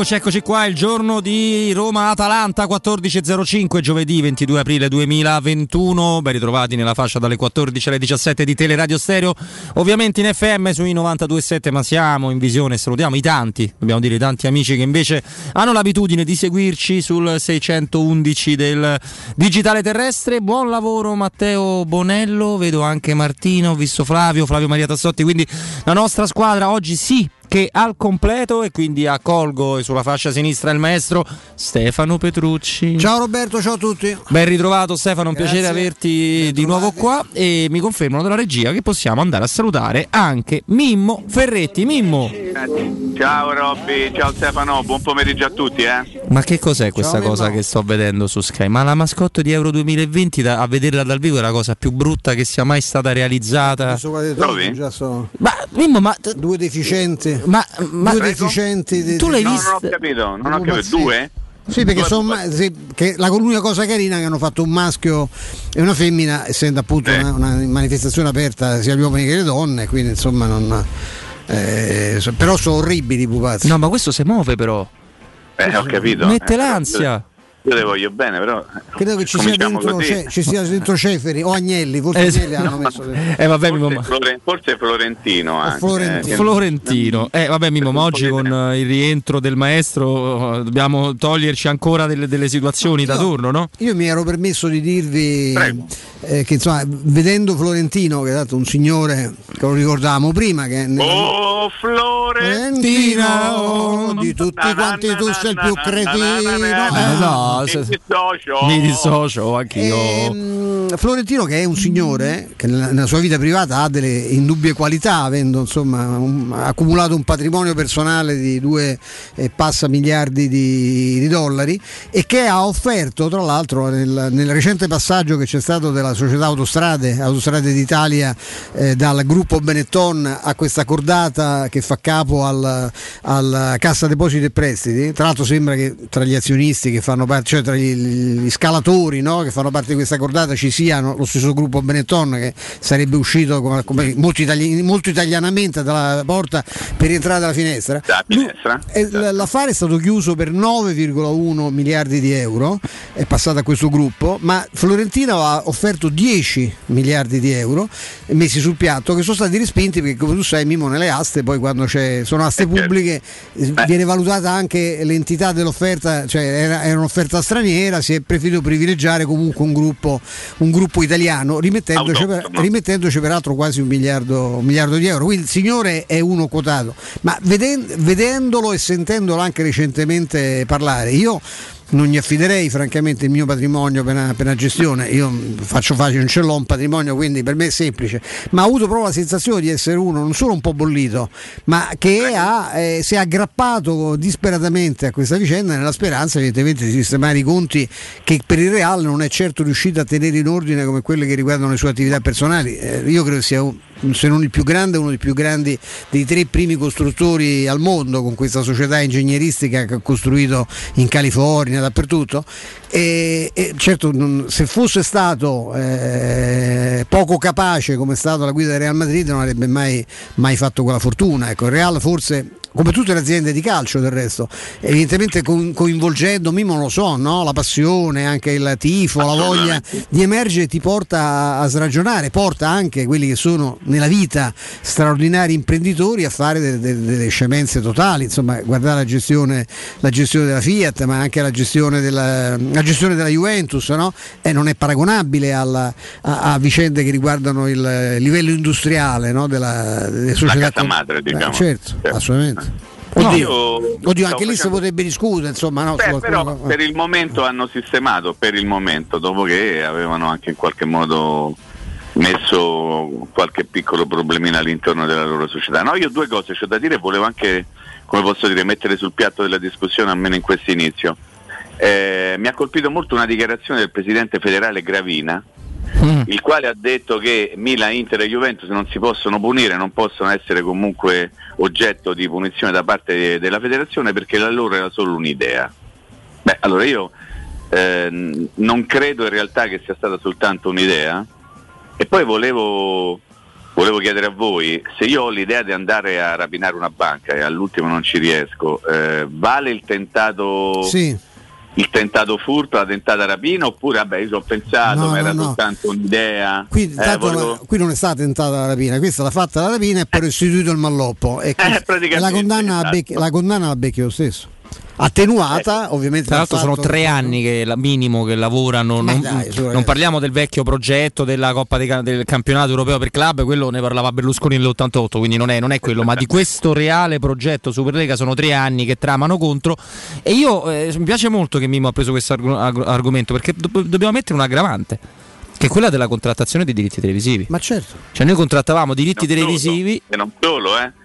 Eccoci, eccoci qua, il giorno di Roma-Atalanta 14.05, giovedì 22 aprile 2021. Ben ritrovati nella fascia dalle 14 alle 17 di Teleradio Stereo. Ovviamente in FM sui 92.7, ma siamo in visione. Salutiamo i tanti, dobbiamo dire i tanti amici che invece hanno l'abitudine di seguirci sul 611 del digitale terrestre. Buon lavoro Matteo Bonello, vedo anche Martino, ho visto Flavio, Flavio Maria Tassotti, quindi la nostra squadra oggi sì che al completo e quindi accolgo sulla fascia sinistra il maestro Stefano Petrucci. Ciao Roberto, ciao a tutti. Ben ritrovato Stefano, un Grazie. piacere averti ben di nuovo qua e mi confermano dalla regia che possiamo andare a salutare anche Mimmo Ferretti. Mimmo. Ciao Robby, ciao Stefano, buon pomeriggio a tutti. Eh. Ma che cos'è questa ciao, cosa Mimmo. che sto vedendo su Sky? Ma la mascotte di Euro 2020 da, a vederla dal vivo è la cosa più brutta che sia mai stata realizzata. Già sono... Ma Mimmo, ma... Due deficienti ma, ma due deficienti. Di, tu l'hai no, visto? Non ho capito, non ho capito. Due? Sì, perché sono, sì, che la, l'unica cosa carina è che hanno fatto un maschio e una femmina, essendo appunto una, una, manifestazione aperta sia agli uomini che alle donne, quindi insomma non. Eh, però sono orribili i pupazzi. No, ma questo si muove però. Eh, ho capito. Mette eh, l'ansia. Io le voglio bene, però. Credo che ci sia, dentro, ce, ci sia dentro Ceferi o Agnelli, forse eh, Agnelli hanno messo. Eh, vabbè, forse, Mimo, Flore, forse Florentino. Anche, Florentino. Eh, Florentino. Eh, vabbè, Mimo, ma oggi con il rientro del maestro dobbiamo toglierci ancora delle, delle situazioni no, da turno, no? Io mi ero permesso di dirvi eh, che insomma, vedendo Florentino, che è stato un signore che lo ricordavamo prima, che nella... Oh, Florentino, di tutti quanti tu sei il più cretino. Eh, no mi dissocio. Mi dissocio anch'io. Ehm, Florentino che è un signore che nella sua vita privata ha delle indubbie qualità, avendo insomma un, accumulato un patrimonio personale di due e passa miliardi di, di dollari e che ha offerto tra l'altro nel, nel, recente passaggio che c'è stato della società Autostrade, Autostrade d'Italia eh, dal gruppo Benetton a questa cordata che fa capo al, al Cassa Depositi e Prestiti, tra l'altro sembra che tra gli azionisti che fanno parte cioè tra gli, gli scalatori no, che fanno parte di questa cordata ci siano lo stesso gruppo Benetton che sarebbe uscito come, come molto, itali- molto, italianamente dalla porta per entrare dalla finestra. Da finestra. Lui, esatto. L'affare è stato chiuso per 9,1 miliardi di euro, è passato a questo gruppo, ma Florentino ha offerto 10 miliardi di euro messi sul piatto che sono stati respinti perché come tu sai Mimo nelle aste, poi quando sono aste eh, certo. pubbliche Beh. viene valutata anche l'entità dell'offerta, cioè era, era un'offerta offerta straniera si è preferito privilegiare comunque un gruppo, un gruppo italiano rimettendoci, per, rimettendoci, peraltro quasi un miliardo, un miliardo, di euro quindi il signore è uno quotato ma vedendolo e sentendolo anche recentemente parlare io non gli affiderei francamente il mio patrimonio per una, per una, gestione, io faccio facile, non ce l'ho un patrimonio, quindi per me è semplice, ma ho avuto proprio la sensazione di essere uno non solo un po' bollito, ma che ha, eh, si è aggrappato disperatamente a questa vicenda nella speranza evidentemente di sistemare i conti che per il Real non è certo riuscito a tenere in ordine come quelle che riguardano le sue attività personali. Eh, io credo sia un se non il più grande, uno dei più grandi dei tre primi costruttori al mondo con questa società ingegneristica che ha costruito in California, dappertutto. E, e certo, non, se fosse stato eh, poco capace come è stato la guida del Real Madrid, non avrebbe mai, mai fatto quella fortuna. Ecco, il Real forse come tutte le aziende di calcio del resto, evidentemente coinvolgendo, Mimo lo so, no? la passione, anche il tifo, la voglia di emergere ti porta a, sragionare, porta anche quelli che sono nella vita straordinari imprenditori a fare delle, delle, delle scemenze totali, insomma guardare la gestione, la gestione, della Fiat ma anche la gestione della, la gestione della Juventus no? eh, non è paragonabile alla, a, a, vicende che riguardano il livello industriale no? della, delle società. La casa madre, diciamo. Eh, certo, certo, assolutamente. Oddio, no, oddio anche lì si potrebbe discutere, insomma, no, Beh, però per il momento hanno sistemato, per il momento, dopo che avevano anche in qualche modo messo qualche piccolo problemino all'interno della loro società. No, io due cose c'ho da dire, volevo anche, come posso dire, mettere sul piatto della discussione almeno in questo inizio. Eh, mi ha colpito molto una dichiarazione del presidente federale Gravina, mm. il quale ha detto che Milan, Inter e Juventus non si possono punire, non possono essere comunque oggetto di punizione da parte della federazione perché la loro era solo un'idea. Beh, allora io eh, non credo in realtà che sia stata soltanto un'idea e poi volevo, volevo chiedere a voi, se io ho l'idea di andare a rapinare una banca e all'ultimo non ci riesco, eh, vale il tentato... Sì il tentato furto, la tentata rapina oppure vabbè io ci ho pensato, no, ma era no, soltanto un'idea. Qui, eh, volevo... qui, non è stata tentata la rapina, questa l'ha fatta la rapina e poi restituito il malloppo. E, eh, la condanna, esatto. becchi, la condanna la becchi lo stesso attenuata eh, ovviamente tra l'altro sono tre anni che la, minimo che lavorano non, dai, non, parliamo del vecchio progetto della Coppa dei, del campionato europeo per club quello ne parlava Berlusconi nell'88 quindi non è, non è quello ma di questo reale progetto Superlega sono tre anni che tramano contro e io eh, mi piace molto che Mimo ha preso questo arg- argomento perché do- dobbiamo mettere un aggravante che è quella della contrattazione dei diritti televisivi. Ma certo. Cioè noi contrattavamo diritti non televisivi. Solo, e non solo, eh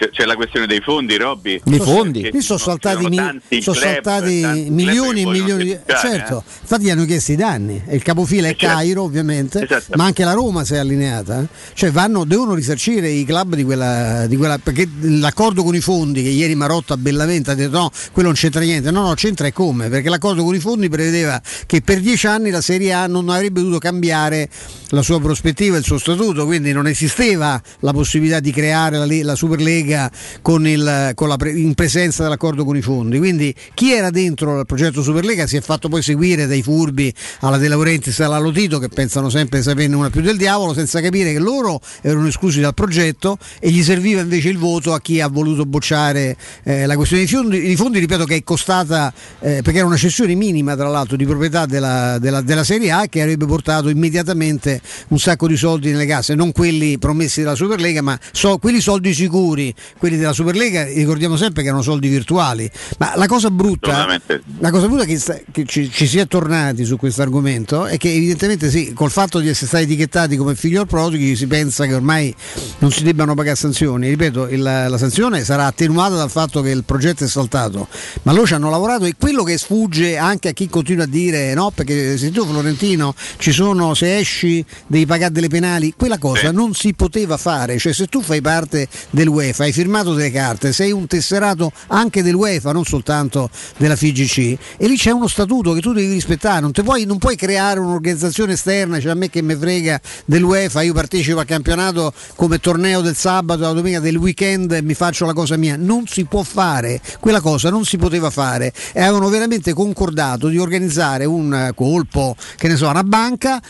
c'è, c'è, la questione dei fondi, Robby. I fondi? Qui sono saltati, mi, sono club, saltati milioni e milioni di... Certo, eh? infatti gli hanno chiesto i danni. Il capofila è certo. Cairo ovviamente, esatto. ma anche la Roma si è allineata. Cioè vanno, devono risarcire i club di quella, di quella... Perché l'accordo con i fondi, che ieri Marotta bellamente ha detto no, quello non c'entra niente. No, no, c'entra e come? Perché l'accordo con i fondi prevedeva che per dieci anni la Serie A non avrebbe dovuto cambiare la sua prospettiva, il suo statuto, quindi non esisteva la possibilità di creare la, la Superlega Lega con il, con la, in presenza dell'accordo con i fondi. Quindi chi era dentro il progetto Superlega si è fatto poi seguire dai furbi alla De Laurentiis e alla Lotito che pensano sempre di saperne una più del diavolo senza capire che loro erano esclusi dal progetto e gli serviva invece il voto a chi ha voluto bocciare eh, la questione dei fondi, di fondi, ripeto che è costata eh, perché era una cessione minima tra l'altro di proprietà della, della, della Serie A che avrebbe portato immediatamente un sacco di soldi nelle casse, non quelli promessi dalla Superlega ma so, quelli soldi sicuri quelli della Superlega ricordiamo sempre che erano soldi virtuali, ma la cosa brutta, la cosa brutta che, che ci, ci, si è tornati su questo argomento è che evidentemente sì, col fatto di essere stati etichettati come figlio al prodighi si pensa che ormai non si debbano pagare sanzioni, ripeto, il, la sanzione sarà attenuata dal fatto che il progetto è saltato, ma loro ci hanno lavorato e quello che sfugge anche a chi continua a dire no, perché se tu Florentino ci sono, se esci devi pagare delle penali, quella cosa non si poteva fare, cioè se tu fai parte dell'UEFA hai firmato delle carte, sei un tesserato anche dell'UEFA, non soltanto della FIGC, e lì c'è uno statuto che tu devi rispettare, non, puoi, non puoi, creare un'organizzazione esterna, cioè a me che mi frega dell'UEFA, io partecipo al campionato come torneo del sabato, la domenica del weekend e mi faccio la cosa mia, non si può fare, quella cosa non si poteva fare. E avevano veramente concordato di organizzare un colpo, che ne so, una banca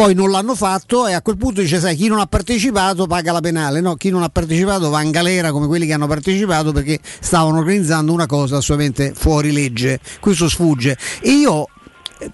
poi non l'hanno fatto e a quel punto dice sai chi non ha partecipato paga la penale. No chi non ha partecipato va in galera come quelli che hanno partecipato perché stavano organizzando una cosa assolutamente fuori legge. Questo sfugge. E io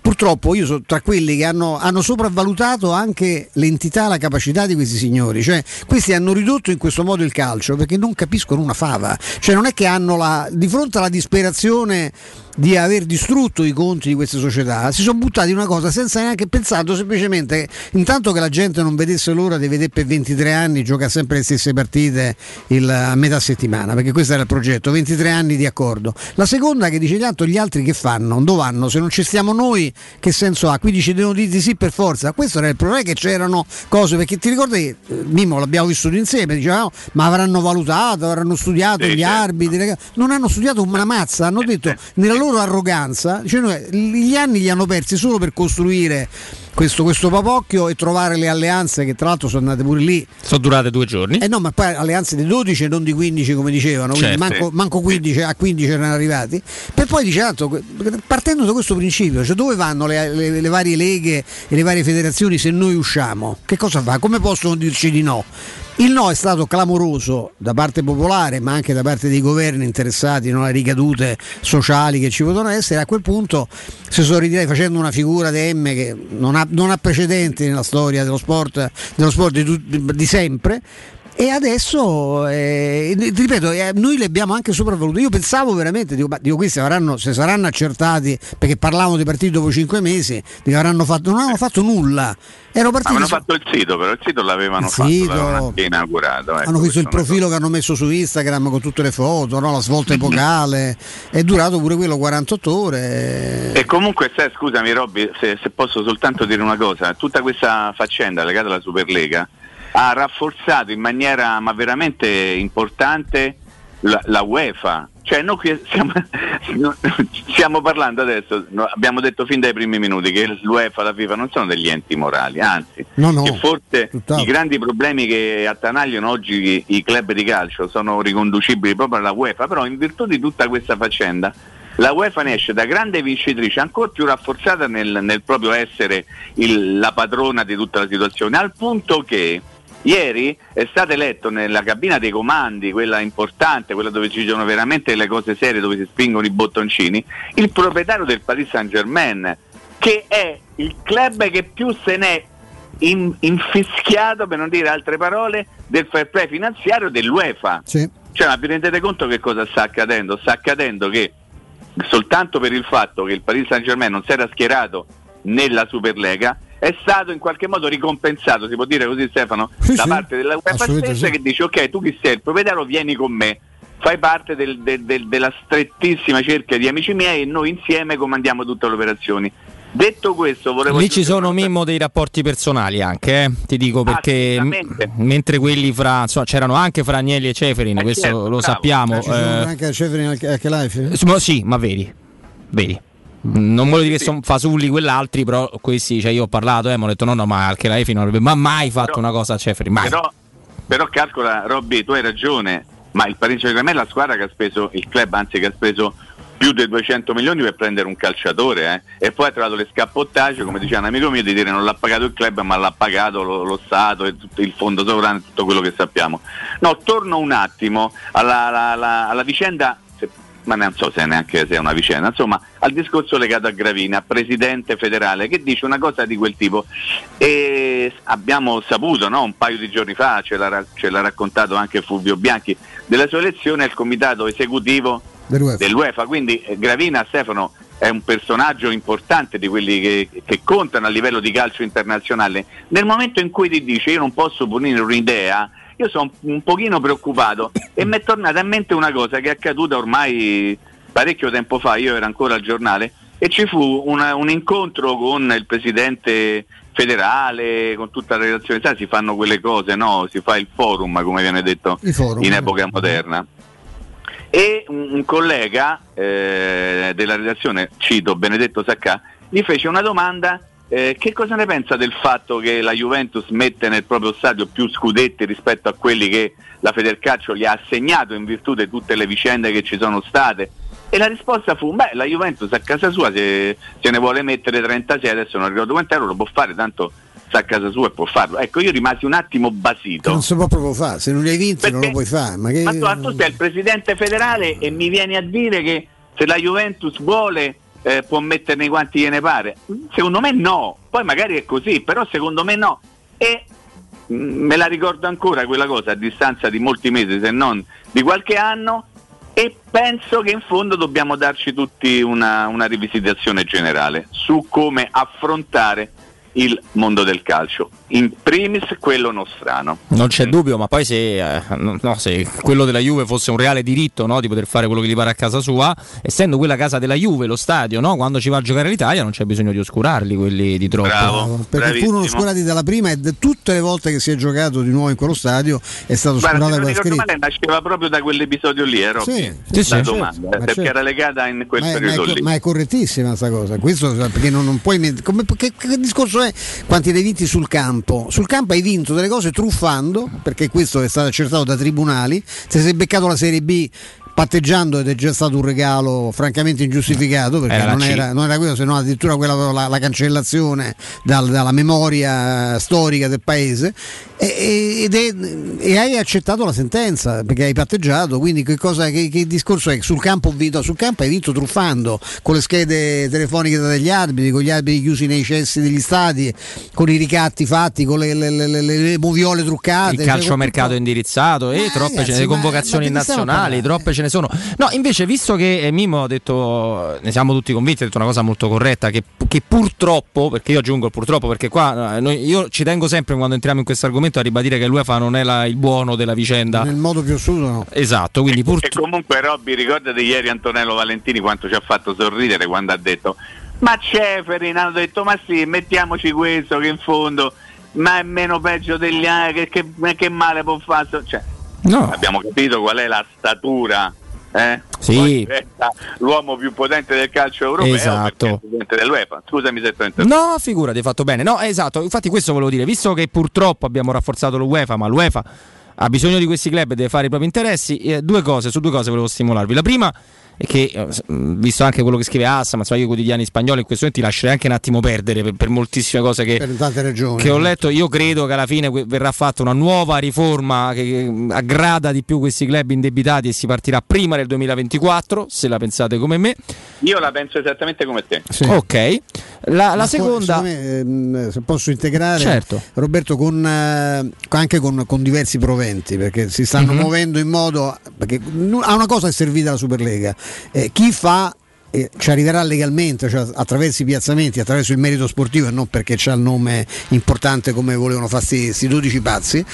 purtroppo io sono tra quelli che hanno, hanno, sopravvalutato anche l'entità, la capacità di questi signori, cioè questi hanno ridotto in questo modo il calcio perché non capiscono una fava, cioè non è che hanno la, di fronte alla disperazione di aver distrutto i conti di queste società, si sono buttati in una cosa senza neanche pensato, semplicemente intanto che la gente non vedesse l'ora di vedere per 23 anni gioca sempre le stesse partite il, a metà settimana, perché questo era il progetto, 23 anni di accordo. La seconda che dice tanto gli altri che fanno, dove vanno? Se non ci stiamo noi che senso ha? Quindi ci devono dire di sì per forza. Questo era il problema che c'erano cose, perché ti ricordi, eh, Mimo l'abbiamo vissuto insieme, dicevamo, ma avranno valutato, avranno studiato gli certo. arbitri, non hanno studiato una mazza, hanno detto nella loro loro arroganza, cioè, gli anni li hanno persi solo per costruire questo, questo papocchio e trovare le alleanze che tra l'altro sono andate pure lì. Sono durate due giorni. Eh no, ma poi alleanze di 12 e non di 15 come dicevano, certo. manco, manco 15, a 15 erano arrivati. Per poi dice tanto, partendo da questo principio, cioè dove vanno le, le, le varie leghe e le varie federazioni se noi usciamo? Che cosa fa? Come possono dirci di no? Il no è stato clamoroso da parte popolare, ma anche da parte dei governi interessati no, alle ricadute sociali che ci potevano essere. A quel punto si sono ritirati facendo una figura di M che non ha, non ha precedenti nella storia dello sport, dello sport di, di sempre e adesso eh, ripeto eh, noi li abbiamo anche sopravvalutati io pensavo veramente dico, dico questi avranno, se saranno accertati perché parlavano di partiti dopo cinque mesi fatto, non hanno fatto nulla erano partiti avevano fatto il sito però il sito l'avevano il fatto sito, l'avevano inaugurato ecco, hanno visto il profilo cosa. che hanno messo su Instagram con tutte le foto no? la svolta epocale è durato pure quello 48 ore e comunque se, scusami Robby se, se posso soltanto dire una cosa tutta questa faccenda legata alla Superlega ha rafforzato in maniera ma veramente importante la, la UEFA. Cioè noi siamo, stiamo parlando adesso, abbiamo detto fin dai primi minuti che l'UEFA e la FIFA non sono degli enti morali, anzi, No, no, che forse tutt'altro. i grandi problemi che attanagliano oggi i, i club di calcio sono riconducibili proprio alla UEFA, però in virtù di tutta questa faccenda la UEFA ne esce da grande vincitrice ancora più rafforzata nel, nel proprio essere il- la padrona di tutta la situazione, al punto che ieri è stato eletto nella cabina dei comandi, quella importante, quella dove ci sono veramente le cose serie, dove si spingono i bottoncini, il proprietario del Paris Saint Germain, che è il club che più se n'è in- infischiato, per non dire altre parole, del fair play finanziario dell'UEFA. Sì. Cioè, ma vi rendete conto che cosa sta accadendo? Sta accadendo che soltanto per il fatto che il Paris Saint Germain non si era schierato nella Superlega è stato in qualche modo ricompensato, si può dire così Stefano, Sì, da sì, parte della UEFA stessa sì. che dice ok tu chi sei il proprietario vieni con me, fai parte del- del- del- della strettissima cerchia di amici miei e noi insieme comandiamo tutte le operazioni. Detto questo volevo Lì ci sono Mimmo dei rapporti personali anche, eh, ti dico perché m- mentre quelli fra insomma, c'erano anche fra Agnelli e Ceferin, Eh, questo certo, lo bravo. sappiamo. Ci sono eh, anche Ceferin live? s- ma sì, ma veri, veri. Non voglio dire che sono fasulli quell'altri, però questi, cioè io ho parlato, eh, mi ho detto no, no, ma anche la Efi non avrebbe ma mai fatto Però- una cosa a Ceferin, mai. Però, però calcola, Robby, tu hai ragione, ma il Paris Saint Germain è la squadra che ha speso, il club anzi che ha speso più di 200 milioni per prendere un calciatore eh. e poi ha trovato le scappottage, come diceva un amico mio, di dire non l'ha pagato il club ma l'ha pagato lo, lo Stato e tutto il fondo sovrano, tutto quello che sappiamo. No, torno un attimo alla, alla- alla- alla vicenda, ma non so se neanche se è una vicenda, insomma al discorso legato a Gravina, presidente federale, che dice una cosa di quel tipo e abbiamo saputo no, un paio di giorni fa, ce l'ha, ce l'ha raccontato anche Fulvio Bianchi, della sua elezione al comitato esecutivo Dell'UEFA. dell'UEFA, quindi eh, Gravina Stefano è un personaggio importante di quelli che, che contano a livello di calcio internazionale. Nel momento in cui ti dice io non posso punire un'idea, io sono un pochino preoccupato e mi è tornata in mente una cosa che è accaduta ormai parecchio tempo fa, io ero ancora al giornale e ci fu una- un incontro con il presidente federale, con tutta la relazione, sai, si fanno quelle cose, no? Si fa il forum, come viene detto forum. in epoca moderna. E un, un collega eh, della redazione, cito Benedetto Saccà, gli fece una domanda. Eh, che cosa ne pensa del fatto che la Juventus mette nel proprio stadio più scudetti rispetto a quelli che la Federcalcio gli ha assegnato in virtù di tutte le vicende che ci sono state? E la risposta fu: Beh, la Juventus a casa sua se, se ne vuole mettere 36, adesso non ricordo quant'ero, lo può fare, tanto sta a casa sua e può farlo. Ecco, io rimasi un attimo basito. non si può proprio fare, se non li hai vinti non Perché- lo puoi fare. Ma, che... Ma tu, tu sei il presidente federale e mi vieni a dire che se la Juventus vuole eh, può metterne quanti gliene pare? Secondo me no, poi magari è così, però secondo me no. E mm, me la ricordo ancora quella cosa a distanza di molti mesi, se non di qualche anno, e penso che in fondo dobbiamo darci tutti una, una rivisitazione generale su come affrontare il mondo del calcio, in primis quello nostrano. Non c'è dubbio, ma poi se, eh, no, se quello della Juve fosse un reale diritto no, di poter fare quello che gli pare a casa sua, essendo quella casa della Juve, lo stadio, no, quando ci va a giocare l'Italia non c'è bisogno di oscurarli quelli di troppo. Bravo. Perché bravissimo. furono oscurati dalla prima e tutte le volte che si è giocato di nuovo in quello stadio è stato Guarda, se non quella scritta. male nasceva proprio da quell'episodio lì, ero Sì, Sì, la sì. domanda, certo, ma perché certo. era legata in quel Ma è, ma, periodo è, lì. ma è correttissima questa cosa. Questo perché non, non puoi. come- che, che discorso è? Quanti hai vinti sul campo? Sul campo hai vinto delle cose truffando, perché questo è stato accertato da tribunali. Se sei beccato la Serie B patteggiando ed è già stato un regalo francamente ingiustificato perché Era non era, non era quello se no addirittura quella la, la cancellazione dal- dalla memoria storica del paese. E, ed è- e hai accettato la sentenza perché hai patteggiato quindi che, cosa, che, che discorso è? Sul campo, vinto, sul campo hai vinto truffando con le schede telefoniche degli arbitri con gli arbitri chiusi nei cessi degli stadi con i ricatti fatti con le, le, le, le- le moviole truccate il cioè, calcio a mercato tutto- indirizzato e Ma troppe ragazzi, ce ne, le convocazioni nazionali, troppe ce ne sono. No, invece, visto che eh, Mimo ha detto, ne siamo tutti convinti, ha detto una cosa molto corretta, che, che purtroppo, perché io aggiungo purtroppo, perché qua eh, noi- io ci tengo sempre quando entriamo in questo argomento a ribadire che l'UEFA non è la- il buono della vicenda. nel modo più assoluto no Esatto, quindi E purtroppo... comunque Robby, ricordati ieri Antonello Valentini quanto ci ha fatto sorridere quando ha detto ma Ceferin hanno detto ma sì, mettiamoci questo che in fondo ma è meno peggio degli altri, che, che, che male può fare? Cioè, No. abbiamo capito qual è la statura eh? Sì. l'uomo più potente del calcio europeo esatto. dell'UEFA. Scusami se ti No, figurati, hai fatto bene. No, esatto, infatti questo volevo dire, visto che purtroppo abbiamo rafforzato l'UEFA, ma l'UEFA ha bisogno di questi club e deve fare i propri interessi, eh, due cose, su due cose volevo stimolarvi. La prima che eh, visto anche quello che scrive Assa, ma so, io i quotidiani spagnoli in questo momento ti lascerei anche un attimo perdere per, per moltissime cose che, che, ho letto. Io credo che alla fine verrà fatta una nuova riforma che, che aggrada di più questi club indebitati e si partirà prima del 2024, se la pensate come me. Io la penso esattamente come te. Sì. Ok. La, la seconda, me, ehm, se posso integrare, certo. Roberto, con, eh, anche con, con, diversi proventi, perché si stanno mm-hmm. muovendo in modo. Perché a una cosa è servita la Superlega, eh, chi fa eh, ci arriverà legalmente, cioè attraverso i piazzamenti, attraverso il merito sportivo e non perché c'ha il nome importante come volevano fare questi 12 pazzi,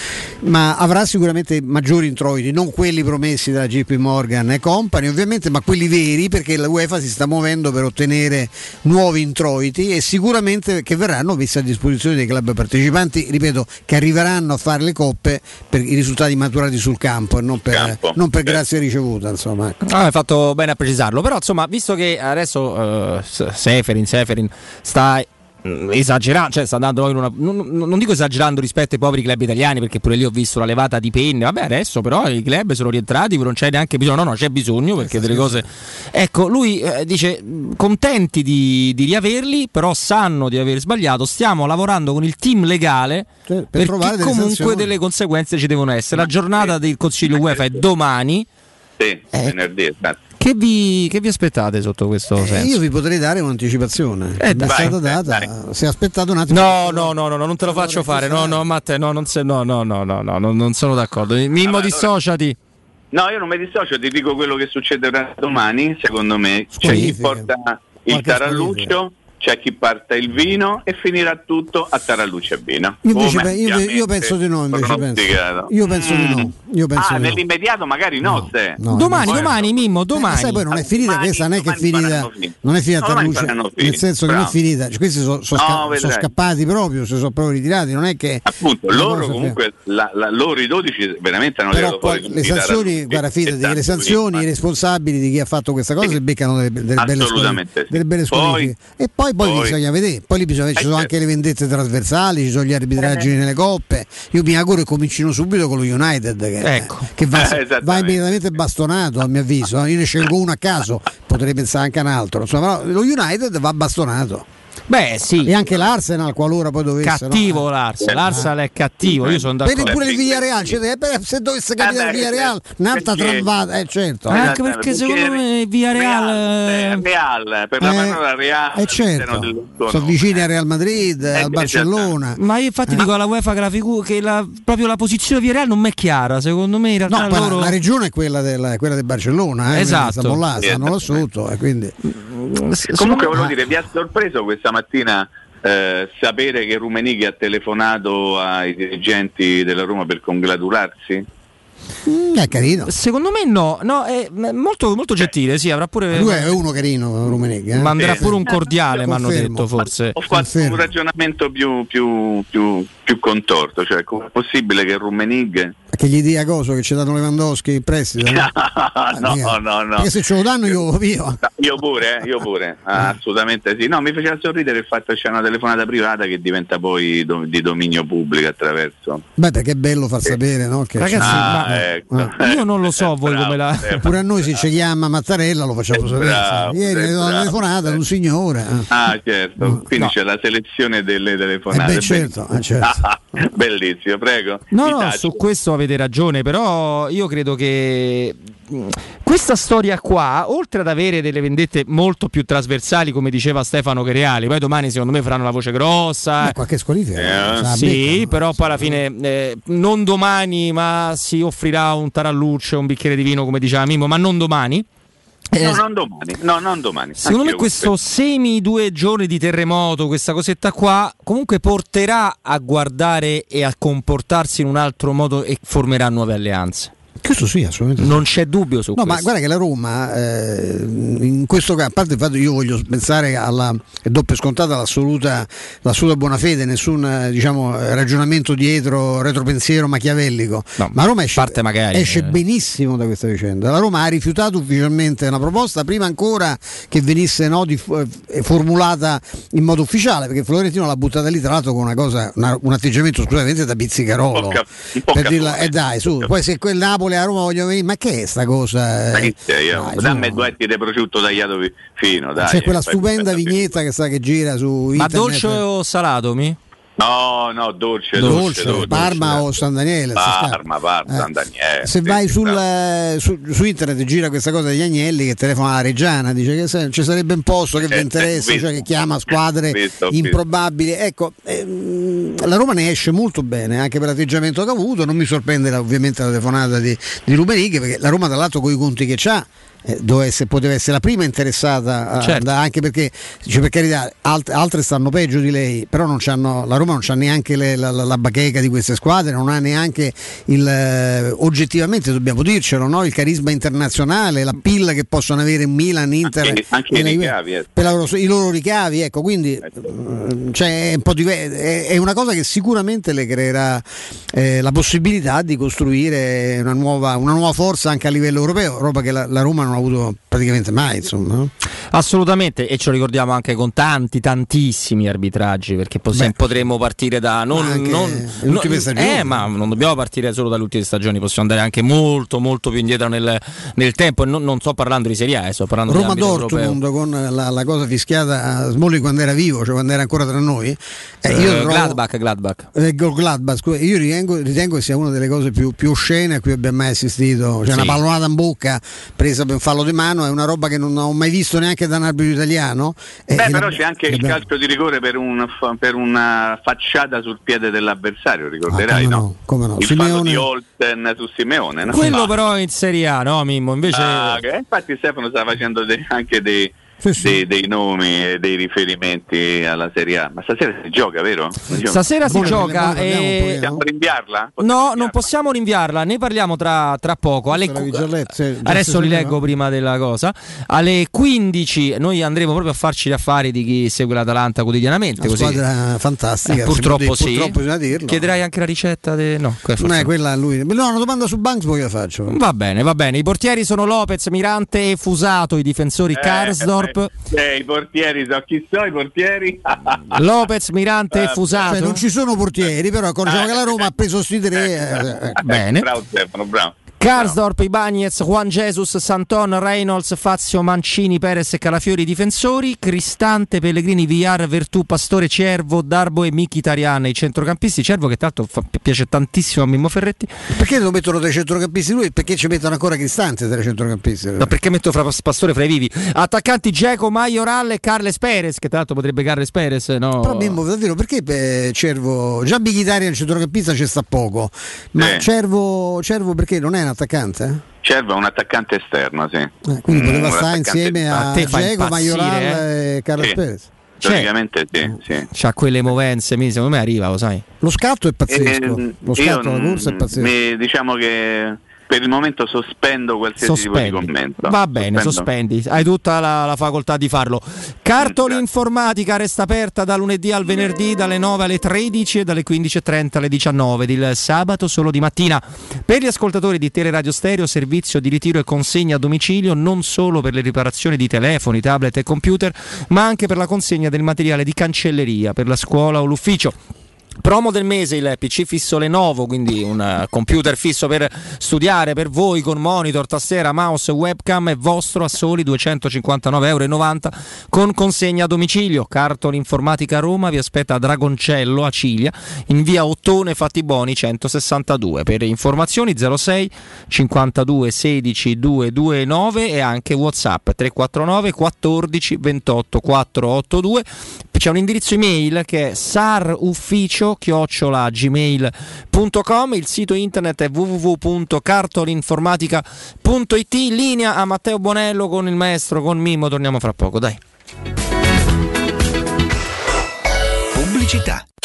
ma avrà sicuramente maggiori introiti, non quelli promessi da JP Morgan e company ovviamente, ma quelli veri perché la UEFA si sta muovendo per ottenere nuovi introiti e sicuramente che verranno messi a disposizione dei club partecipanti, ripeto, che arriveranno a fare le coppe per i risultati maturati sul campo e non per, campo. Non per grazia ricevuta. Insomma. Ecco. Ah, hai fatto bene a precisarlo, però insomma, visto che adesso uh, Seferin, Seferin sta mm, esagerando, cioè sta andando in una, non, non, dico esagerando rispetto ai poveri club italiani perché pure lì ho visto la levata di penne, vabbè adesso però i club sono rientrati, non c'è neanche bisogno, no no c'è bisogno perché delle cose, ecco lui eh, dice contenti di, di, riaverli però sanno di aver sbagliato, stiamo lavorando con il team legale cioè, per perché comunque sanzioni. delle conseguenze ci devono essere, la giornata del Consiglio UEFA è domani. Sì, eh, venerdì, esatto. Che vi, che vi, aspettate sotto questo eh, senso? Io vi potrei dare un'anticipazione. Eh, è stata data. Dai. Se aspettate un attimo. No, no, no, no, non te lo faccio fare. No, no, Matteo, no, non, se, no, no, no, no, no, non sono d'accordo. Mimmo, allora, dissociati. No, io non mi dissocio, ti dico quello che succederà domani, secondo me. C'è chi porta il taralluccio c'è chi parte il vino e finirà tutto a Taralluce e vino. Io, invece, io, io, penso di no, invece penso. Io penso mm. di no. Io penso ah, di nell'immediato magari no, no, no domani, domani, Mimmo, domani. Eh, sai, poi non è finita domani, questa, non è che è finita, non è finita no, Taralluce, nel senso Bravo. che non è finita. Cioè, questi sono, no, sca- sono, scappati proprio, si sono proprio ritirati, non è che... Appunto, loro comunque, la, la, loro i 12 veramente hanno Però poi le sanzioni, guarda, fidati che le sanzioni, i responsabili di chi ha fatto questa cosa si beccano delle belle squalifiche. E poi bisogna vedere poi lì bisogna, ci sono anche le vendette trasversali, ci sono gli arbitraggi eh. nelle coppe. Io mi auguro che comincino subito con lo United che, ecco. che va, va, immediatamente bastonato a mio avviso. Io ne scelgo uno a caso, potrei pensare anche a un altro. Insomma, lo United va bastonato. Beh, sì. E anche l'Arsenal, qualora poi dovesse. Cattivo no? l'Arsenal. L'Arsenal è cattivo. Io sono d'accordo. Per pure il Villarreal. Cioè, se dovesse capitare il Villarreal, un'altra tramvata, eh, certo. Eh, anche perché secondo me il Villarreal. Real, Real, per la parola Real. Eh, certo. Sono vicini al Real Madrid, al Barcellona. Ma io infatti dico alla UEFA che, la figu- che la, proprio la posizione di Villarreal non mi è chiara. Secondo me in realtà no, loro... la regione è quella del, quella del Barcellona. Eh, esatto. Stanno là, stanno là sotto. E quindi... Comunque volevo dire, vi ha sorpreso questa mattina eh, sapere che Rumenighi ha telefonato ai dirigenti della Roma per congratularsi? Mm, è carino. Secondo me no, no è molto, molto gentile, sì, avrà pure... Lui è uno carino, Rumenegga. Eh? Manderà pure un cordiale, mi hanno detto forse. Ho fatto Confermo. un ragionamento più, più, più, più contorto, cioè come è possibile che Rumenig che gli dia coso che ci danno Lewandowski in prestito? no, no, no, no. Perché se ce lo danno io via. Io pure, eh, io pure, ah, assolutamente sì. No, mi faceva sorridere il fatto che c'è una telefonata privata che diventa poi do, di dominio pubblico attraverso. Beh, perché è bello far sapere, no? Che Ragazzi, ah, ma, ecco. ah. io non lo so voi bravo, come la. Pure a noi se ci chiama Mattarella lo facciamo sapere. Bravo, Ieri è una telefonata un signore. Ah, certo. Quindi no. c'è la selezione delle telefonate. Eh beh, certo, eh, certo. Bellissimo, prego. No, no, su questo avete ragione, però io credo che mm, questa storia qua, oltre ad avere delle vendette molto più trasversali, come diceva Stefano che reali, poi domani secondo me faranno la voce grossa. Ma qualche squalifica. Eh, sì, becca, però poi alla fine, eh, non domani, ma si offrirà un taralluccio, un bicchiere di vino, come diceva Mimo, ma non domani. Eh, no, non domani. No, non domani. Secondo me questo semi due giorni di terremoto, questa cosetta qua, comunque porterà a guardare e a comportarsi in un altro modo e formerà nuove alleanze. Questo sì, assolutamente. Non c'è dubbio su no, questo. ma guarda che la Roma, eh, in questo caso, a parte il fatto che io voglio pensare alla, e do per scontata l'assoluta, l'assoluta buona fede, nessun diciamo, ragionamento dietro, retropensiero machiavellico. No, ma Roma esce, parte magari, esce eh. benissimo da questa vicenda. La Roma ha rifiutato ufficialmente una proposta prima ancora che venisse no, di, eh, formulata in modo ufficiale, perché Florentino l'ha buttata lì, tra l'altro con una cosa, una, un atteggiamento scusate da pizzicarolo. Un po' cap- un po' per dirla, eh dai, su, poi se quel Napoli a Roma voglio venire, ma che è sta cosa? Ma Eh, che sei, io? dai, Dammi su. due etti di prosciutto tagliato fi- fino, dai. C'è quella stupenda vignetta che sa che gira su Ma internet. dolce o salato, mi? No, no, dolce, Dolce, dolce, dolce. Parma dolce. o San Daniele. Parma, Parma, Eh, San Daniele. Se vai sul, bravo. eh, su, su internet gira questa cosa degli Agnelli che telefona alla Reggiana, dice che se- ci sarebbe un posto che vi Eh, interessa, visto. cioè che chiama squadre Visto, visto. improbabili. Ecco, ehm, la Roma ne esce molto bene anche per l'atteggiamento che ha avuto. Non mi sorprende la- ovviamente la telefonata di, di Rubenighi perché la Roma, tra l'altro, con i conti che ha. Eh, doveva essere- poteva essere la prima interessata a- Certo. da- anche perché dice per carità alt- altre stanno peggio di lei però non c'hanno, la Roma non c'ha neanche le- la, la- la bacheca di queste squadre non ha neanche il eh, oggettivamente dobbiamo dircelo no? il carisma internazionale la pilla che possono avere Milan, Inter Anche- anche i ricavi, eh. per loro- i loro ricavi ecco quindi mm, cioè, è, un po' diver- è, è una cosa che sicuramente le creerà eh, la possibilità di costruire una nuova, una nuova forza anche a livello europeo roba che la, la Roma non ha avuto praticamente mai insomma? Assolutamente, e ce lo ricordiamo anche con tanti, tantissimi arbitraggi, perché Beh. potremmo partire da... Non, non- non-. Eh, ma non dobbiamo partire solo dalle ultime stagioni, possiamo andare anche molto, molto più indietro nel, nel tempo. Non, non sto parlando di Serie A, eh, sto parlando di Roma europeo. Dortmund con la, la cosa fischiata a Smolli quando era vivo, cioè quando era ancora tra noi. Eh, io Eh, trovo- Gladbach, Gladbach. eh, Gladbach, scusa, io ritengo, ritengo che sia una delle cose più, più oscene a cui abbia mai assistito. Cioè Sì. una pallonata in bocca presa per fallo di mano è una roba che non ho mai visto neanche da un arbitro italiano. Eh, Beh, e però c'è anche il l'abbiamo- calcio di rigore per, un- per una facciata sul piede dell'avversario, ricorderai, Ah, come no? no, come no. Il Simeone- fallo di Olsen su Simeone, no? Quello Ma- però in Serie A, no Mimmo? Invece... Ah, ok. Infatti Stefano sta facendo de- anche dei, Sì, sì. dei- dei nomi e dei riferimenti alla Serie A. Ma stasera si gioca, vero? Stasera si Buone, gioca e... pochino. Possiamo rinviarla? Possiamo No, non rinviarla? possiamo rinviarla, ne parliamo tra, tra poco. Alle sì, Adesso li stasera, leggo no? prima della cosa. Alle 15 noi andremo proprio a farci gli affari di chi segue l'Atalanta quotidianamente. Una Così. squadra fantastica. Eh, purtroppo sì. Purtroppo bisogna dirlo. Chiederai anche la ricetta? De... No, Non forse è no. quella a lui. No, una domanda su Banks poi la faccio. Va bene, va bene. I portieri sono Lopez, Mirante e Fusato, i difensori Eh, Karsdorp. Eh, eh, I portieri, so chi sono i portieri? Lopez, Mirante e Eh, Fusato. Cioè, non ci sono portieri, però ecco, diciamo che la Roma ha preso sti tre. eh, eh, Bene. Bravo Stefano, bravo. Karsdorp, Ibagnez, Juan Jesus, Santon, Reynolds, Fazio, Mancini, Perez e Calafiori difensori, Cristante, Pellegrini, Villar, Vertù, Pastore, Cervo, Darbo e Mkhitaryan i centrocampisti. Cervo che tanto fa- piace tantissimo a Mimmo Ferretti. Perché non mettono tre centrocampisti lui? Perché ci mettono ancora Cristante tra i centrocampisti? Ma perché metto fra Pastore fra i vivi? Attaccanti Geco, Majoral e Carles Perez, che tra l'altro potrebbe Carles Perez, no? Però Mimmo, davvero, perché eh, Cervo, già Bighitaria il centrocampista ci sta poco, ma Sì. Cervo, Cervo perché non è un attaccante? Cervo è un attaccante esterno, sì. Eh, quindi Mm, poteva un stare insieme a A te fa Diego, impazzire, Majoral e Carlos Sì. Perez. Teoricamente sì, sì. C'ha quelle movenze, mi- secondo me arriva, lo sai. Lo scatto è pazzesco, Eh, lo scatto alla corsa è mm, pazzesco. mi- diciamo che per il momento sospendo qualsiasi tipo di Sospendi. commento. Va bene, Sospendo. sospendi, hai tutta la, la facoltà di farlo. Cartoli informatica resta aperta da lunedì al venerdì dalle 9 alle 13 e dalle 15.30 alle 19 il sabato solo di mattina. Per gli ascoltatori di Teleradio Stereo servizio di ritiro e consegna a domicilio non solo per le riparazioni di telefoni, tablet e computer, ma anche per la consegna del materiale di cancelleria per la scuola o l'ufficio. Promo del mese il PC fisso Lenovo, quindi un eh, computer fisso per studiare per voi con monitor, tastiera, mouse, webcam è vostro a soli 259,90 euro con consegna a domicilio. Cartoli Informatica Roma vi aspetta a Dragoncello a Ciglia in via Ottone Fattiboni 162. Per informazioni 06 52 16 229 e anche WhatsApp 349 14 28 482. C'è un indirizzo email che è sarufficio gmail.com il sito internet è www.cartolinformatica.it linea a Matteo Bonello con il maestro con Mimmo torniamo fra poco dai Pubblicità.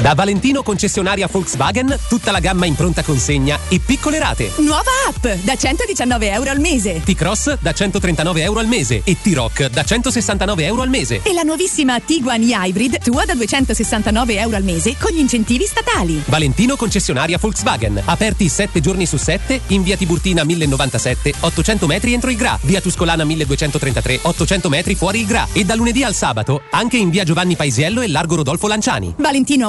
Da Valentino concessionaria Volkswagen, tutta la gamma in pronta consegna e piccole rate. Nuova app da 119 euro al mese. T-Cross da 139 euro al mese e T-Rock da 169 euro al mese. E la nuovissima Tiguan Hybrid tua da 269 euro al mese con gli incentivi statali. Valentino concessionaria Volkswagen. Aperti 7 giorni su 7 in via Tiburtina 1097, 800 metri entro il Gra. Via Tuscolana 1233, 800 metri fuori il Gra. E da lunedì al sabato anche in via Giovanni Paisiello e largo Rodolfo Lanciani. Valentino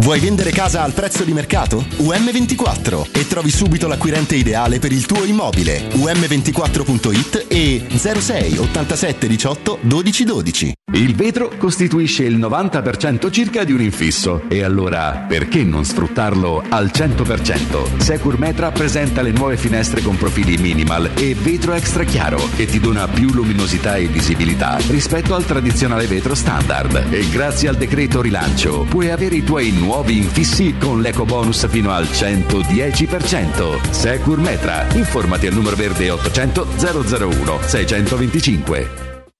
Vuoi vendere casa al prezzo di mercato? UM24 e trovi subito l'acquirente ideale per il tuo immobile. UM24.it e 06 87 18 12 12. Il vetro costituisce il 90% circa di un infisso e allora perché non sfruttarlo al 100%? Secur Metra presenta le nuove finestre con profili minimal e vetro extra chiaro che ti dona più luminosità e visibilità rispetto al tradizionale vetro standard e grazie al decreto rilancio puoi avere i tuoi nuovi infissi con l'eco bonus fino al 110%. Secur Metra, informati al numero verde 800 001 625.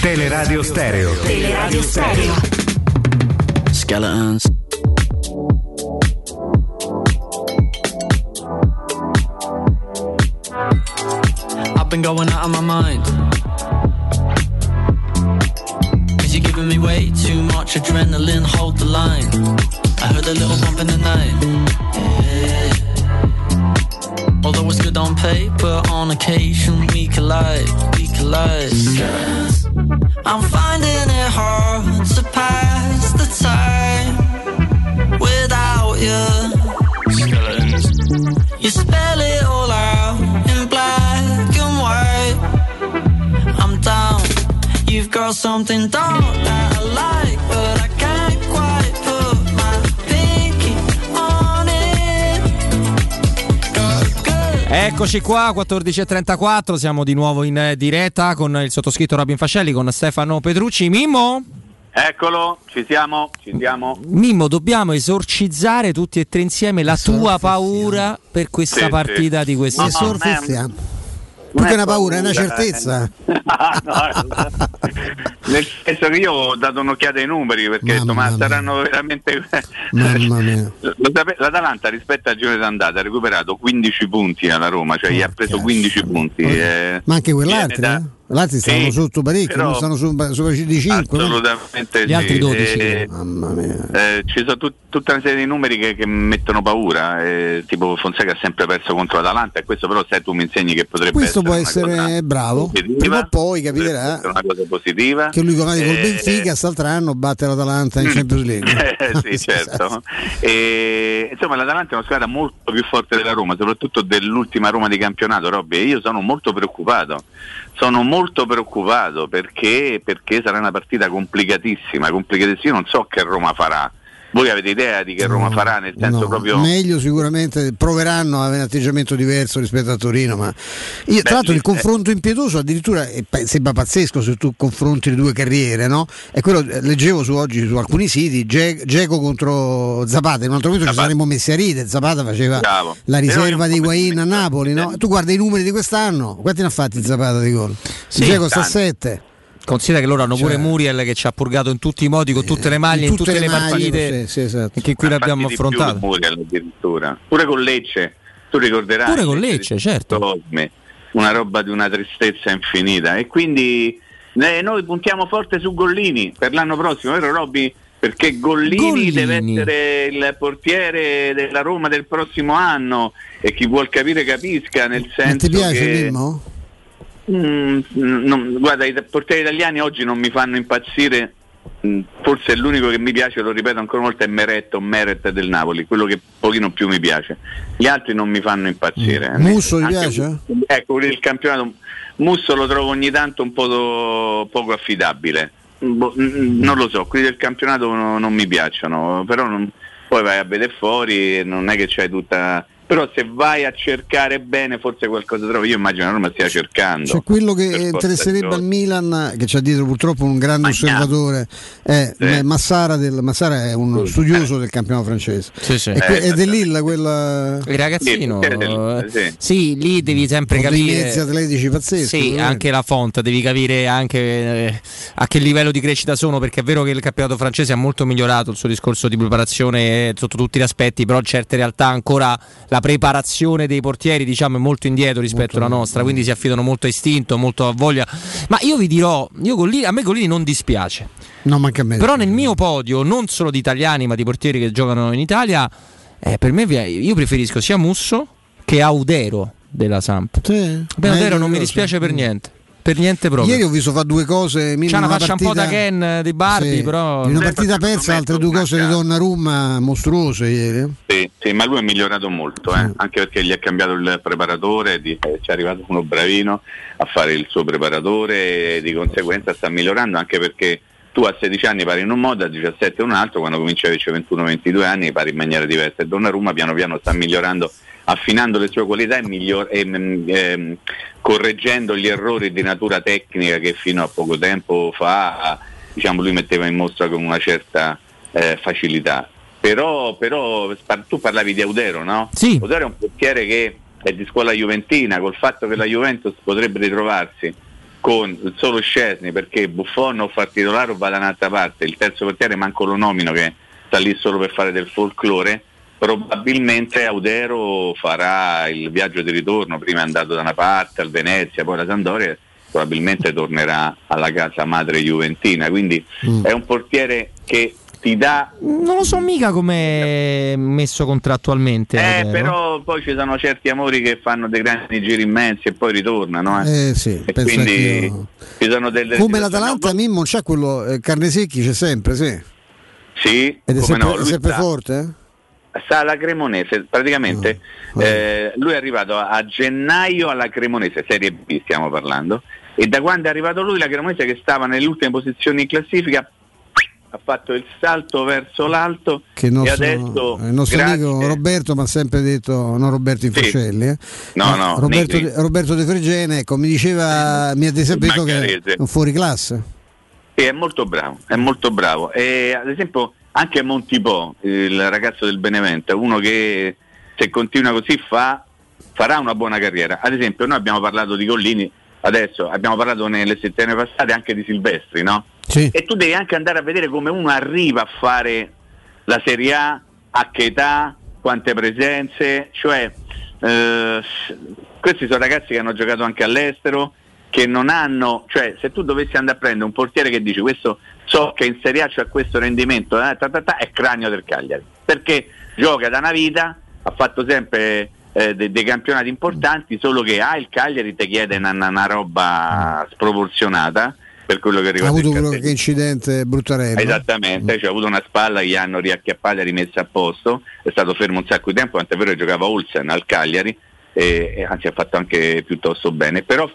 Teleradio Stereo. Teleradio Stereo. Skeletons. I've been going out of my mind. Cause you're giving me way too much adrenaline, hold the line. I heard a little bump in the night. Yeah. Although it's good on paper, on occasion we collide, we collide. I'm finding it hard to pass the time without you. You spell it all out in black and white. I'm down. You've got something dark that I like. Eccoci qua, 14.34, siamo di nuovo in eh, diretta con il sottoscritto Robin Fascelli, con Stefano Petrucci. Mimmo? Eccolo, ci siamo, ci siamo. Mimmo, dobbiamo esorcizzare tutti e tre insieme la tua paura per questa Sì, partita sì. di questa Esorcizziamo. Più che una paura, è una certezza. Ah, no, nel senso che io ho dato un'occhiata ai numeri perché ho detto, ma saranno veramente Mamma mia. L'Atalanta rispetto al girone d'andata ha recuperato 15 punti alla Roma cioè gli ha preso 15 punti eh, Ma anche quell'altro, stavano Sì, sotto parecchio, però- non stanno su, sopra di 5. assolutamente Gli sì. altri 12. Eh, Mamma mia. eh, ci sono tut- tutta una serie di numeri che, che mettono paura eh, tipo Fonseca ha sempre perso contro l'Atalanta e questo però se tu mi insegni che potrebbe Questo può essere una essere bravo. positiva, Prima o poi capirà una cosa positiva che lui come col Eh, Benfica quest'altro anno batte l'Atalanta in Champions League. Eh, sì, certo. E, insomma, l'Atalanta è una squadra molto più forte della Roma, soprattutto dell'ultima Roma di campionato, Robby. E io sono molto preoccupato. Sono molto preoccupato perché, perché sarà una partita complicatissima, complicatissima. Io non so che Roma farà. Voi avete idea di che Roma farà? Nel senso No, proprio. Meglio sicuramente proveranno a avere un atteggiamento diverso rispetto a Torino, ma io, tra l'altro il confronto impietoso addirittura è pa- sembra pazzesco se tu confronti le due carriere, no? E quello eh, leggevo su oggi su alcuni siti, Ge- Geco contro Zapata, in un altro momento ci saremmo messi a ridere, Zapata faceva Bravo. la riserva di Higuain a Napoli, no? Tu guarda i numeri di quest'anno, quanti ne ha fatti Zapata di gol? Sì, Geco sta a tanti. 7. Considera che loro hanno pure Cioè- Muriel che ci ha purgato in tutti i modi, con tutte le maglie, in tutte, le, maglie, partite sì, sì, esatto. che qui l'abbiamo affrontato. Muriel addirittura. Pure con Lecce, tu ricorderai. Pure con Lecce, certo. Una roba di una tristezza infinita. E quindi eh, noi puntiamo forte su Gollini per l'anno prossimo, vero Robby? Perché Gollini, Gollini. deve essere il portiere della Roma del prossimo anno e chi vuol capire capisca, nel Ma senso ti piace che... Mimmo? Mm, non- guarda, i portieri italiani oggi non mi fanno impazzire. Mm, Forse l'unico che mi piace, lo ripeto ancora una volta, è Meret o Meret del Napoli, quello che un pochino più mi piace. Gli altri non mi fanno impazzire. Musso ti Anche- piace? Ecco, il campionato Musso lo trovo ogni tanto un po' poco affidabile. Mm, boh, mm, non lo so, quelli del campionato no- non mi piacciono, però non- poi vai a vedere fuori e non è che c'hai tutta... Però se vai a cercare bene forse qualcosa trovi, io immagino la Roma stia cercando. C'è quello che forza interesserebbe al Milan, che c'ha dietro purtroppo un grande osservatore, è Sì. Massara, del, Massara è uno studioso del campionato francese. Sì, sì. E que- Eh, è dell'Illa quella... Il ragazzino, Sì, del- eh, sì, lì devi sempre Con dei capire. mezzi atletici pazzeschi. Sì, eh. anche la font, devi capire anche eh, a che livello di crescita sono, perché è vero che il campionato francese ha molto migliorato il suo discorso di preparazione eh, sotto tutti gli aspetti, però certe realtà ancora la preparazione dei portieri diciamo, è molto indietro rispetto alla nostra, quindi si affidano molto a istinto, molto a voglia. Ma io vi dirò, io Gollini- a me Golini non dispiace. No, manca a me. Però nel mio podio, non solo di italiani, ma di portieri che giocano in Italia, eh, per me io preferisco sia Musso che Audero della Samp. Sì. Beh, Audero non mi dispiace per niente. Per niente proprio. Ieri ho visto fare due cose. C'ha una faccia un po' da Ken eh, di Barbie, Sì. però. In una partita persa, altre due cose di Donnarumma mostruose ieri. Sì, sì, ma lui è migliorato molto, eh, anche perché gli ha cambiato il preparatore, di- eh, ci è arrivato uno bravino a fare il suo preparatore e di conseguenza sta migliorando anche perché tu a 16 anni pari in un modo, a 17 un altro, quando cominci a averci 21-22 anni pari in maniera diversa e Donnarumma piano piano sta migliorando, affinando le sue qualità e, miglior- e, mm, ehm, correggendo gli errori di natura tecnica che fino a poco tempo fa diciamo, lui metteva in mostra con una certa eh, facilità. Però, però tu parlavi di Audero, no? Sì. Audero è un portiere che è di scuola juventina, col fatto che la Juventus potrebbe ritrovarsi con solo Scesni perché Buffon o fa titolare o va da un'altra parte, il terzo portiere manco lo nomino che sta lì solo per fare del folklore, probabilmente Audero farà il viaggio di ritorno, prima è andato da una parte al Venezia, poi alla Sampdoria, probabilmente tornerà alla casa madre juventina, quindi Mm. è un portiere che ti dà Non lo so mica come è messo contrattualmente. eh, Audero. però poi ci sono certi amori che fanno dei grandi giri immensi e poi ritornano. Eh. Eh sì, E quindi ci sono delle Come l'Atalanta, Mimmo, c'ha quello eh, carne secchi, c'è sempre, sì. Sì, Ed è come sempre, no, è sempre sta- forte, eh? Sta alla Cremonese, praticamente eh, lui è arrivato a gennaio alla Cremonese, Serie B stiamo parlando, E da quando è arrivato lui la Cremonese che stava nelle ultime posizioni in classifica ha fatto il salto verso l'alto che il e adesso il nostro grazie- amico Roberto mi ha sempre detto, non Roberto Infascelli, eh, No, no, Roberto. De, Roberto De Fregene, ecco, mi diceva, mi ha desappreso che è un fuori classe. Sì, è molto bravo, è molto bravo. E ad esempio anche Montipò, il ragazzo del Benevento, uno che se continua così fa, farà una buona carriera. Ad esempio noi abbiamo parlato di Collini, adesso abbiamo parlato nelle settimane passate anche di Silvestri, no? E tu devi anche andare a vedere come uno arriva a fare la Serie A, a che età, quante presenze, cioè eh, questi sono ragazzi che hanno giocato anche all'estero, che non hanno, cioè se tu dovessi andare a prendere un portiere che dice questo so che in Serie A c'ha questo rendimento, eh, ta, ta, ta, è cranio del Cagliari, perché gioca da una vita, ha fatto sempre eh, de- dei campionati importanti, solo che ah, il Cagliari ti chiede una, una- roba sproporzionata per quello che Ha riguarda il avuto cartello. qualche incidente bruttarello. Esattamente, cioè, ha avuto una spalla, gli hanno riacchiappata e rimessa a posto, è stato fermo un sacco di tempo, tant'è vero che giocava Olsen al Cagliari, e, e anzi ha fatto anche piuttosto bene, però,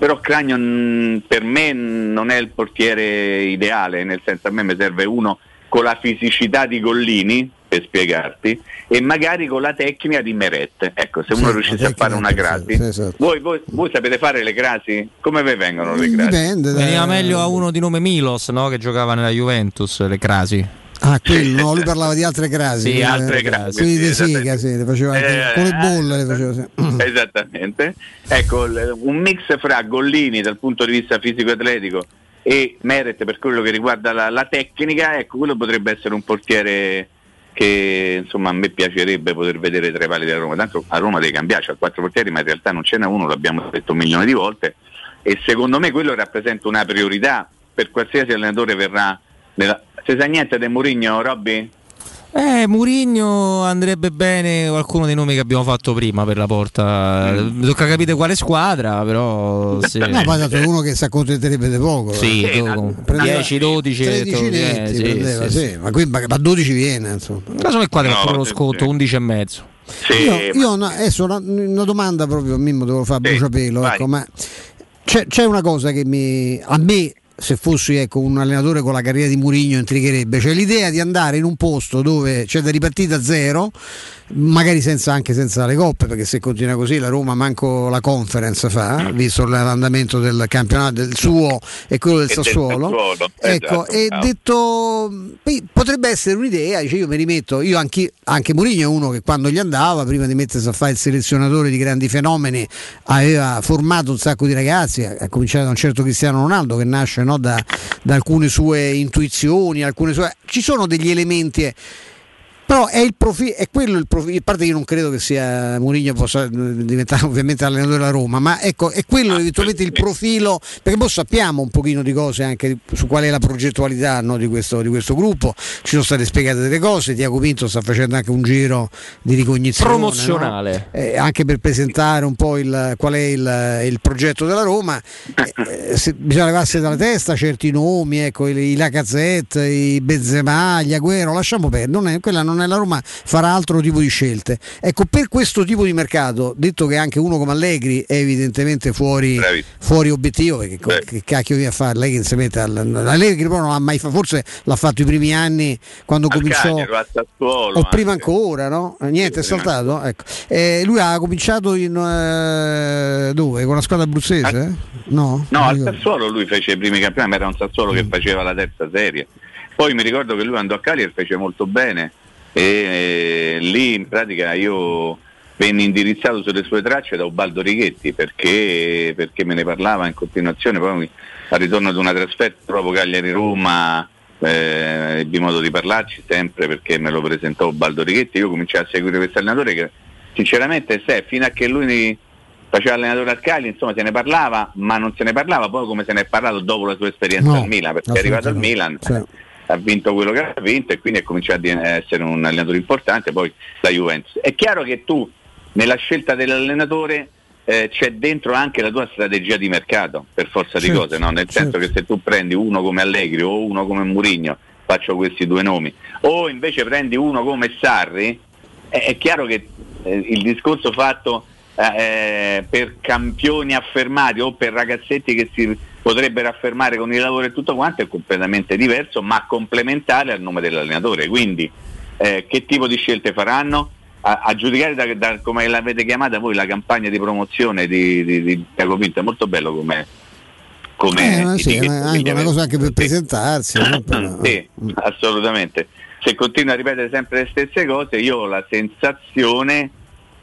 però Cragno mh, per me non è il portiere ideale, nel senso a me mi serve uno con la fisicità di Gollini, per spiegarti, e magari con la tecnica di Meret. Ecco, se uno Sì, riuscisse a fare una crasi, sì, esatto. voi, voi- voi sapete fare le crasi? Come vi vengono le crasi? Dipende. da- Veniva meglio a uno di nome Milos, no? Che giocava nella Juventus, le crasi. Ah, quello, no, lui parlava di altre crasi. Sì, eh, altre crasi, Quelli sì, di. Siga, sì, le faceva anche- Eh, con le bolle le faceva sì. Esattamente. Ecco, un mix fra Gollini dal punto di vista fisico-atletico e Meret per quello che riguarda la, la tecnica, ecco, quello potrebbe essere un portiere che insomma a me piacerebbe poter vedere tra i pali della Roma. Tanto a Roma deve cambiare, c'ha quattro portieri, ma in realtà non ce n'è uno, l'abbiamo detto un milione di volte. E secondo me quello rappresenta una priorità per qualsiasi allenatore verrà. Nella... Se sa niente di Mourinho, Robby? Eh, Murigno andrebbe bene qualcuno dei nomi che abbiamo fatto prima per la porta. Mm. Tocca capire quale squadra, però sì. No, poi è uno che si accontenterebbe di poco. Sì, eh. do- Prendeva 10, 12, 13 to- netti eh, sì, prendeva, sì, sì, sì. Ma, qui, ma ma 12 viene, insomma. Casomai qua devo No, fare lo sì, sconto, 11 e mezzo. io, io una, adesso una, una domanda proprio a Mimmo devo fare a bruciapelo, ecco, ma c'è, c'è una cosa che mi, a me se fossi ecco, un allenatore con la carriera di Murigno intrigherebbe, cioè l'idea di andare in un posto dove c'è da ripartire da zero, magari senza, anche senza le coppe, perché se continua così la Roma manco la conference fa, visto l'andamento del campionato del suo e quello del E del Sassuolo. Sassuolo, Ecco, esatto, e detto potrebbe essere un'idea, dice io mi rimetto, io anche, anche Mourinho è uno che quando gli andava, prima di mettersi a fare il selezionatore di grandi fenomeni, aveva formato un sacco di ragazzi, a cominciare da un certo Cristiano Ronaldo che nasce no, da, da alcune sue intuizioni, alcune sue... ci sono degli elementi... però è il profilo, è quello il profilo, a parte io non credo che sia Mourinho possa eh, diventare ovviamente allenatore della Roma, ma ecco, è quello eventualmente il profilo, perché poi sappiamo un pochino di cose anche su qual è la progettualità no, di, questo, di questo gruppo, ci sono state spiegate delle cose, Tiago Pinto sta facendo anche un giro di ricognizione. Promozionale. no? Eh, anche per presentare un po' il, qual è il, il progetto della Roma, Eh, se- bisogna levarsi dalla testa certi nomi, ecco, i, i Lacazette, i Benzema, gli Agüero, lasciamo perdere, non è- quella non è la Roma, farà altro tipo di scelte. Ecco, per questo tipo di mercato, detto che anche uno come Allegri è evidentemente fuori, fuori obiettivo, perché co- che cacchio viene a fare? Lei che si mette al, Allegri però non l'ha mai fatto, forse l'ha fatto i primi anni quando Al cominciò al Sassuolo, o prima anche. ancora, no? Niente, è prima. saltato? Ecco. Eh, lui ha cominciato in eh, dove? Con la squadra abruzzese? No? No, Non al. Sassuolo lui fece i primi campionati, ma era un Sassuolo Mm. che faceva la terza serie. Poi mi ricordo che lui andò a Cagliari e fece molto bene e eh, lì in pratica io venni indirizzato sulle sue tracce da Ubaldo Righetti perché, perché me ne parlava in continuazione, poi al ritorno di una trasferta proprio Cagliari-Roma eh, ebbi modo di parlarci sempre perché me lo presentò Ubaldo Righetti, io cominciai a seguire questo allenatore che sinceramente se fino a che lui faceva allenatore al Cagliari, insomma se ne parlava, ma non se ne parlava. Poi come se ne è parlato dopo la sua esperienza No, al Milan, perché è arrivato al Milan, assolutamente. Ha vinto quello che ha vinto e quindi è cominciato a di- essere un allenatore importante, poi la Juventus. È chiaro che tu nella scelta dell'allenatore eh, c'è dentro anche la tua strategia di mercato, per forza di Certo, cose, no? nel senso che se tu prendi uno come Allegri o uno come Murigno, faccio questi due nomi, o invece prendi uno come Sarri, è, è chiaro che eh, il discorso fatto eh, per campioni affermati o per ragazzetti che si potrebbero affermare con il lavoro e tutto quanto è completamente diverso, ma complementare al nome dell'allenatore. Quindi eh, che tipo di scelte faranno? A, a giudicare da, da come l'avete chiamata voi la campagna di promozione di, di, di Pinto, è molto bello come, come Eh, sì, è anche una cosa anche per presentarsi. no? Sì, assolutamente. Se continua a ripetere sempre le stesse cose, io ho la sensazione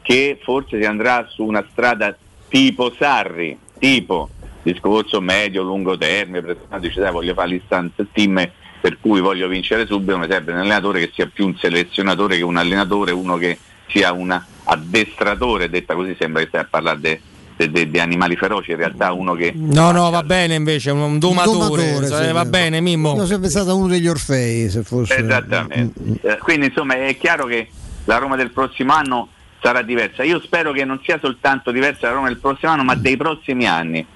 che forse si andrà su una strada tipo Sarri, tipo discorso medio, lungo termine, dice dai voglio fare l'istanza team per cui voglio vincere subito, mi serve un allenatore che sia più un selezionatore che un allenatore, uno che sia un addestratore, detta così sembra che stai a parlare di animali feroci, in realtà uno che No, no, va bene invece, un, domatore. domatore, sì, va sì. bene, Mimmo. Io sempre stato uno degli Orfei, se fosse. Esattamente. Eh, quindi insomma è chiaro che la Roma del prossimo anno sarà diversa. Io spero che non sia soltanto diversa la Roma del prossimo anno, ma dei prossimi anni.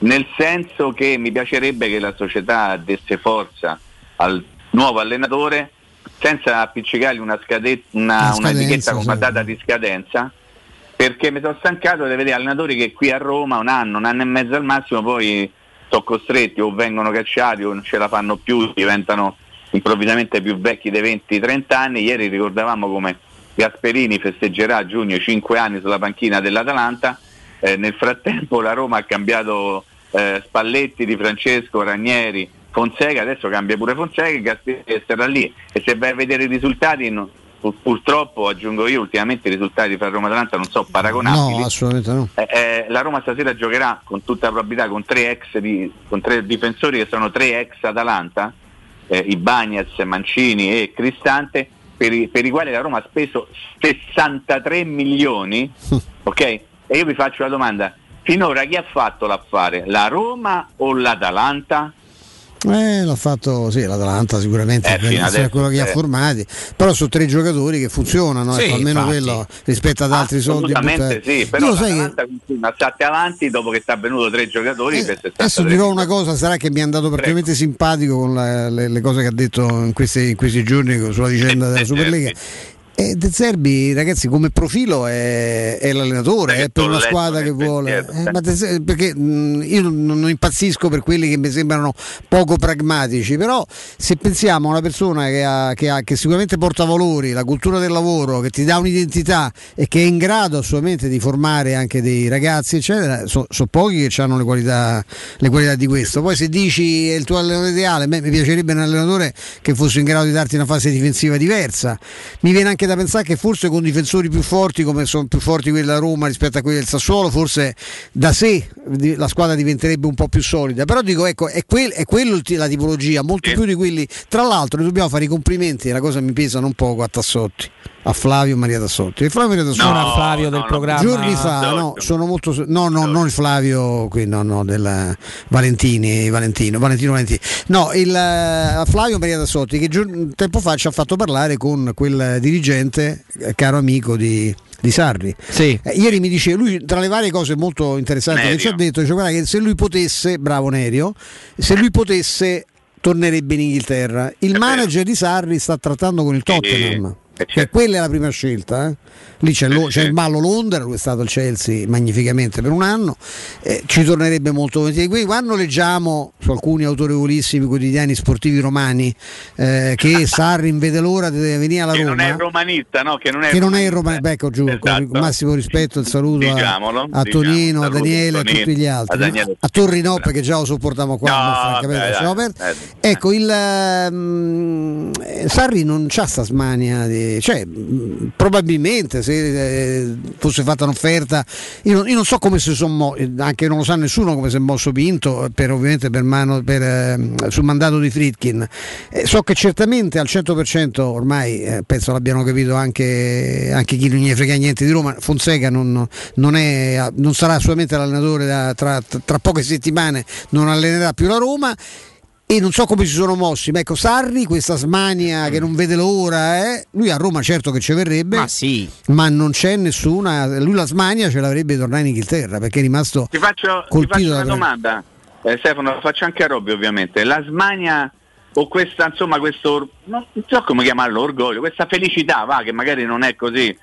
Nel senso che mi piacerebbe che la società desse forza al nuovo allenatore senza appiccicargli una, scade- una, Una etichetta con una sì. data di scadenza perché mi sono stancato di vedere allenatori che qui a Roma un anno, un anno e mezzo al massimo poi sono costretti o vengono cacciati o non ce la fanno più, diventano improvvisamente più vecchi dei 20-30 anni. Ieri ricordavamo come Gasperini festeggerà a giugno 5 anni sulla panchina dell'Atalanta, Eh, nel frattempo la Roma ha cambiato eh, Spalletti, Di Francesco, Ranieri, Fonseca, adesso cambia pure Fonseca e Gasperini sarà lì e se vai a vedere i risultati no- pur- purtroppo aggiungo io ultimamente i risultati fra Roma e Atalanta non sono paragonabili No, assolutamente no. eh, eh, la Roma stasera giocherà con tutta probabilità con tre ex di- con tre difensori che sono tre ex Atalanta, eh, Ibagnez, Mancini e Cristante, per i, per i quali la Roma ha speso 63 milioni, ok? E io vi faccio la domanda, finora chi ha fatto l'affare? La Roma o l'Atalanta? Eh, l'ha fatto sì, l'Atalanta sicuramente, Eh, fino essere adesso, quello che ha eh. formati, però sono tre giocatori che funzionano, Sì, ecco, almeno infatti. quello rispetto ad altri soldi. Assolutamente sì, però sai che l'Atalanta continua a stare avanti dopo che sta venuto tre giocatori per 63 Eh, Adesso dirò una cosa, sarà che mi è andato particolarmente simpatico con la- le, le cose che ha detto in questi, in questi giorni sulla vicenda della Superlega. E De Zerbi, ragazzi, come profilo è, è l'allenatore, è per una squadra che vuole. Eh, Zerbi- perché mh, io non, non impazzisco per quelli che mi sembrano poco pragmatici, però se pensiamo a una persona che, ha- che ha- che sicuramente porta valori, la cultura del lavoro, che ti dà un'identità e che è in grado assolutamente di formare anche dei ragazzi, eccetera, sono pochi che hanno le qualità, le qualità di questo. Poi se dici è il tuo allenatore ideale, me mi piacerebbe un allenatore che fosse in grado di darti una fase difensiva diversa. Mi viene anche da pensare che forse con difensori più forti, come sono più forti quelli della Roma rispetto a quelli del Sassuolo, forse da sé la squadra diventerebbe un po' più solida. Però dico, ecco, è, quel- è quello la tipologia, molto più di quelli. Tra l'altro, dobbiamo fare i complimenti, la cosa mi pesa un poco a Tassotti. A Flavio Maria Tassotti. E Flavio Maria Tassotti Non a Flavio del programma. Giorni fa, no, sono molto. No, no, non il Flavio, qui, no, no, del Valentini, Valentino, Valentino Valentini. No, il eh, Flavio Maria Tassotti che gior- tempo fa ci ha fatto parlare con quel dirigente, eh, caro amico di, di Sarri. Eh, ieri mi diceva, lui tra le varie cose molto interessanti che ci ha detto, dice, guarda che se lui potesse, bravo Nerio, se lui potesse tornerebbe in Inghilterra. Il manager di Sarri sta trattando con il Tottenham. Cioè, quella è la prima scelta. eh. Lì c'è, lo- c'è il ballo Londra, lui è stato al Chelsea magnificamente per un anno, eh, ci tornerebbe molto volentieri. Quindi quando leggiamo su alcuni autorevolissimi quotidiani sportivi romani eh, che Sarri non vede l'ora di venire alla Che Roma, non è romanista, no? Che non è che non è il romanista. Roma, beh, ecco, giù, con Esatto. il massimo rispetto e il saluto a, a Tonino, a Daniele e a tutti gli a altri. Daniele. A Torri no, perché già lo sopportiamo qua, No, ma francamente vabbè, lasciamo dai, perdere. eh, Ecco, il eh, Sarri non c'ha sta smania di, cioè, probabilmente se eh, fosse fatta un'offerta, io non, io non so come si sono mo- eh, anche non lo sa nessuno come si è mosso Pinto, eh, per, ovviamente per mano, per, ehm, sul mandato di Fritkin. Eh, so che certamente al 100% ormai eh, penso l'abbiano capito anche, anche chi non gli frega niente di Roma. Fonseca non, non è- non sarà assolutamente l'allenatore da- tra, tra poche settimane, non allenerà più la Roma. E non so come si sono mossi, ma ecco Sarri, questa smania che non vede l'ora, eh, lui a Roma certo che ci verrebbe, ma, non c'è nessuna, lui la smania ce l'avrebbe di tornare in Inghilterra perché è rimasto Ti faccio, ti colpito faccio da una domanda, eh, Stefano, lo faccio anche a Robby ovviamente. La smania o questa, insomma, questo, non so come chiamarlo, orgoglio, questa felicità, va, che magari non è così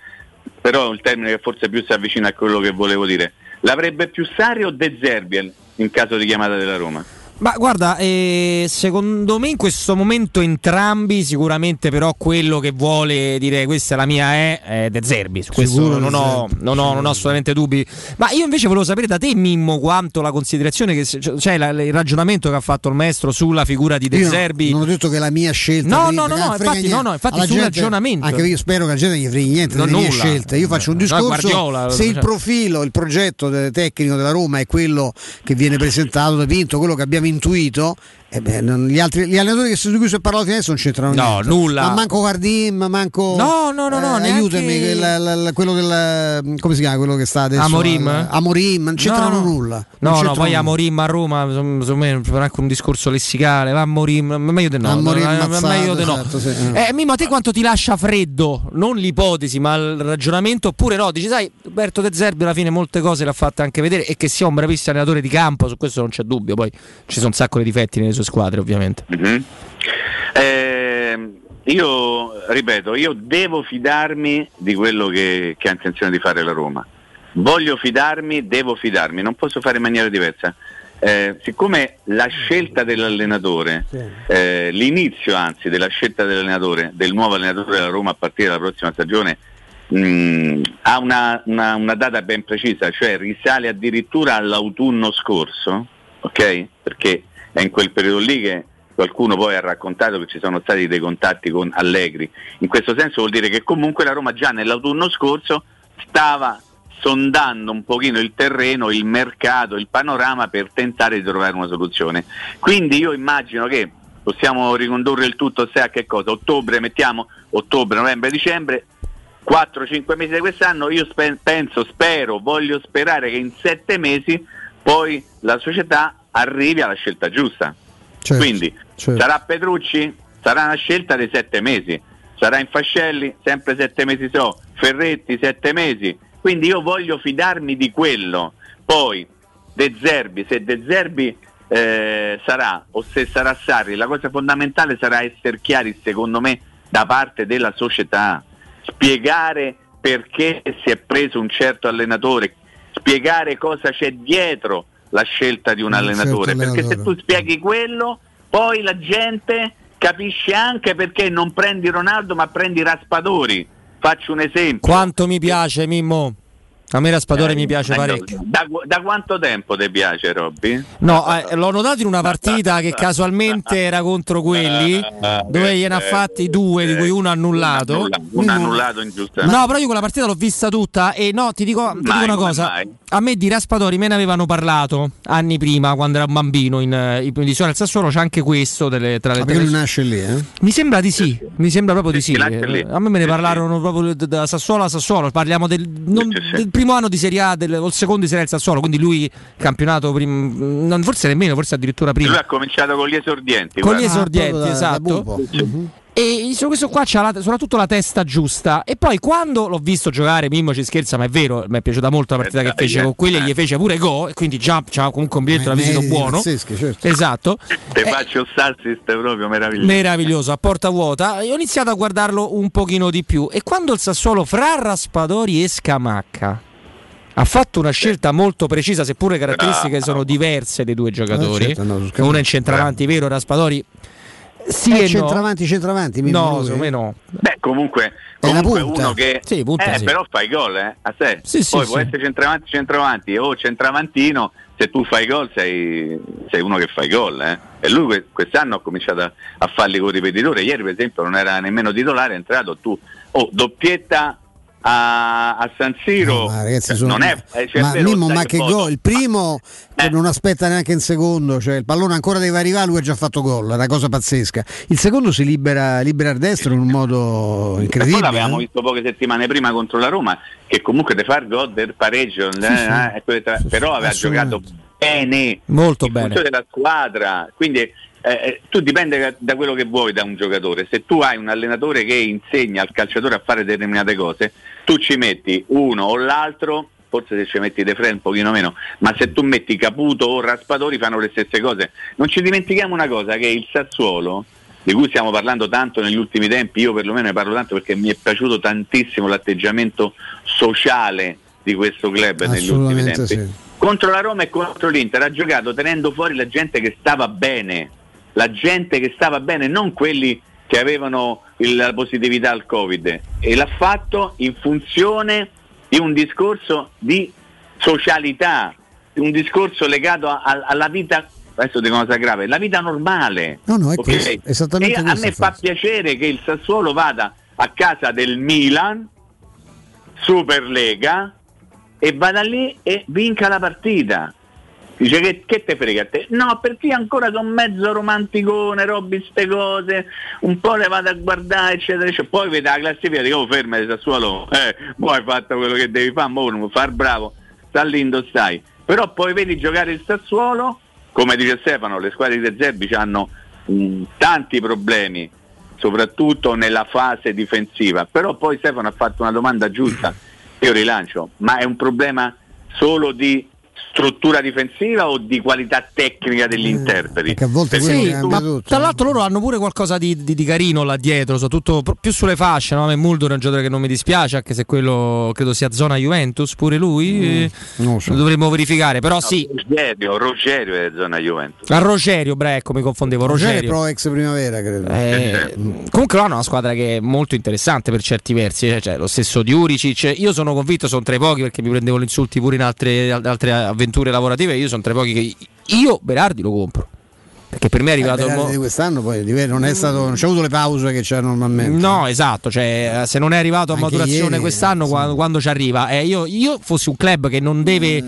però il termine che forse più si avvicina a quello che volevo dire. L'avrebbe più Sari o De Zerbi in caso di chiamata della Roma? Ma guarda, eh, secondo me in questo momento entrambi, sicuramente però quello che vuole dire questa è la mia è, è De Zerbi, su questo Sicuro non ho, non, ho, non ho assolutamente dubbi. Ma io invece volevo sapere da te Mimmo quanto la considerazione, che cioè la- il ragionamento che ha fatto il maestro sulla figura di De Io Zerbi. non ho detto che la mia scelta No, no, no, no, infatti, no, no, infatti sul gente- ragionamento. Anche io spero che la gente non gli freghi niente No, delle mie scelte. Io faccio un No, discorso. Guardiola, se il cioè. profilo, il progetto tecnico della Roma è quello che viene presentato da Vinto, quello che abbiamo intuito. Eh beh, non- gli, altri, gli allenatori che, su cui si è parlato adesso non c'entrano No, niente. nulla. Ma manco Guardim, ma manco. No, no, no, no, eh, aiutami, che la- la- quello del. come si chiama quello che sta adesso? Amorim? al- Amorim, non c'entrano No, no. nulla. No, no, poi nulla. Amorim a Roma, secondo me anche un discorso lessicale, va a Morim, meglio di no. Amorim mazzato, meglio di no. certo, sì, eh. Eh, Mimmo, a te quanto ti lascia freddo? Non l'ipotesi, ma il ragionamento, oppure no, dici, sai, Roberto De Zerbi alla fine molte cose le ha fatte anche vedere e che sia un bravissimo allenatore di campo, su questo non c'è dubbio, poi ci sono un sacco di difetti nelle sue squadre, ovviamente. Mhm. Eh, io ripeto, io devo fidarmi di quello che, che ha intenzione di fare la Roma. Voglio fidarmi, devo fidarmi, non posso fare in maniera diversa. Eh, siccome la scelta dell'allenatore, eh, l'inizio anzi della scelta dell'allenatore, del nuovo allenatore della Roma a partire dalla prossima stagione, mh, ha una, una- una data ben precisa, cioè risale addirittura all'autunno scorso, ok? Perché è in quel periodo lì che qualcuno poi ha raccontato che ci sono stati dei contatti con Allegri. In questo senso vuol dire che comunque la Roma già nell'autunno scorso stava sondando un pochino il terreno, il mercato, il panorama per tentare di trovare una soluzione. Quindi io immagino che possiamo ricondurre il tutto se a che cosa? Ottobre, mettiamo ottobre, novembre, dicembre, 4-5 mesi di quest'anno, io spe- penso, spero, voglio sperare che in 7 mesi poi la società arrivi alla scelta giusta. Certo, Quindi certo. sarà Petrucci? Sarà una scelta dei 7 mesi. Sarà in Fascelli? Sempre 7 mesi so. Ferretti 7 mesi. Quindi io voglio fidarmi di quello. Poi De Zerbi, se De Zerbi eh, sarà o se sarà Sarri, la cosa fondamentale sarà essere chiari, secondo me, da parte della società, spiegare perché si è preso un certo allenatore, spiegare cosa c'è dietro la scelta di un Un allenatore, certo perché se allenatore. tu spieghi quello, poi la gente capisce anche perché non prendi Ronaldo ma prendi Raspadori. Faccio un esempio. Quanto mi piace, Mimmo? A me Raspadore mi piace Eh, parecchio. Da, da quanto tempo ti piace, Robby? No, eh, l'ho notato in una partita che casualmente era contro quelli, dove gliene ha fatti due, di cui uno annullato. Un annullato ingiustamente. No, però io quella partita l'ho vista tutta e no, ti dico, ti dico Mai, una come cosa. mai? A me di Raspadori me ne avevano parlato anni prima, quando era un bambino in, eh, in edizione al Sassuolo, c'è anche questo delle, tra le Ah, perché lui nasce lì, eh? Mi sembra di sì, mi sembra proprio di sì. A me me ne parlarono proprio da Sassuolo a Sassuolo, parliamo del, non- del primo anno di Serie A del- o il secondo di Serie A del Sassuolo, quindi lui campionato prim- non, forse nemmeno, forse addirittura prima. Lui ha cominciato con gli esordienti. Con gli guarda. esordienti, proprio da- da esatto. buco. E su questo qua c'ha la- soprattutto la testa giusta. E poi quando l'ho visto giocare, Mimmo ci scherza, ma è vero, mi è piaciuta molto la partita Eh, che dai, fece eh. con quelli e gli fece pure go. E quindi già c'ha comunque un biglietto da visita buono. certo. Esatto. Te faccio assist proprio meraviglioso. Meraviglioso, a porta vuota. E ho iniziato a guardarlo un pochino di più. E quando il Sassuolo fra Raspadori e Scamacca ha fatto una scelta molto precisa, seppure le caratteristiche sono diverse dei due giocatori. Eh, certo, no. Uno è in centravanti, vero? Raspadori. Sì Eh, e no. centravanti, centravanti. Mimmo, No, secondo me no. Beh, comunque, È comunque punta. uno che Sì, punta, eh, sì. però fai gol, eh, a sé. Sì, sì, Poi può essere centravanti, centravanti o centravantino, se tu fai gol sei, sei uno che fai gol, eh. E lui que- quest'anno ha cominciato a, a farli con ripetitore. Ieri, per esempio, non era nemmeno titolare, è entrato tu. Oh, doppietta a, a San Siro. Ma ragazzi, sono- non è, eh, cioè, è ma vero, Mimmo, ma che gol? Il primo Eh. non aspetta neanche un secondo, cioè il pallone ancora deve arrivare, lui ha già fatto gol, è una cosa pazzesca. Il secondo si libera, libera il destro in un modo incredibile. l'avevamo eh. visto poche settimane prima contro la Roma, che comunque di far gol del pareggio, eh, eh, quelle tra- però aveva giocato bene, Molto bene. della squadra. Quindi eh, eh, tu dipende da quello che vuoi da un giocatore. Se tu hai un allenatore che insegna al calciatore a fare determinate cose, tu ci metti uno o l'altro. Forse se ci metti De Frey un pochino meno, ma se tu metti Caputo o Raspadori fanno le stesse cose. Non ci dimentichiamo una cosa, che il Sassuolo di cui stiamo parlando tanto negli ultimi tempi, io perlomeno ne parlo tanto perché mi è piaciuto tantissimo l'atteggiamento sociale di questo club negli ultimi tempi. sì. Contro la Roma e contro l'Inter ha giocato tenendo fuori la gente che stava bene, la gente che stava bene, non quelli che avevano il- la positività al Covid e l'ha fatto in funzione di un discorso di socialità, di un discorso legato a- a- alla vita, adesso dico una cosa grave, la vita normale. No, no, è ok? questo, esattamente E a me fa. fa piacere che il Sassuolo vada a casa del Milan, Superlega, e vada lì e vinca la partita. Dice che, che te frega a te? No, perché io ancora sono mezzo romanticone, robbi ste cose, un po' le vado a guardare, eccetera, eccetera. Poi vede la classifica dico, oh, fermati Sassuolo, eh, mo hai fatto quello che devi fare, mo far bravo, sta lì indossai. Però poi vedi giocare il Sassuolo, come dice Stefano, le squadre di Zerbi hanno mm, tanti problemi, soprattutto nella fase difensiva. Però poi Stefano ha fatto una domanda giusta, io rilancio, ma è un problema solo di struttura difensiva o di qualità tecnica degli interpreti? perché a volte Sì, ma tra l'altro loro hanno pure qualcosa di, di- di carino là dietro, soprattutto più sulle fasce. No? A me Mulder è un giocatore che non mi dispiace, anche se quello credo sia zona Juventus, pure lui. eh, lo dovremmo verificare, però sì. Rogerio, Rogerio è zona Juventus. A Rogerio, bre, ecco, mi confondevo. Rogerio è Rogerio. pro ex primavera, credo. Eh, comunque loro hanno una squadra che è molto interessante per certi versi, eh, cioè, lo stesso Diuricic, io sono convinto, sono tra i pochi perché mi prendevo gli insulti pure in altre, altre avventure lavorative, io sono tra i pochi che io Berardi lo compro. Perché per me è arrivato il Berardi mo- di quest'anno poi non è stato non c'è avuto le pause che c'è normalmente. No, esatto, cioè, se non è arrivato a Anche maturazione ieri, quest'anno, quando, quando ci arriva, eh, io, io fossi un club che non deve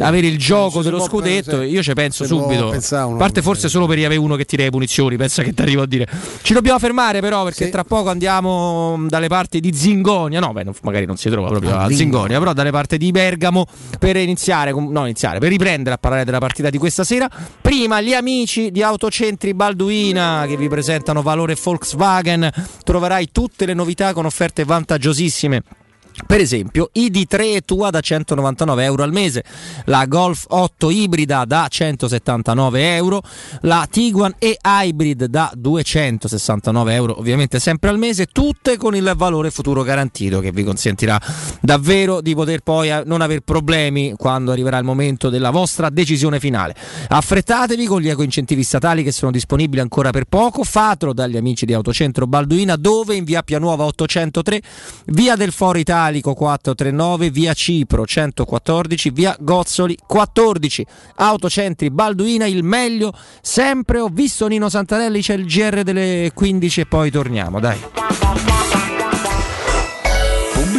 avere il gioco Mm, dello scudetto, pensare- io ci penso subito. A parte forse solo per avere uno che tira le punizioni, pensa che ti arrivo a dire. Ci dobbiamo fermare però perché tra poco andiamo mm, dalle parti di Zingonia, no, beh, non- magari non si trova proprio Ah, a Zingonia. Però dalle parti di Bergamo per iniziare, no, iniziare, per riprendere a parlare della partita di questa sera. Prima gli amici di Autocentri Balduina che vi presentano Valore Volkswagen, troverai tutte le novità con offerte vantaggiosissime. Per esempio, ID3 e tua da 199 euro al mese, la Golf 8 ibrida da 179 euro, la Tiguan e Hybrid da 269 euro, ovviamente sempre al mese, tutte con il valore futuro garantito che vi consentirà davvero di poter poi eh, non avere problemi quando arriverà il momento della vostra decisione finale. Affrettatevi con gli ecoincentivi statali che sono disponibili ancora per poco, fatelo dagli amici di Autocentro Balduina dove in via Pianuova 803, via del Foro Italico 439, via Cipro 114, via Gozzoli 14. Autocentri Balduina, il meglio sempre. Ho visto Nino Santarelli, c'è il GR delle 15 e poi torniamo, dai.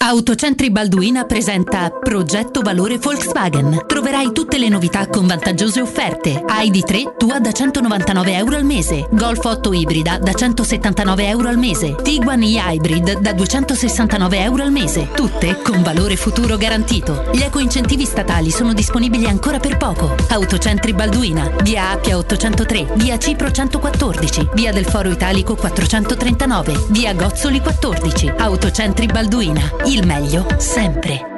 Autocentri Balduina presenta Progetto Valore Volkswagen. Troverai tutte le novità con vantaggiose offerte. ID3 tua da 199 euro al mese. Golf 8 ibrida da 179 euro al mese. Tiguan e-Hybrid da 269 euro al mese. Tutte con valore futuro garantito. Gli eco-incentivi statali sono disponibili ancora per poco. Autocentri Balduina. Via Appia 803. Via Cipro 114. Via del Foro Italico 439. Via Gozzoli 14. Autocentri Balduina. Il meglio sempre.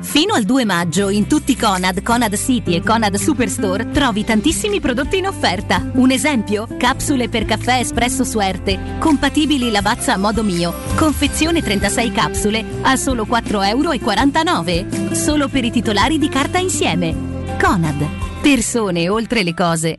Fino al 2 maggio in tutti Conad, Conad City e Conad Superstore trovi tantissimi prodotti in offerta. Un esempio? Capsule per caffè espresso Suerte, compatibili Lavazza a modo mio. Confezione 36 capsule a solo 4,49 euro. Solo per i titolari di carta insieme. Conad. Persone oltre le cose.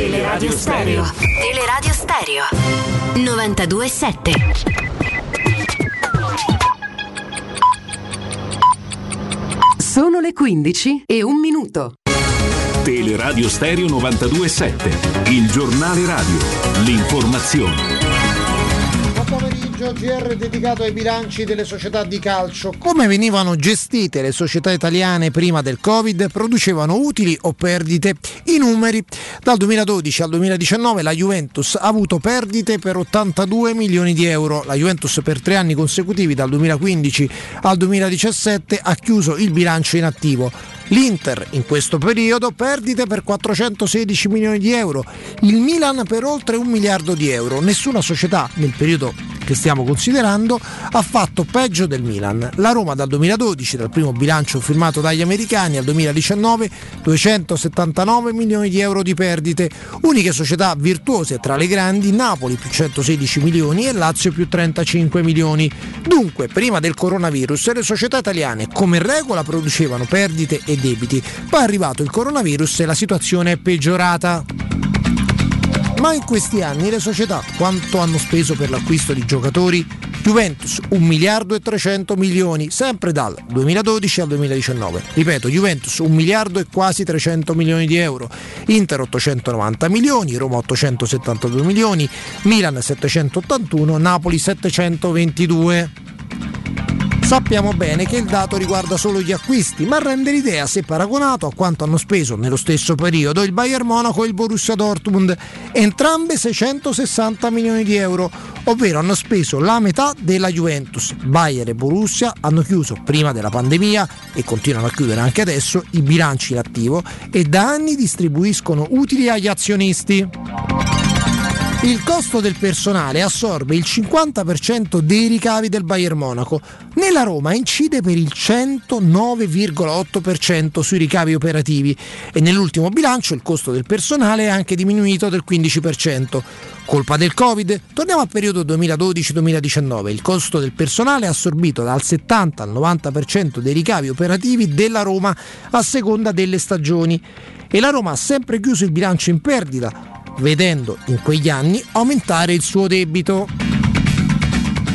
Teleradio Stereo. Teleradio Stereo. 92.7. Sono le 15 e un minuto. Teleradio Stereo 92.7. Il giornale radio. L'informazione. Pomeriggio GR dedicato ai bilanci delle società di calcio. Come venivano gestite le società italiane prima del Covid? Producevano utili o perdite? I numeri. Dal 2012 al 2019 la Juventus ha avuto perdite per 82 milioni di euro. La Juventus per tre anni consecutivi, dal 2015 al 2017, ha chiuso il bilancio in attivo. L'Inter in questo periodo perdite per 416 milioni di euro, il Milan per oltre un miliardo di euro. Nessuna società nel periodo che stiamo considerando ha fatto peggio del Milan. La Roma dal 2012, dal primo bilancio firmato dagli americani al 2019, 279 milioni di euro di perdite. Uniche società virtuose tra le grandi, Napoli più 116 milioni e Lazio più 35 milioni. Dunque, prima del coronavirus le società italiane come regola producevano perdite e debiti. Poi è arrivato il coronavirus e la situazione è peggiorata. Ma in questi anni le società quanto hanno speso per l'acquisto di giocatori? Juventus 1 miliardo e 300 milioni, sempre dal 2012 al 2019. Ripeto, Juventus 1 miliardo e quasi 300 milioni di euro, Inter 890 milioni, Roma 872 milioni, Milan 781, Napoli 722. Sappiamo bene che il dato riguarda solo gli acquisti, ma rende l'idea se paragonato a quanto hanno speso nello stesso periodo il Bayern Monaco e il Borussia Dortmund, entrambe 660 milioni di euro, ovvero hanno speso la metà della Juventus. Bayern e Borussia hanno chiuso prima della pandemia e continuano a chiudere anche adesso i bilanci in attivo e da anni distribuiscono utili agli azionisti. Il costo del personale assorbe il 50% dei ricavi del Bayern Monaco. Nella Roma incide per il 109,8% sui ricavi operativi e nell'ultimo bilancio il costo del personale è anche diminuito del 15%. Colpa del Covid? Torniamo al periodo 2012-2019. Il costo del personale è assorbito dal 70 al 90% dei ricavi operativi della Roma a seconda delle stagioni. E la Roma ha sempre chiuso il bilancio in perdita, vedendo in quegli anni aumentare il suo debito.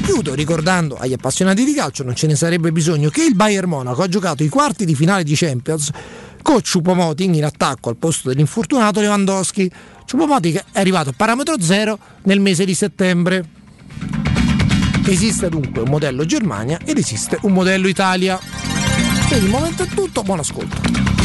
Chiudo ricordando agli appassionati di calcio, non ce ne sarebbe bisogno, che il Bayern Monaco ha giocato i quarti di finale di Champions con Choupo-Moting in attacco al posto dell'infortunato Lewandowski. Choupo-Moting è arrivato a parametro zero nel mese di settembre. Esiste dunque un modello Germania ed esiste un modello Italia. Per il momento è tutto, buon ascolto.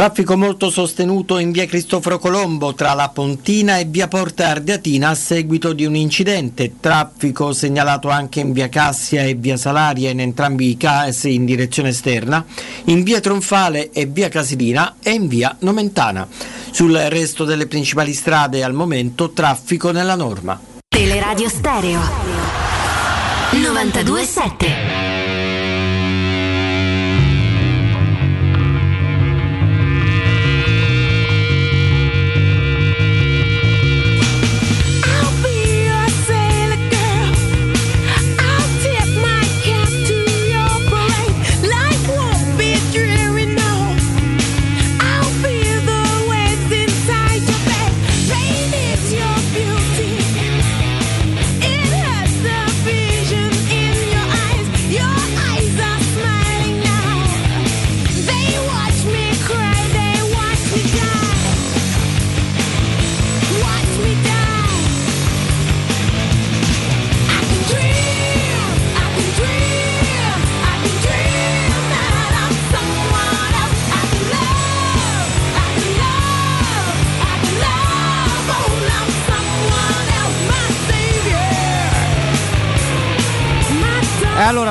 Traffico molto sostenuto in via Cristoforo Colombo tra la Pontina e via Porta Ardeatina a seguito di un incidente. Traffico segnalato anche in via Cassia e via Salaria in entrambi i casi in direzione esterna, in via Tronfale e via Casilina e in via Nomentana. Sul resto delle principali strade al momento traffico nella norma. Teleradio Stereo 927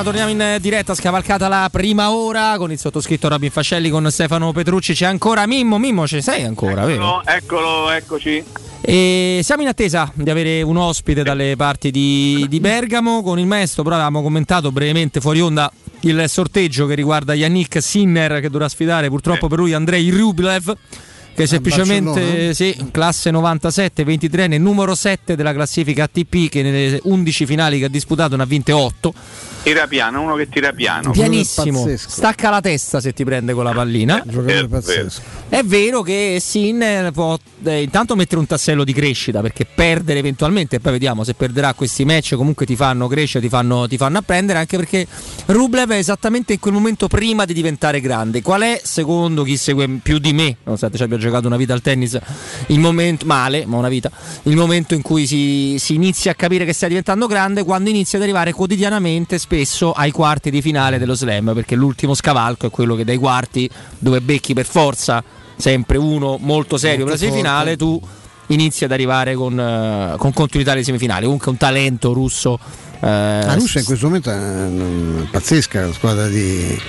allora torniamo in diretta, scavalcata la prima ora con il sottoscritto Robin Fascelli, con Stefano Petrucci. C'è ancora Mimmo, Mimmo ci sei ancora, vero? Eccolo, eccolo, eccoci. E siamo in attesa di avere un ospite dalle parti di, di Bergamo con il maestro, però avevamo commentato brevemente fuori onda il sorteggio che riguarda Yannick Sinner che dovrà sfidare purtroppo per lui Andrei Rublev che semplicemente sì, classe 97, 23 nel numero 7 della classifica ATP che nelle 11 finali che ha disputato ne ha vinte 8 Tira piano, uno che tira piano. pianissimo stacca la testa se ti prende con la pallina È pazzesco. è vero che Sinner può eh, intanto mettere un tassello di crescita perché perdere eventualmente, e poi vediamo se perderà questi match, comunque ti fanno crescere, ti fanno, ti fanno apprendere, anche perché Rublev è esattamente in quel momento prima di diventare grande. Qual è, secondo chi segue più di me, nonostante ci abbia giocato una vita al tennis, il momento, male, ma una vita, il momento in cui si, si inizia a capire che stai diventando grande, quando inizia ad arrivare quotidianamente spesso ai quarti di finale dello slam, perché l'ultimo scavalco è quello che dai quarti dove becchi per forza sempre uno molto serio Molto per la semifinale, tu inizi ad arrivare con, eh, con continuità alle semifinali. Comunque un talento russo. eh, La Russia in questo momento è eh, pazzesca, la squadra di.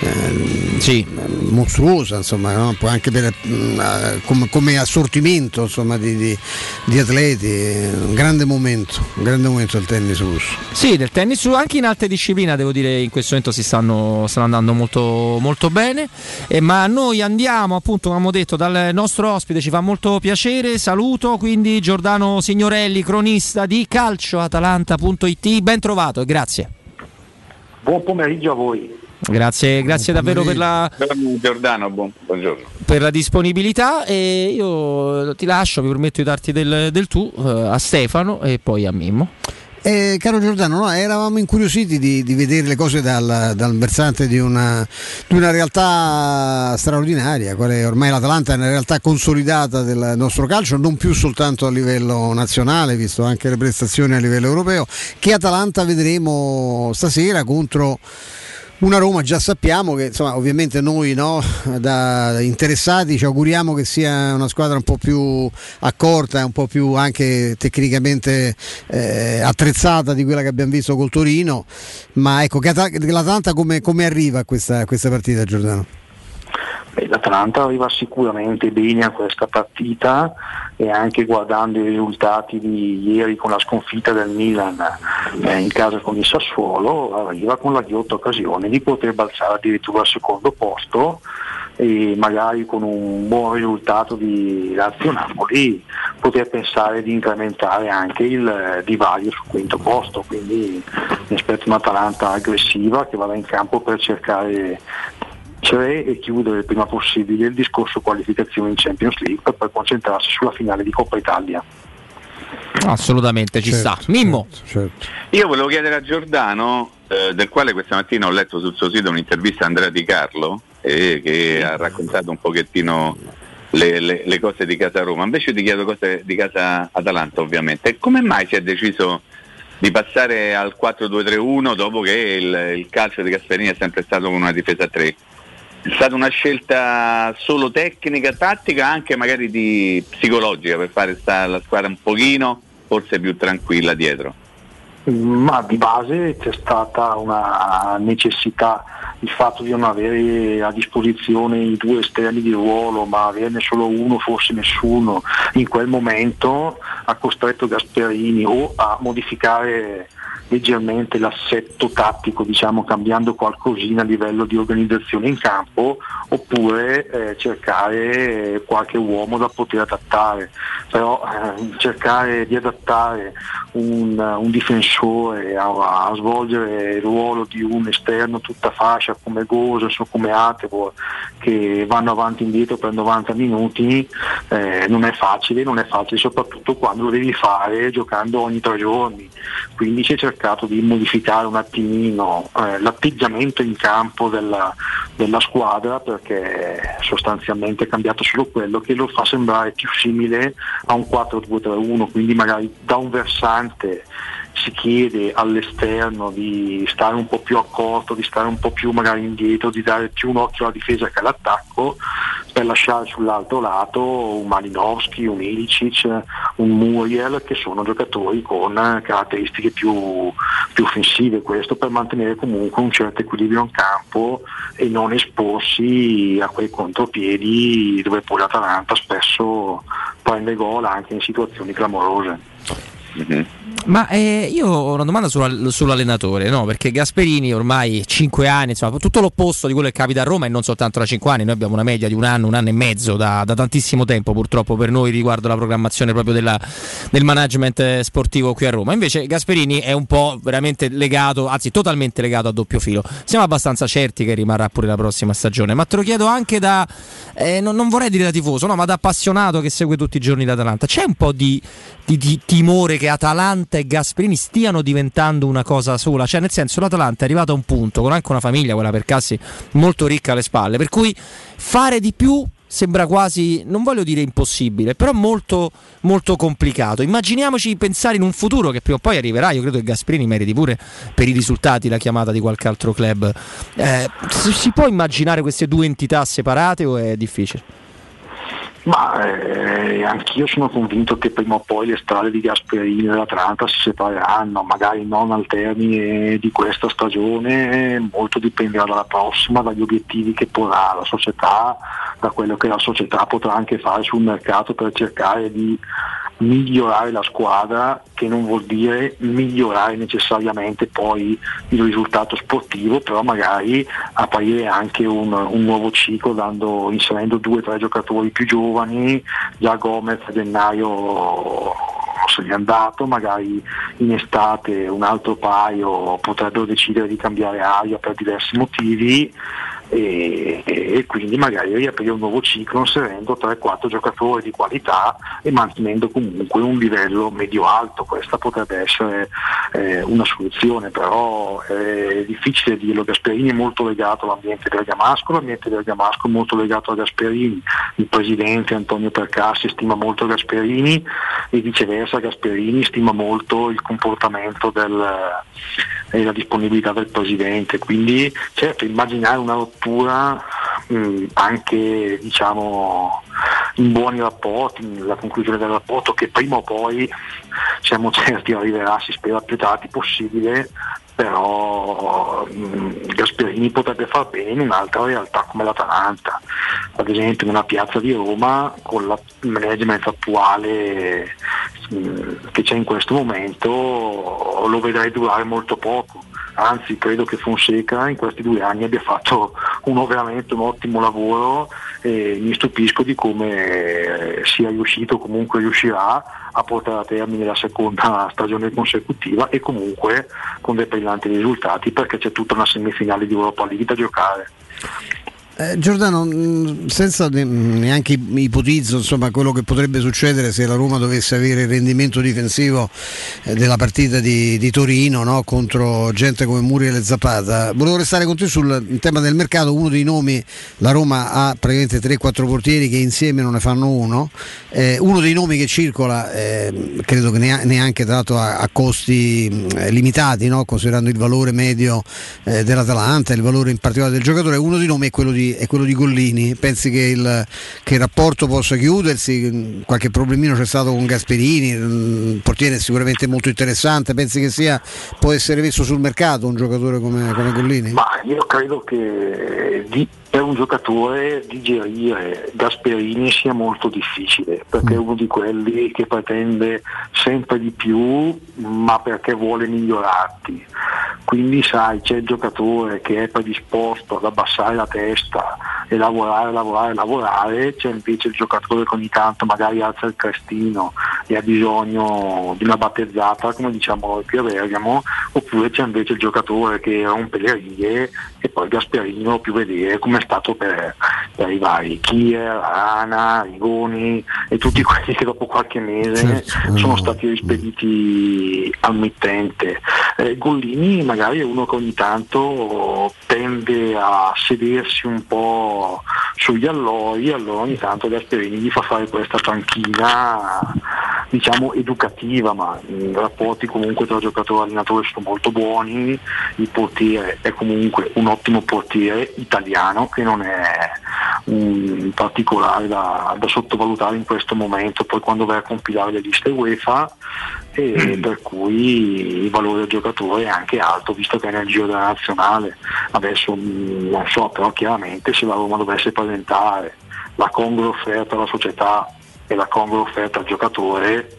Eh, mostruosa insomma no? Poi anche per, mm, eh, come, come assortimento insomma, di, di- di atleti un grande momento un grande momento del tennis russo Sì, del tennis anche in altre discipline devo dire in questo momento si stanno, stanno andando molto, molto bene, Eh, ma noi andiamo appunto come abbiamo detto dal nostro ospite, ci fa molto piacere, saluto quindi Giordano Signorelli, cronista di calcioatalanta.it, ben trovato e grazie. Buon pomeriggio a voi. Grazie, grazie davvero per la, Giordano, buon- buongiorno. per la disponibilità e io ti lascio, mi permetto di darti del, del tu eh, a Stefano e poi a Mimmo. Eh, caro Giordano, no, eravamo incuriositi di, di vedere le cose dal, dal versante di una, di una realtà straordinaria, qual è ormai l'Atalanta è una realtà consolidata del nostro calcio, non più soltanto a livello nazionale, visto anche le prestazioni a livello europeo. Che Atalanta vedremo stasera contro una Roma già sappiamo che insomma, ovviamente noi no, da interessati ci auguriamo che sia una squadra un po' più accorta, un po' più anche tecnicamente eh, attrezzata di quella che abbiamo visto col Torino, ma ecco l'Atalanta come, come arriva a questa, questa partita Giordano? L'Atalanta arriva sicuramente bene a questa partita e anche guardando i risultati di ieri con la sconfitta del Milan eh, in casa con il Sassuolo arriva con la ghiotta occasione di poter balzare addirittura al secondo posto e magari con un buon risultato di Lazio-Napoli poter pensare di incrementare anche il divario sul quinto posto. Quindi mi aspetto un'Atalanta aggressiva che vada in campo per cercare vincere e chiudere il prima possibile il discorso qualificazione in Champions League per poi concentrarsi sulla finale di Coppa Italia. Assolutamente ci Certo, sta. Mimmo, Io volevo chiedere a Giordano, eh, del quale questa mattina ho letto sul suo sito un'intervista a Andrea Di Carlo, eh, che ha raccontato un pochettino le, le- le cose di casa Roma. Invece ti chiedo cose di casa Atalanta, ovviamente. Come mai si è deciso di passare al 4-2-3-1 dopo che il, il calcio di Gasperini è sempre stato con una difesa a 3? È stata una scelta solo tecnica, tattica, anche magari di psicologica per fare sta- la squadra un pochino forse più tranquilla dietro. Ma di base c'è stata una necessità, il fatto di non avere a disposizione i due esterni di ruolo, ma averne solo uno, forse nessuno, in quel momento ha costretto Gasperini o a modificare leggermente l'assetto tattico, diciamo cambiando qualcosina a livello di organizzazione in campo, oppure eh, cercare qualche uomo da poter adattare. Però eh, cercare di adattare un, un difensore a, a svolgere il ruolo di un esterno tutta fascia come Gosens o come Atebor che vanno avanti e indietro per 90 minuti eh, non è facile, non è facile soprattutto quando lo devi fare giocando ogni tre giorni. Quindi si è cercato di modificare un attimino eh, l'atteggiamento in campo della, della squadra perché sostanzialmente è cambiato solo quello che lo fa sembrare più simile a un 4-2-3-1, quindi magari da un versante si chiede all'esterno di stare un po' più accorto, di stare un po' più magari indietro, di dare più un occhio alla difesa che all'attacco per lasciare sull'altro lato un Malinowski, un Ilicic, un Muriel che sono giocatori con caratteristiche più, più offensive, questo per mantenere comunque un certo equilibrio in campo e non esporsi a quei contropiedi dove poi l'Atalanta spesso prende gol anche in situazioni clamorose. Ma eh, io ho una domanda sulla- sull'allenatore, no? Perché Gasperini ormai 5 anni, insomma, tutto l'opposto di quello che capita a Roma e non soltanto da 5 anni, noi abbiamo una media di un anno, un anno e mezzo da, da tantissimo tempo purtroppo per noi riguardo la programmazione proprio della- del management sportivo qui a Roma. Invece Gasperini è un po' veramente legato, anzi totalmente legato a doppio filo. Siamo abbastanza certi che rimarrà pure la prossima stagione, ma te lo chiedo anche da, eh, non, non vorrei dire da tifoso, no, ma da appassionato che segue tutti i giorni l'Atalanta. C'è un po' di, di- di timore che Atalanta e Gasperini stiano diventando una cosa sola? Cioè nel senso l'Atalanta è arrivato a un punto, con anche una famiglia, quella per Cassi, molto ricca alle spalle, per cui fare di più sembra quasi, non voglio dire impossibile, però molto, molto complicato. Immaginiamoci pensare in un futuro che prima o poi arriverà, io credo che Gasperini meriti pure per i risultati la chiamata di qualche altro club. Eh, si può immaginare queste due entità separate o è difficile? Ma eh, anch'io sono convinto che prima o poi le strade di Gasperini e dell'Atalanta si separeranno, magari non al termine di questa stagione, molto dipenderà dalla prossima, dagli obiettivi che porrà la società, da quello che la società potrà anche fare sul mercato per cercare di migliorare la squadra, che non vuol dire migliorare necessariamente poi il risultato sportivo, però magari aprire anche un, un nuovo ciclo dando, inserendo due o tre giocatori più giovani, già Gomez a gennaio se n'è andato, magari in estate un altro paio potrebbero decidere di cambiare aria per diversi motivi e, e quindi magari riaprire un nuovo ciclo inserendo 3-4 giocatori di qualità e mantenendo comunque un livello medio-alto. Questa potrebbe essere eh, una soluzione, però è difficile dirlo. Gasperini è molto legato all'ambiente bergamasco, l'ambiente bergamasco è molto legato a Gasperini, il presidente Antonio Percassi stima molto Gasperini e viceversa Gasperini stima molto il comportamento del, e la disponibilità del presidente. Quindi certo immaginare una rottura mh, anche diciamo in buoni rapporti, nella conclusione del rapporto che prima o poi siamo certi arriverà, si spera più tardi possibile, però mh, Gasperini potrebbe far bene in un'altra realtà come l'Atalanta, ad esempio in una piazza di Roma con la- il management attuale mh, che c'è in questo momento lo vedrei durare molto poco. Anzi, credo che Fonseca in questi due anni abbia fatto uno, veramente un ottimo lavoro e mi stupisco di come eh, sia riuscito, comunque riuscirà a portare a termine la seconda stagione consecutiva e comunque con dei brillanti risultati perché c'è tutta una semifinale di Europa League da giocare. Eh, Giordano, mh, senza ne- neanche ipotizzo insomma, quello che potrebbe succedere se la Roma dovesse avere il rendimento difensivo eh, della partita di, di Torino no? contro gente come Muriel e Zapata, volevo restare con te sul tema del mercato. Uno dei nomi, la Roma ha praticamente 3-4 portieri che insieme non ne fanno uno. Eh, uno dei nomi che circola, eh, credo che nea- neanche l'altro a, a costi mh, limitati, no? considerando il valore medio eh, dell'Atalanta, il valore in particolare del giocatore, uno dei nomi è quello di, è quello di Gollini. Pensi che il, che il rapporto possa chiudersi? Qualche problemino c'è stato con Gasperini, il portiere è sicuramente molto interessante, pensi che sia, può essere messo sul mercato un giocatore come, come Gollini? Ma io credo che di- per un giocatore digerire Gasperini sia molto difficile perché è uno di quelli che pretende sempre di più ma perché vuole migliorarti. Quindi sai, c'è il giocatore che è predisposto ad abbassare la testa e lavorare, lavorare, lavorare, c'è invece il giocatore che ogni tanto magari alza il crestino e ha bisogno di una battezzata, come diciamo noi qui a Bergamo, oppure c'è invece il giocatore che rompe le righe e poi lo più vedere come è stato per, per i vari Kier, Arana, Rigoni e tutti quelli che dopo qualche mese sono stati rispediti al mittente. Eh, Gollini magari è uno che ogni tanto tende a sedersi un po' sugli allori, allora ogni tanto Gasperini gli fa fare questa panchina diciamo educativa, ma i rapporti comunque tra giocatore e allenatore sono molto buoni, il portiere è comunque un ottimo portiere italiano che non è un particolare da, da sottovalutare in questo momento, poi quando vai a compilare le liste UEFA e per cui il valore del giocatore è anche alto visto che è nel giro della nazionale. Adesso mh, non so, però chiaramente se la Roma dovesse presentare la congrua offerta alla società e la congrua offerta al giocatore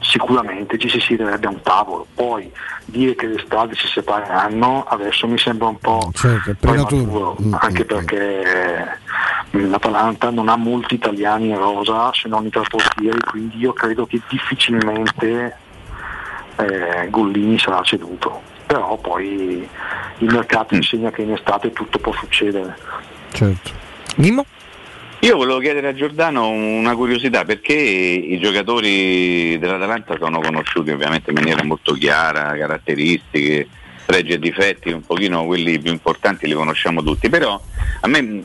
sicuramente ci si siederebbe a un tavolo. Poi dire che le strade si separeranno adesso mi sembra un po' Certo, prematuro, prematuro. anche perché mh, l'Atalanta non ha molti italiani in rosa se non i tre portieri, quindi io credo che difficilmente eh, Gollini sarà ceduto. Però poi il mercato insegna che in estate tutto può succedere. Certo. Mimmo? Io volevo chiedere a Giordano una curiosità, perché i giocatori dell'Atalanta sono conosciuti ovviamente in maniera molto chiara, caratteristiche, pregi e difetti, un pochino quelli più importanti li conosciamo tutti, però a me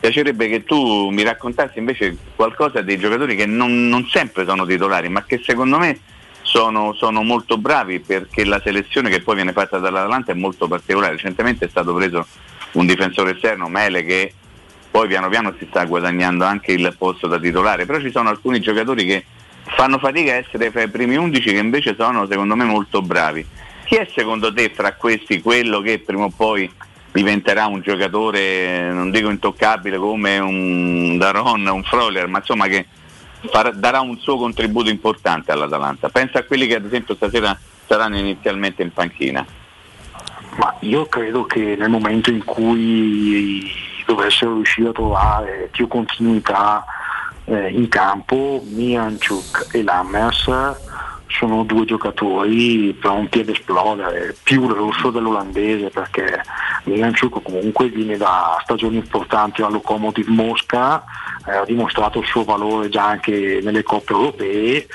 piacerebbe che tu mi raccontassi invece qualcosa dei giocatori che non, non sempre sono titolari, ma che secondo me sono, sono molto bravi perché la selezione che poi viene fatta dall'Atalanta è molto particolare. Recentemente è stato preso un difensore esterno, Mele, che poi piano piano si sta guadagnando anche il posto da titolare, però ci sono alcuni giocatori che fanno fatica a essere fra i primi 11 che invece sono secondo me molto bravi. Chi è secondo te fra questi quello che prima o poi diventerà un giocatore, non dico intoccabile come un Daron, un Freuler, ma insomma che farà- darà un suo contributo importante all'Atalanta? Pensa a quelli che ad esempio stasera saranno inizialmente in panchina. Ma io credo che nel momento in cui dovessero riuscire a trovare più continuità eh, in campo, Miranchuk e Lammers sono due giocatori pronti ad esplodere, più il russo dell'olandese perché Miranchuk comunque viene da stagioni importanti alla Lokomotiv Mosca, eh, ha dimostrato il suo valore già anche nelle coppe europee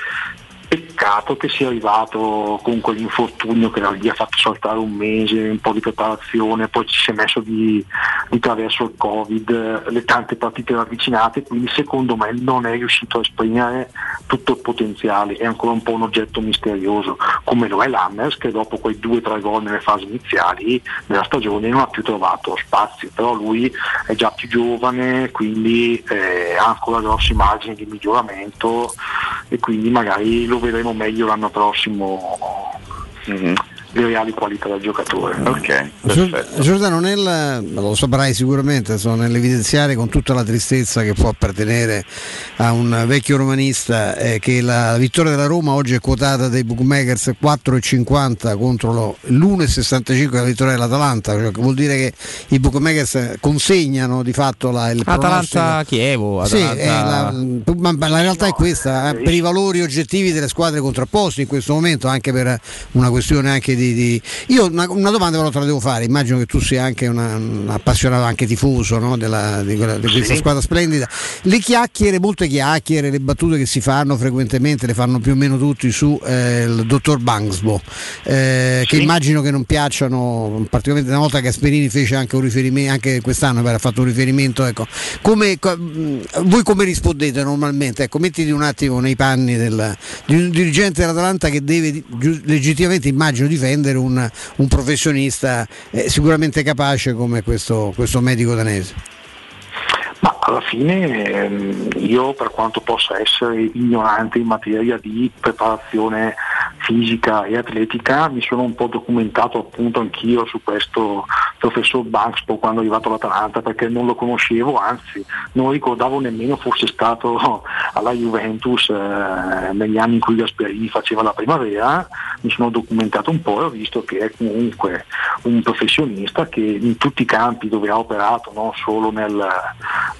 Peccato che sia arrivato con quell'infortunio che gli ha fatto saltare un mese, un po' di preparazione, poi ci si è messo di, di traverso il Covid, le tante partite ravvicinate, quindi secondo me non è riuscito a esprimere tutto il potenziale, è ancora un po' un oggetto misterioso, come lo è Lammers che dopo quei due o tre gol nelle fasi iniziali della stagione non ha più trovato spazio, però lui è già più giovane, quindi eh, ha ancora grossi margini di miglioramento e quindi magari lo vedremo meglio l'anno prossimo Mhm. Le reali qualità del giocatore. Ok, Gior- Giordano, nel, lo saprai sicuramente, sono nell'evidenziare con tutta la tristezza che può appartenere a un vecchio romanista eh, che la vittoria della Roma oggi è quotata dai bookmakers 4,50 contro lo- l'1,65 della vittoria dell'Atalanta, cioè, che vuol dire che i bookmakers consegnano di fatto la, il pronostico. Atalanta-Chievo. Sì, Atalanta... è la, ma, la realtà è questa, eh, per i valori oggettivi delle squadre contrapposte in questo momento, anche per una questione anche di... di- Io una, una domanda però te la devo fare, immagino che tu sia anche una- un appassionato, anche tifoso no, della- di, quella- di questa Sì. squadra splendida. Le chiacchiere, molte chiacchiere, le battute che si fanno frequentemente, le fanno più o meno tutti su eh, il dottor Bangsbo, eh, che immagino che non piacciono, particolarmente una volta Gasperini fece anche un riferimento, anche quest'anno aveva fatto un riferimento, ecco. Come, voi come rispondete normalmente? Ecco, mettiti un attimo nei panni del- di un dirigente dell'Atalanta che deve di- legittimamente, immagino, difendere un, un professionista eh, sicuramente capace come questo, questo medico danese. Ma alla fine ehm, io per quanto possa essere ignorante in materia di preparazione fisica e atletica mi sono un po' documentato appunto anch'io su questo professor Bankspo quando è arrivato all'Atalanta perché non lo conoscevo, anzi non ricordavo nemmeno fosse stato alla Juventus eh, negli anni in cui Gasperini faceva la primavera, mi sono documentato un po' e ho visto che è comunque un professionista che in tutti i campi dove ha operato, non solo nel,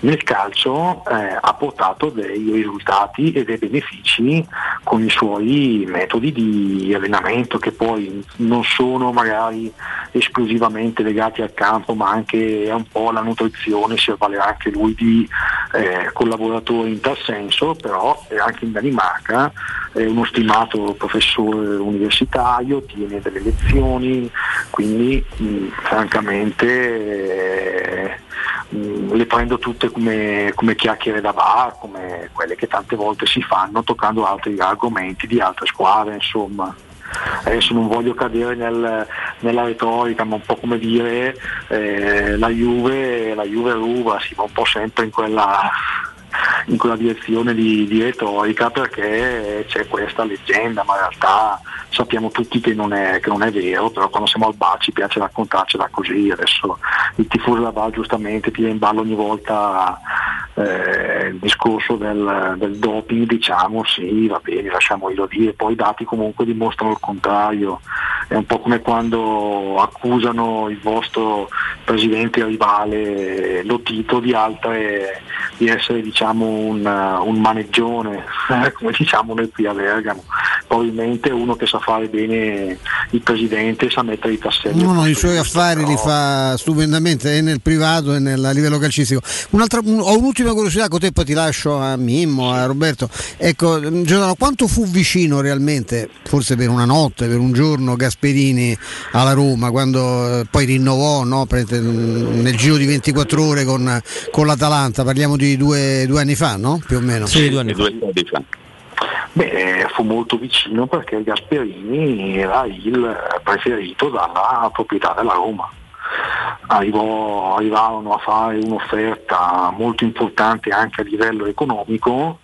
nel calcio, eh, ha portato dei risultati e dei benefici con i suoi metodi di allenamento che poi non sono magari esclusivamente legati al campo ma anche un po' alla nutrizione, si avvalerà anche lui di eh, collaboratori in tal senso, però è anche in Danimarca è uno stimato professore universitario, tiene delle lezioni, quindi mh, francamente eh, mh, le prendo tutte come, come chiacchiere da bar, come quelle che tante volte si fanno toccando altri argomenti di altre squadre, insomma. Adesso non voglio cadere nel- nella retorica, ma un po' come dire eh, la Juve, la Juve ruba, si va un po' sempre in quella, in quella direzione di, di retorica perché c'è questa leggenda, ma in realtà sappiamo tutti che non, è, che non è vero, però quando siamo al bar ci piace raccontarcela così, adesso il tifoso da bar giustamente tira in ballo ogni volta eh, il discorso del, del doping, diciamo sì, va bene, lasciamolo dire, poi i dati comunque dimostrano il contrario, è un po' come quando accusano il vostro presidente rivale Lotito di altre di essere diciamo un, un maneggione, come diciamo noi qui a Bergamo. Probabilmente uno che sa fare bene il presidente sa mettere i tasselli. No, no, i suoi affari li però- fa stupendamente e nel privato e nel, a livello calcistico. Un'altra- un- ho un'ultima curiosità, con te poi ti lascio a Mimmo, a Roberto. Ecco, mm, Giordano, quanto fu vicino realmente, forse per una notte, per un giorno, Gasperini alla Roma, quando eh, poi rinnovò no, mm, nel giro di 24 ore con, con l'Atalanta, parliamo di due, due anni fa, no? Più o meno. Sì, due anni fa. Due. Beh, fu molto vicino perché Gasperini era il preferito dalla proprietà della Roma. Arrivò- arrivarono a fare un'offerta molto importante anche a livello economico,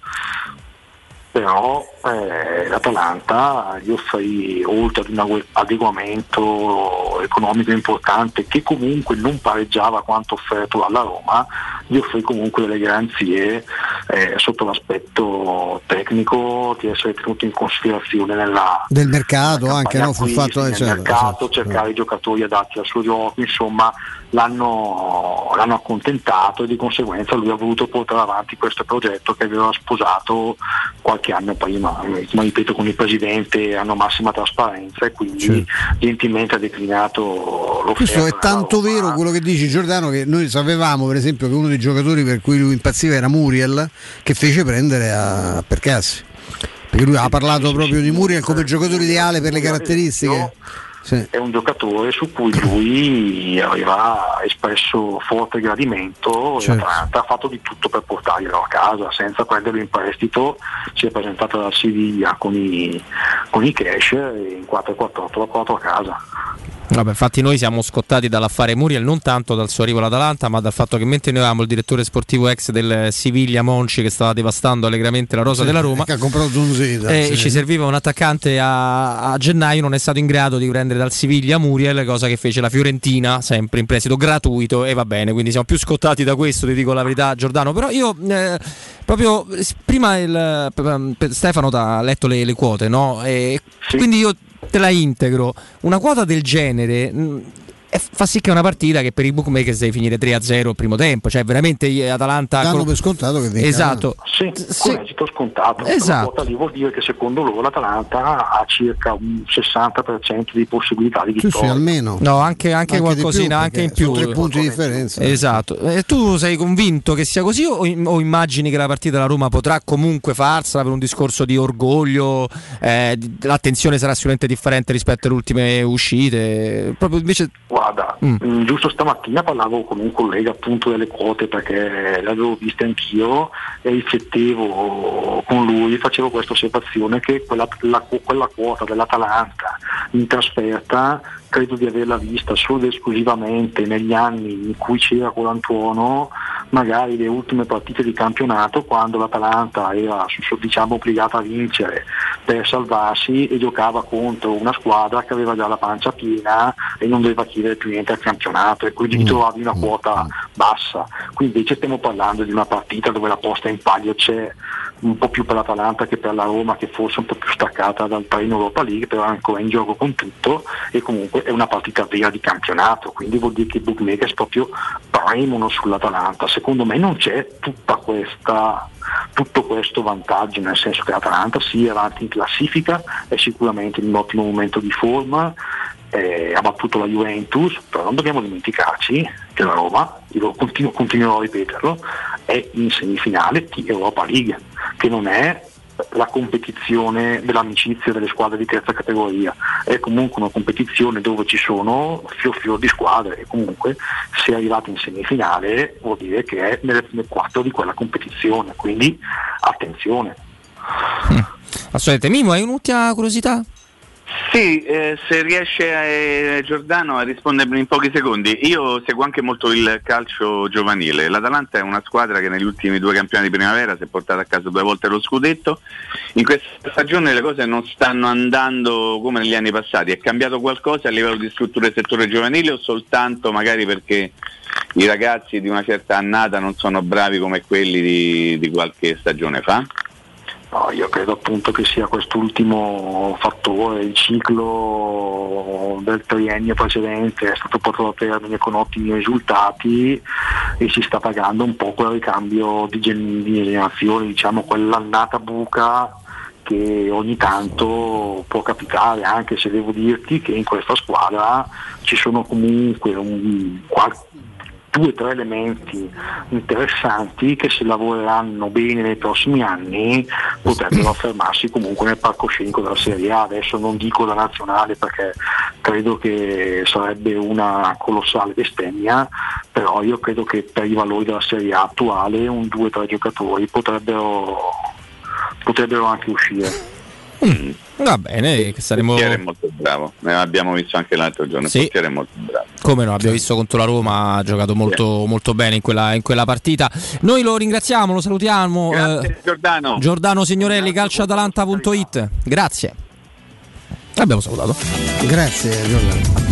però eh, l'Atalanta gli offrì, oltre ad un adeguamento economico importante che comunque non pareggiava quanto offerto dalla Roma, gli offrì comunque delle garanzie eh, sotto l'aspetto tecnico di essere tenuto in considerazione nella, Del mercato anche, no? Fu fatto eh, nel certo, mercato, certo. cercare i giocatori adatti al suo gioco, insomma l'hanno, l'hanno accontentato e di conseguenza lui ha voluto portare avanti questo progetto che aveva sposato qualche qualche anno prima, come ripeto con il Presidente hanno massima trasparenza e quindi gentilmente ha declinato l'offerta. Questo è tanto vero quello che dici Giordano che noi sapevamo per esempio che uno dei giocatori per cui lui impazziva era Muriel che fece prendere a Percassi. Perché lui ha parlato proprio di Muriel come giocatore ideale per le caratteristiche. Sì. È un giocatore su cui lui aveva espresso forte gradimento Certo. ha fatto di tutto per portarglielo a casa senza prenderlo in prestito. Si è presentato dal Siviglia con i, con i cash e in 4-4-8 l'ha portato a casa. Vabbè, infatti noi siamo scottati dall'affare Muriel non tanto dal suo arrivo all'Atalanta, ma dal fatto che mentre noi avevamo il direttore sportivo ex del Siviglia Monci che stava devastando allegramente la rosa Sì, della Roma, che ha comprato Zunzeta. e sì. ci serviva un attaccante a, a gennaio, non è stato in grado di prendere dal Siviglia Muriel, cosa che fece la Fiorentina, sempre in prestito gratuito e va bene, quindi siamo più scottati da questo, ti dico la verità Giordano, però io eh, proprio eh, prima il, Stefano ha letto le, le quote, no? E quindi io te la integro, una quota del genere... e fa sì che è una partita che per i bookmakers deve finire 3-0 il primo tempo, cioè veramente eh, Atalanta Danno col- per scontato che vinca. Esatto. Sì, con esito scontato. Esatto. Lì vuol dire che secondo loro l'Atalanta ha circa un 60% di possibilità di Sì, vittoria. sì, almeno. No, anche, anche Anche qualcosina, più, anche in più. sono tre punti di differenza. Esatto. E tu sei convinto che sia così o, o immagini che la partita della Roma potrà comunque farsela per un discorso di orgoglio? eh, l'attenzione sarà sicuramente differente rispetto alle ultime uscite? Proprio invece... Guarda, Mm. mm, giusto stamattina parlavo con un collega appunto delle quote perché l'avevo vista anch'io e riflettevo con lui, facevo questa osservazione che quella, la- quella quota dell'Atalanta in trasferta credo di averla vista solo ed esclusivamente negli anni in cui c'era Colantuono, magari le ultime partite di campionato quando l'Atalanta era diciamo, obbligata a vincere per salvarsi e giocava contro una squadra che aveva già la pancia piena e non doveva chiedere più niente al campionato e quindi ti trovavi una quota bassa. Qui invece stiamo parlando di una partita dove la posta in palio c'è un po' più per l'Atalanta che per la Roma che forse un po' più staccata dal treno Europa League però è ancora in gioco con tutto e comunque è una partita vera di campionato quindi vuol dire che i bookmakers proprio premono sull'Atalanta. Secondo me non c'è questa tutto questo vantaggio nel senso che l'Atalanta sia avanti in classifica è sicuramente in un ottimo momento di forma eh, ha battuto la Juventus, però non dobbiamo dimenticarci che la Roma, io continuo, continuerò a ripeterlo, è in semifinale di Europa League, che non è la competizione dell'amicizia delle squadre di terza categoria, è comunque una competizione dove ci sono fior fior di squadre e comunque se è arrivato in semifinale vuol dire che è nelle prime quattro di quella competizione, quindi attenzione. Assolutamente. Mimo, hai un'ultima curiosità? Sì, eh, se riesce eh, Giordano a rispondermi in pochi secondi, io seguo anche molto il calcio giovanile. L'Atalanta è una squadra che negli ultimi due campionati di primavera si è portata a casa due volte lo scudetto. In questa stagione le cose non stanno andando come negli anni passati. È cambiato qualcosa a livello di struttura del settore giovanile o soltanto magari perché i ragazzi di una certa annata non sono bravi come quelli di, di qualche stagione fa? No, io credo appunto che sia quest'ultimo fattore, il ciclo del triennio precedente è stato portato a termine con ottimi risultati e si sta pagando un po' quel ricambio di, gen- di generazioni, diciamo quell'annata buca che ogni tanto può capitare, anche se devo dirti che in questa squadra ci sono comunque un, qual- due o tre elementi interessanti che se lavoreranno bene nei prossimi anni potrebbero affermarsi comunque nel palcoscenico della Serie A. Adesso non dico la nazionale perché credo che sarebbe una colossale bestemmia, però io credo che per i valori della Serie A attuale un due o tre giocatori potrebbero, potrebbero anche uscire. Va bene, saremo... Il è molto bravo, ne abbiamo visto anche l'altro giorno, Sì. il portiere è molto bravo. Come no, abbiamo visto contro la Roma, ha giocato molto, molto bene in quella, in quella partita. Noi lo ringraziamo, lo salutiamo. eh, Giordano. Giordano Signorelli, calciatalanta.it. Grazie. L'abbiamo salutato. Grazie Giordano.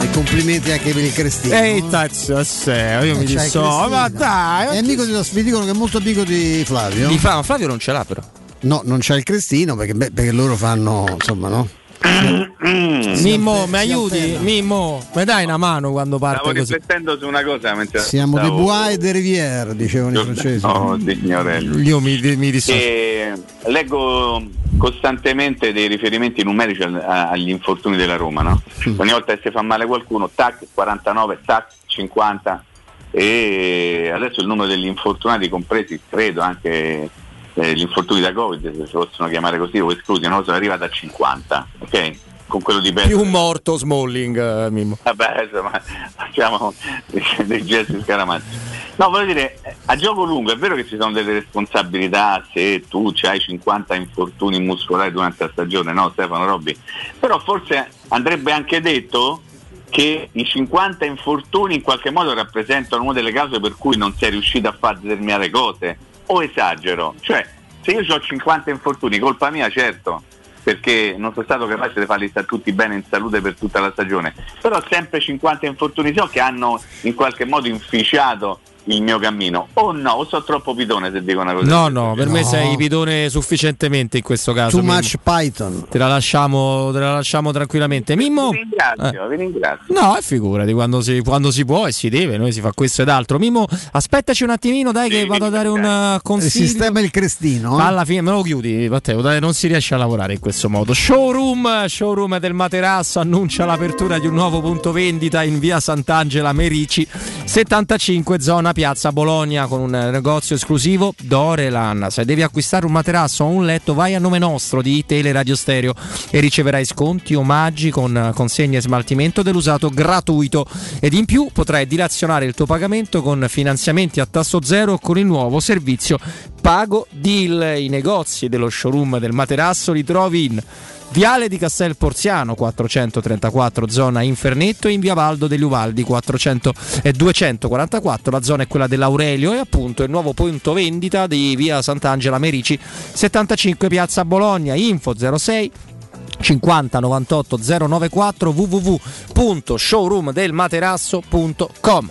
E complimenti anche per il Crestino. Ehi, tazzo, se, io mi c'hai il disso, ma dai, È amico di, mi dicono che è molto amico di Flavio. Di Flavio, Flavio non ce l'ha però. No, non c'è il Crestino perché, beh, perché loro fanno, insomma, no? Mimmo, mi aiuti? Mimmo, mi dai una mano quando parte Stavo così? riflettendo su una cosa mentre Siamo stavo- de Bois e de Rivière, dicevano i francesi. Oh, signorello. Io mi, mi dissocio. E leggo costantemente dei riferimenti numerici agli infortuni della Roma, no? Ogni volta che si fa male qualcuno, tac, 49, tac, 50 e adesso il numero degli infortunati compresi, credo anche eh, gli infortuni da Covid, se si possono chiamare così o esclusi, non lo so, arriva da 50, ok? Con quello di Più morto Smalling, eh, Mimmo. Vabbè, insomma, facciamo dei, gesti scaramazzi. No, voglio dire, a gioco lungo è vero che ci sono delle responsabilità se tu hai 50 infortuni muscolari durante la stagione, no Stefano Robbi? Però forse andrebbe anche detto che i 50 infortuni in qualche modo rappresentano una delle cause per cui non sei riuscito a fare determinate cose. O esagero? Cioè, se io ho 50 infortuni, colpa mia certo, perché non sono stato capace di farli stare tutti bene in salute per tutta la stagione, però sempre 50 infortuni so che hanno in qualche modo inficiato il mio cammino. O no, o sono troppo pitone se dico una cosa. No, no, per me sei pitone sufficientemente in questo caso. Too Mimmo. much Python. Te la lasciamo, te la lasciamo tranquillamente. Mimmo? Vi ringrazio, vi ringrazio. No, e figurati, quando si, quando si può e si deve, noi si fa questo ed altro. Mimmo, aspettaci un attimino, dai, che vado a dare un Il consiglio. sistema il crestino. eh? Alla fine me lo chiudi, Matteo, dai, non si riesce a lavorare in questo modo. Showroom, showroom del Materasso annuncia l'apertura di un nuovo punto vendita in via Sant'Angela Merici 75 zona Piazza Bologna con un negozio esclusivo Dorelan. Se devi acquistare un materasso o un letto, vai a nome nostro di Tele Radio Stereo e riceverai sconti, omaggi con consegne e smaltimento dell'usato gratuito ed in più potrai dilazionare il tuo pagamento con finanziamenti a tasso zero con il nuovo servizio Pago Deal. I negozi dello showroom del materasso li trovi in Viale di Castel Porziano 434 zona Infernetto e in Via Valdo degli Uvaldi 400 e 244 la zona è quella dell'Aurelio e appunto il nuovo punto vendita di Via Sant'Angela Merici 75 Piazza Bologna. Info 06 50 98 094 www.showroomdelmaterasso.com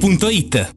romimmobiliare.it.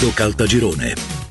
Caltagirone.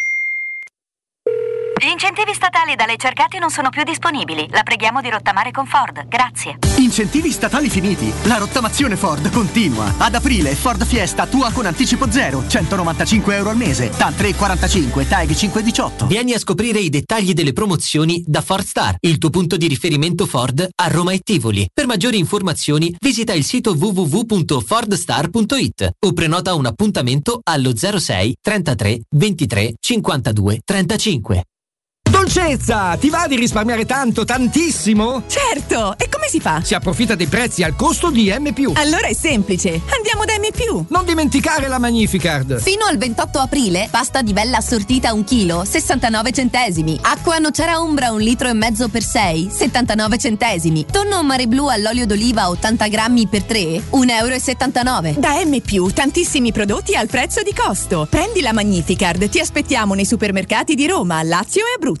Gli incentivi statali da lei cercati non sono più disponibili. La preghiamo di rottamare con Ford. Grazie. Incentivi statali finiti. La rottamazione Ford continua. Ad aprile Ford Fiesta tua con anticipo zero. 195 euro al mese. TAN 345, TAG 518. Vieni a scoprire i dettagli delle promozioni da Ford Star, il tuo punto di riferimento Ford a Roma e Tivoli. Per maggiori informazioni visita il sito www.fordstar.it o prenota un appuntamento allo 06 33 23 52 35. Dolcezza! Ti va di risparmiare tanto, tantissimo? Certo! E come si fa? Si approfitta dei prezzi al costo di M. Allora è semplice. Andiamo da M. Non dimenticare la Magnificard! Fino al 28 aprile, pasta di bella assortita 1 kg, 69 centesimi. Acqua nocera umbra 1 litro e mezzo per 6, 79 centesimi. Tonno mare blu all'olio d'oliva 80 grammi per 3, 1,79 euro. Da M, tantissimi prodotti al prezzo di costo. Prendi la Magnificard, ti aspettiamo nei supermercati di Roma, Lazio e Abruzzo.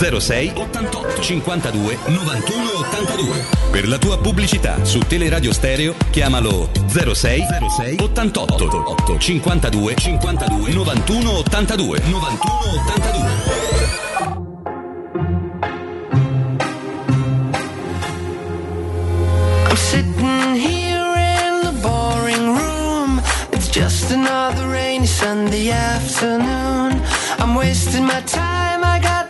06 88 52 91 82. Per la tua pubblicità su Teleradio Stereo chiamalo 06 06 88 8 52 52 91 82 91 82. I'm sitting here in the boring room. It's just another rainy Sunday afternoon. I'm wasting my time, I got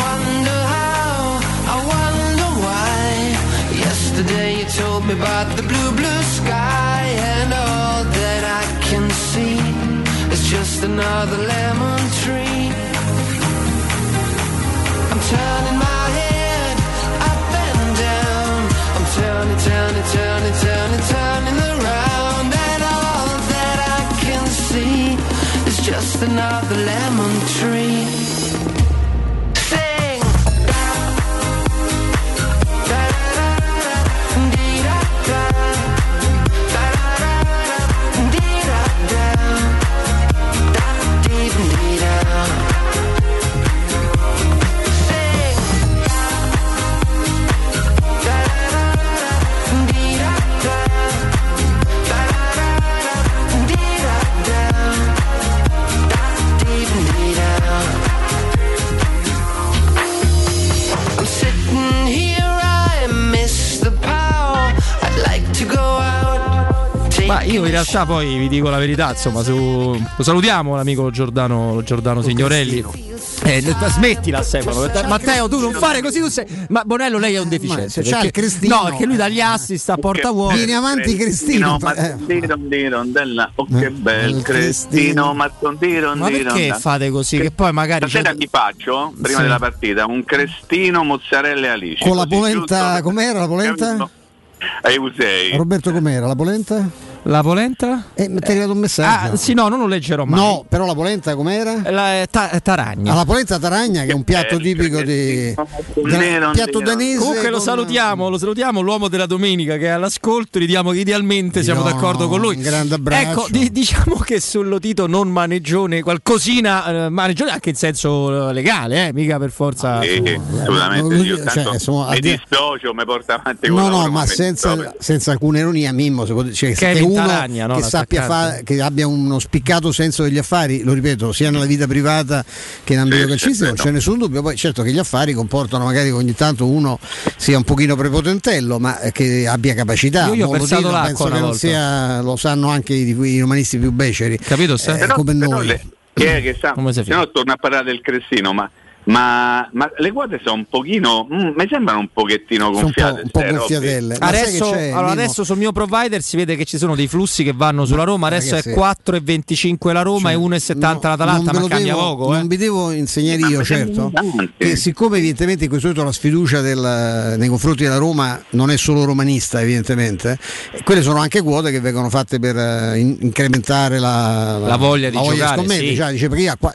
Wonder how, I wonder why. Yesterday you told me about the blue, blue sky, and all that I can see is just another lemon tree. I'm turning my Ma io in realtà poi vi dico la verità, insomma, su... lo salutiamo l'amico Giordano, Giordano Signorelli. Eh, smettila Stefano. Matteo, tu non fare così, tu sei. Ma Bonello, lei è un deficiente. se perché- il Cristino- No, perché lui dagli assist a porta vuota. Vieni avanti Cristino. ma Eh. oh, che bel Cristino, ma perché fate così? Che poi magari. Stasera mi faccio, prima della partita, un crestino, mozzarella e alici. Con la polenta, com'era la polenta? Eusei. Roberto com'era la polenta? La polenta? Eh, mi è arrivato un messaggio. Ah, sì, no, non lo leggerò mai. No, però la polenta com'era? La, ta- taragna. Ah, la polenta taragna che è un piatto Eh, tipico di da- piatto danese. Comunque lo con- salutiamo, lo salutiamo l'uomo della domenica che è all'ascolto, gli diamo che idealmente siamo No, d'accordo con lui. un grande abbraccio. Ecco, di- diciamo che sul Lotito non maneggione, qualcosina, eh, maneggione anche in senso eh, legale, eh, mica per forza. Sì, assolutamente. no, Io cioè, tanto insomma, mi al di- dissocio, mi porta avanti con No, no, ma senza, senza alcuna ironia, Mimmo, se pot- cioè, è uno Taragna, no, che sappia l'attaccante. fa- che abbia uno spiccato senso degli affari, lo ripeto, sia nella vita privata che in ambito Sì, calcistico, non sì, c'è nessun dubbio. Poi certo che gli affari comportano magari che ogni tanto uno sia un pochino prepotentello, ma eh, che abbia capacità. Io gli ho dico, l'acqua penso che non sia, lo sanno anche i, i romanisti più beceri. Capito? Eh, Però- come però noi. le- che è che si se no torno a parlare del Crestino, ma, ma, ma le quote sono un pochino, mm, mi sembrano un pochettino Sono un po', gonfiate. un po' robe. gonfiatelle. Adesso, allora, adesso sul mio provider si vede che ci sono dei flussi che vanno sulla Roma. Adesso ragazzi, è 4,25 la Roma e 1,70 l'Atalanta, non ve ma cambia devo- poco. Non Eh. vi devo insegnare io, certo. Che siccome evidentemente in questo momento la sfiducia del- nei confronti della Roma non è solo romanista, evidentemente, eh, quelle sono anche quote che vengono fatte per eh, in- incrementare la, La voglia di giocare, scommettere. sì. Cioè, dice,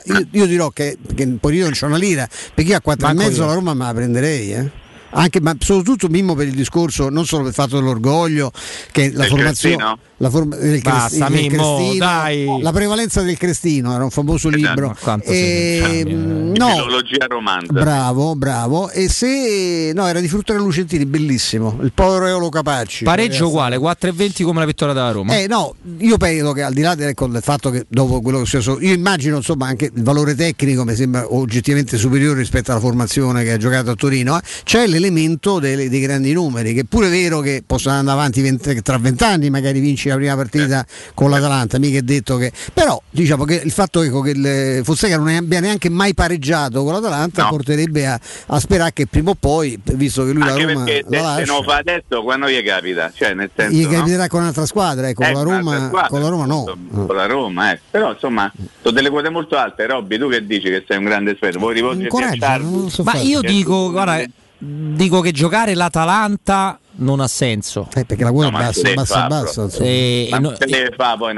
io- io dirò che, che poi io non c'ho una lira, perché io a 4 e Manco mezzo io. la Roma me la prenderei. eh. Anche, ma soprattutto Mimmo per il discorso, non solo per il fatto dell'orgoglio, che la Del formazione Crestino? La forma- del, Basta, del Mimmo, Crestino, dai. la prevalenza del Crestino era un famoso Esatto. libro. Quanto E, mm, Di no, filologia romanza. bravo, bravo. E se no, era di Fruttore Lucentini, bellissimo. Il povero Eolo Capacci. Pareggio Ragazzi. uguale, 4,20 come la vittoria della Roma. Eh no, io penso che al di là del, ecco, del fatto che dopo quello che è successo, io immagino insomma anche il valore tecnico mi sembra oggettivamente superiore rispetto alla formazione che ha giocato a Torino, eh. c'è l'elemento delle- dei grandi numeri, che è pure vero che possono andare avanti vent- tra vent'anni, magari vinci la prima partita con l'Atalanta, mica è detto che... Però diciamo che il fatto ecco, che il Fonseca non abbia neanche mai pareggiato con l'Atalanta No. porterebbe a, a sperare che prima o poi, visto che lui Anche la Roma perché la se, se lascia, non fa adesso, quando gli capita? Cioè, nel senso, gli no? capiterà con un'altra squadra, ecco, Eh, con, la un'altra Roma, squadra, con la Roma no. Con la Roma, eh. Però insomma, sono delle quote molto alte. Robby, tu che dici che sei un grande esperto? Vuoi rivolgerti a lo so Ma fare. io dico, guarda, dico che giocare l'Atalanta non ha senso. Eh, perché la quota No, ma bassa, bassa, bassa. Eh, Ma no, deve fare poi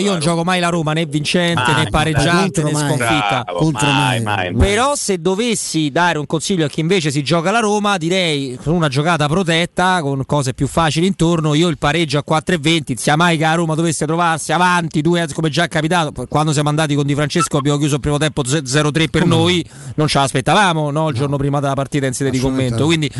io non gioco mai la Roma né vincente Mai, né pareggiante né sconfitta. Bravo, Contro mai, mai, mai, mai. Però se dovessi dare un consiglio a chi invece si gioca la Roma, direi con una giocata protetta, con cose più facili intorno, io il pareggio a 4,20, sia mai che la Roma dovesse trovarsi avanti, due come già è capitato, quando siamo andati con Di Francesco abbiamo chiuso il primo tempo 0-3 per noi, non ce l'aspettavamo no, il giorno prima della partita in sede di commento, quindi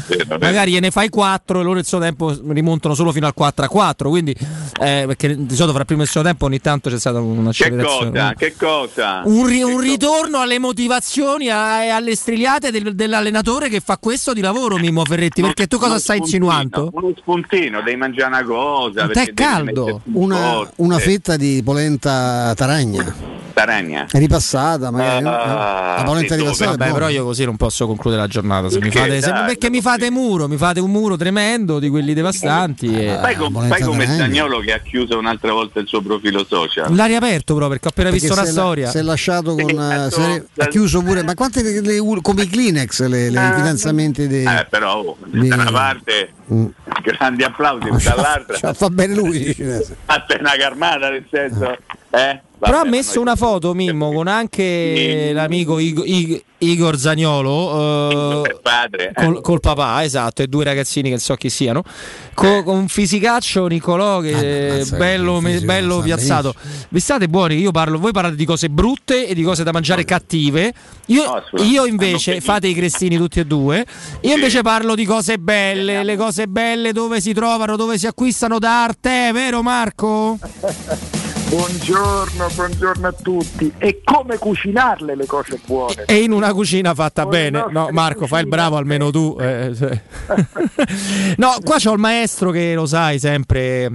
magari gliene fai 4 e loro suo tempo rimontano solo fino al 4-4, quindi eh, perché di solito fra il primo e il secondo tempo ogni tanto c'è stata Che un'accelerazione. cosa? Che cosa? Un, ri- Che un cosa? ritorno alle motivazioni a- e alle strigliate del- dell'allenatore che fa questo di lavoro, Mimmo Ferretti. Perché tu cosa stai spuntino, insinuando? Uno spuntino, devi mangiare una cosa. Devi caldo. Una, una fetta di polenta taragna Taragna. ripassata, magari. Ah, la polenta dove? ripassata. è Vabbè, però io così non posso concludere la giornata. Se mi Perché? fate, se- Dai, perché mi fate muro, mi fate un muro tremendo di quelli devastanti. e- Fai, com- polenta fai come. Zagnolo che ha chiuso un'altra volta il suo profilo social. L'ha riaperto però perché ho appena Perché visto la storia. Si è lasciato con. Sì, eh, si è- ha chiuso pure. Ma quante le- le- come i Kleenex le, le- i fidanzamenti dei. Eh, però oh, Di- da una parte Mm. grandi applausi, Cioè, dall'altra fa bene lui. fatta una carmata nel senso eh? Però ha messo una foto, Mimmo, con anche Sì. l'amico Igo- Ig- Igor Zagnolo. eh, padre eh. Col, col papà, esatto, e due ragazzini che so chi siano, co- con un fisicaccio Nicolò che Ah, bello, me- bello piazzato. Vi state buoni? Io parlo, voi parlate di cose brutte e di cose da mangiare cattive. Io, No, io invece, fate i crestini tutti e due. Io invece parlo di cose belle, le cose belle dove si trovano, dove si acquistano da arte, vero Marco? Buongiorno, buongiorno a tutti. E come cucinarle le cose buone? E in una cucina fatta le bene. No, Marco, fai il bravo almeno tu. eh, sì. no, qua c'ho il maestro che lo sai sempre.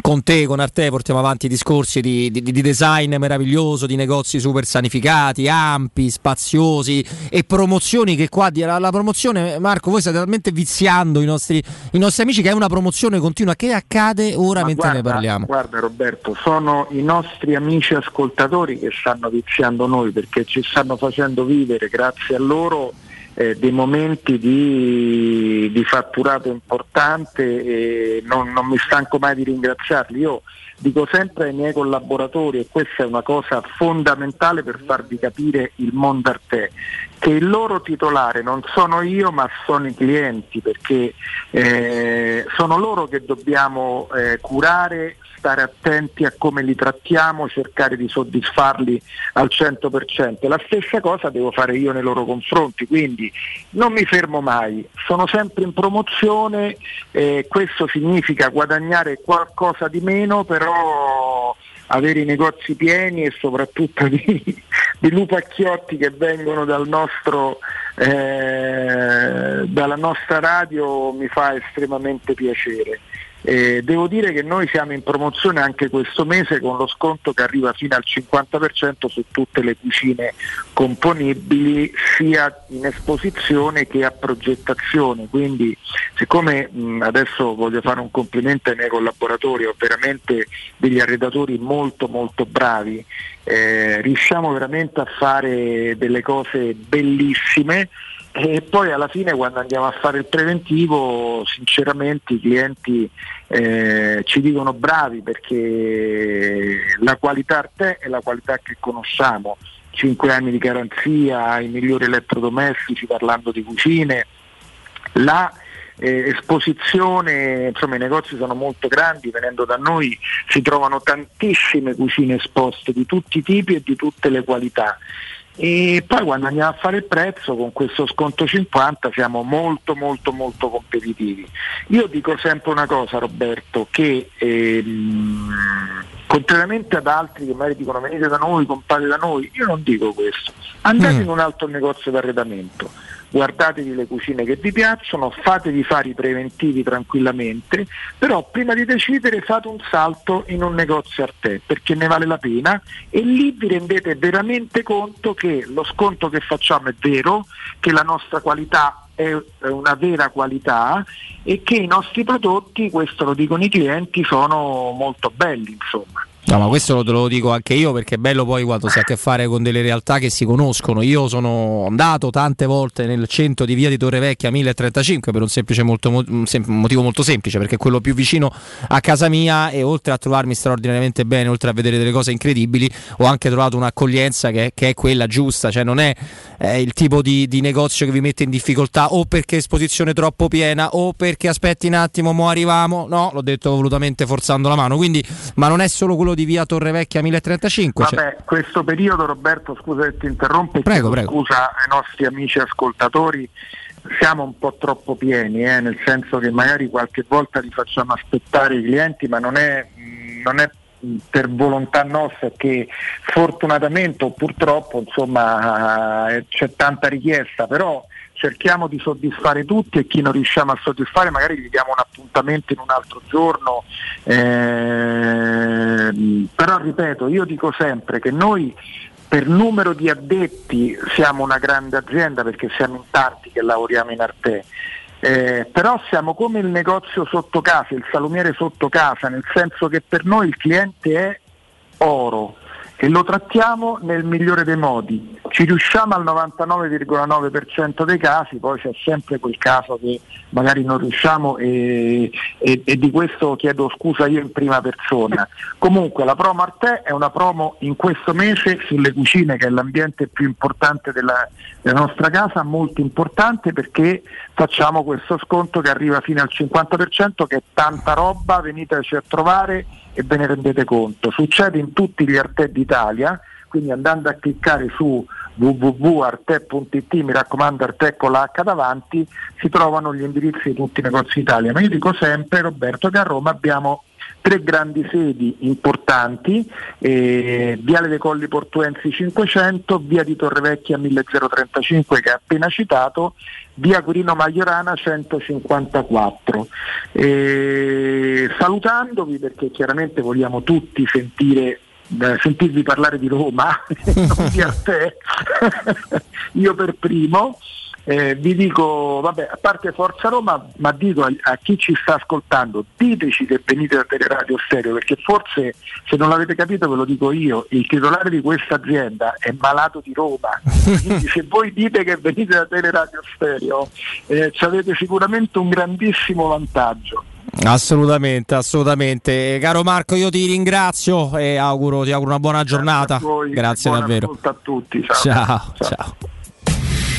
Con te, con Arte, portiamo avanti discorsi di, di- di design meraviglioso, di negozi super sanificati, ampi, spaziosi e promozioni che qua la, la promozione, Marco, voi state talmente viziando i nostri, i nostri amici che è una promozione continua. Che accade ora Ma mentre ne guarda, parliamo? Guarda Roberto, sono i nostri amici ascoltatori che stanno viziando noi perché ci stanno facendo vivere grazie a loro eh, dei momenti di, di fatturato importante e non, non mi stanco mai di ringraziarli. Io dico sempre ai miei collaboratori, e questa è una cosa fondamentale per farvi capire il mondo arte, che il loro titolare non sono io ma sono i clienti, perché eh, sono loro che dobbiamo eh, curare stare attenti a come li trattiamo, cercare di soddisfarli al 100%. La stessa cosa devo fare io nei loro confronti, quindi non mi fermo mai, sono sempre in promozione, eh, questo significa guadagnare qualcosa di meno, però avere i negozi pieni e soprattutto di, di lupacchiotti che vengono dal nostro, eh, dalla nostra radio mi fa estremamente piacere. Eh, devo dire che noi siamo in promozione anche questo mese con lo sconto che arriva fino al 50% su tutte le cucine componibili sia in esposizione che a progettazione. Quindi siccome mh, adesso voglio fare un complimento ai miei collaboratori, ho veramente degli arredatori molto molto bravi, eh, riusciamo veramente a fare delle cose bellissime e poi alla fine quando andiamo a fare il preventivo sinceramente i clienti eh, ci dicono bravi perché la qualità Arte è la qualità che conosciamo. 5 anni di garanzia, i migliori elettrodomestici parlando di cucine. La eh, esposizione, insomma i negozi sono molto grandi, venendo da noi si trovano tantissime cucine esposte di tutti i tipi e di tutte le qualità e poi quando andiamo a fare il prezzo con questo sconto 50 siamo molto molto molto competitivi. Io dico sempre una cosa Roberto, che ehm, contrariamente ad altri che magari dicono venite da noi, comprate da noi, io non dico questo, andate mm. in un altro negozio d'arredamento guardatevi le cucine che vi piacciono, fatevi fare i preventivi tranquillamente, però prima di decidere fate un salto in un negozio Arte perché ne vale la pena e lì vi rendete veramente conto che lo sconto che facciamo è vero, che la nostra qualità è una vera qualità e che i nostri prodotti, questo lo dicono i clienti, sono molto belli insomma. No, ma questo te lo dico anche io perché è bello poi quando si ha a che fare con delle realtà che si conoscono. Io sono andato tante volte nel centro di via di Torrevecchia 1035 per un, semplice molto, un motivo molto semplice perché è quello più vicino a casa mia e oltre a trovarmi straordinariamente bene, oltre a vedere delle cose incredibili, ho anche trovato un'accoglienza che, che è quella giusta, cioè non è eh, il tipo di, di, negozio che vi mette in difficoltà o perché esposizione troppo piena o perché aspetti un attimo, mo arriviamo. No, l'ho detto volutamente forzando la mano, quindi ma non è solo quello di di via Torrevecchia 1035. Vabbè, cioè... questo periodo Roberto, scusa se ti interrompo, prego, prego. scusa ai nostri amici ascoltatori, siamo un po' troppo pieni, eh, nel senso che magari qualche volta li facciamo aspettare i clienti, ma non è, non è per volontà nostra che fortunatamente o purtroppo insomma eh, c'è tanta richiesta, però cerchiamo di soddisfare tutti e chi non riusciamo a soddisfare magari gli diamo un appuntamento in un altro giorno. Eh, però ripeto, io dico sempre che noi per numero di addetti siamo una grande azienda perché siamo in tanti che lavoriamo in Arte. Eh, però siamo come il negozio sotto casa, il salumiere sotto casa, nel senso che per noi il cliente è oro, e lo trattiamo nel migliore dei modi. Ci riusciamo al 99,9% dei casi, poi c'è sempre quel caso che magari non riusciamo e, e, e, di questo chiedo scusa io in prima persona. Comunque la promo Arte è una promo in questo mese sulle cucine che è l'ambiente più importante della, della nostra casa, molto importante perché facciamo questo sconto che arriva fino al 50% che è tanta roba, veniteci a trovare e ve ne rendete conto. Succede in tutti gli Arte d'Italia, quindi andando a cliccare su www.arte.it, mi raccomando Arte con la H davanti, si trovano gli indirizzi di tutti i negozi d'Italia. Ma io dico sempre Roberto che a Roma abbiamo tre grandi sedi importanti, eh, Viale dei Colli Portuensi 500, Via di Torrevecchia 1035 che ha appena citato, Via Quirino Maiorana 154. Eh, salutandovi perché chiaramente vogliamo tutti sentire eh, sentirvi parlare di Roma, non di a te, io per primo. Eh, vi dico, vabbè, a parte Forza Roma, ma dico a, a chi ci sta ascoltando, diteci che venite da Teleradio Stereo, perché forse se non l'avete capito ve lo dico io, il titolare di questa azienda è malato di Roma, quindi se voi dite che venite da Teleradio Stereo eh, ci avete sicuramente un grandissimo vantaggio. Assolutamente, assolutamente. Caro Marco, io ti ringrazio e auguro, ti auguro una buona giornata. Grazie buon davvero. ascolto a tutti. Ciao. Ciao, ciao.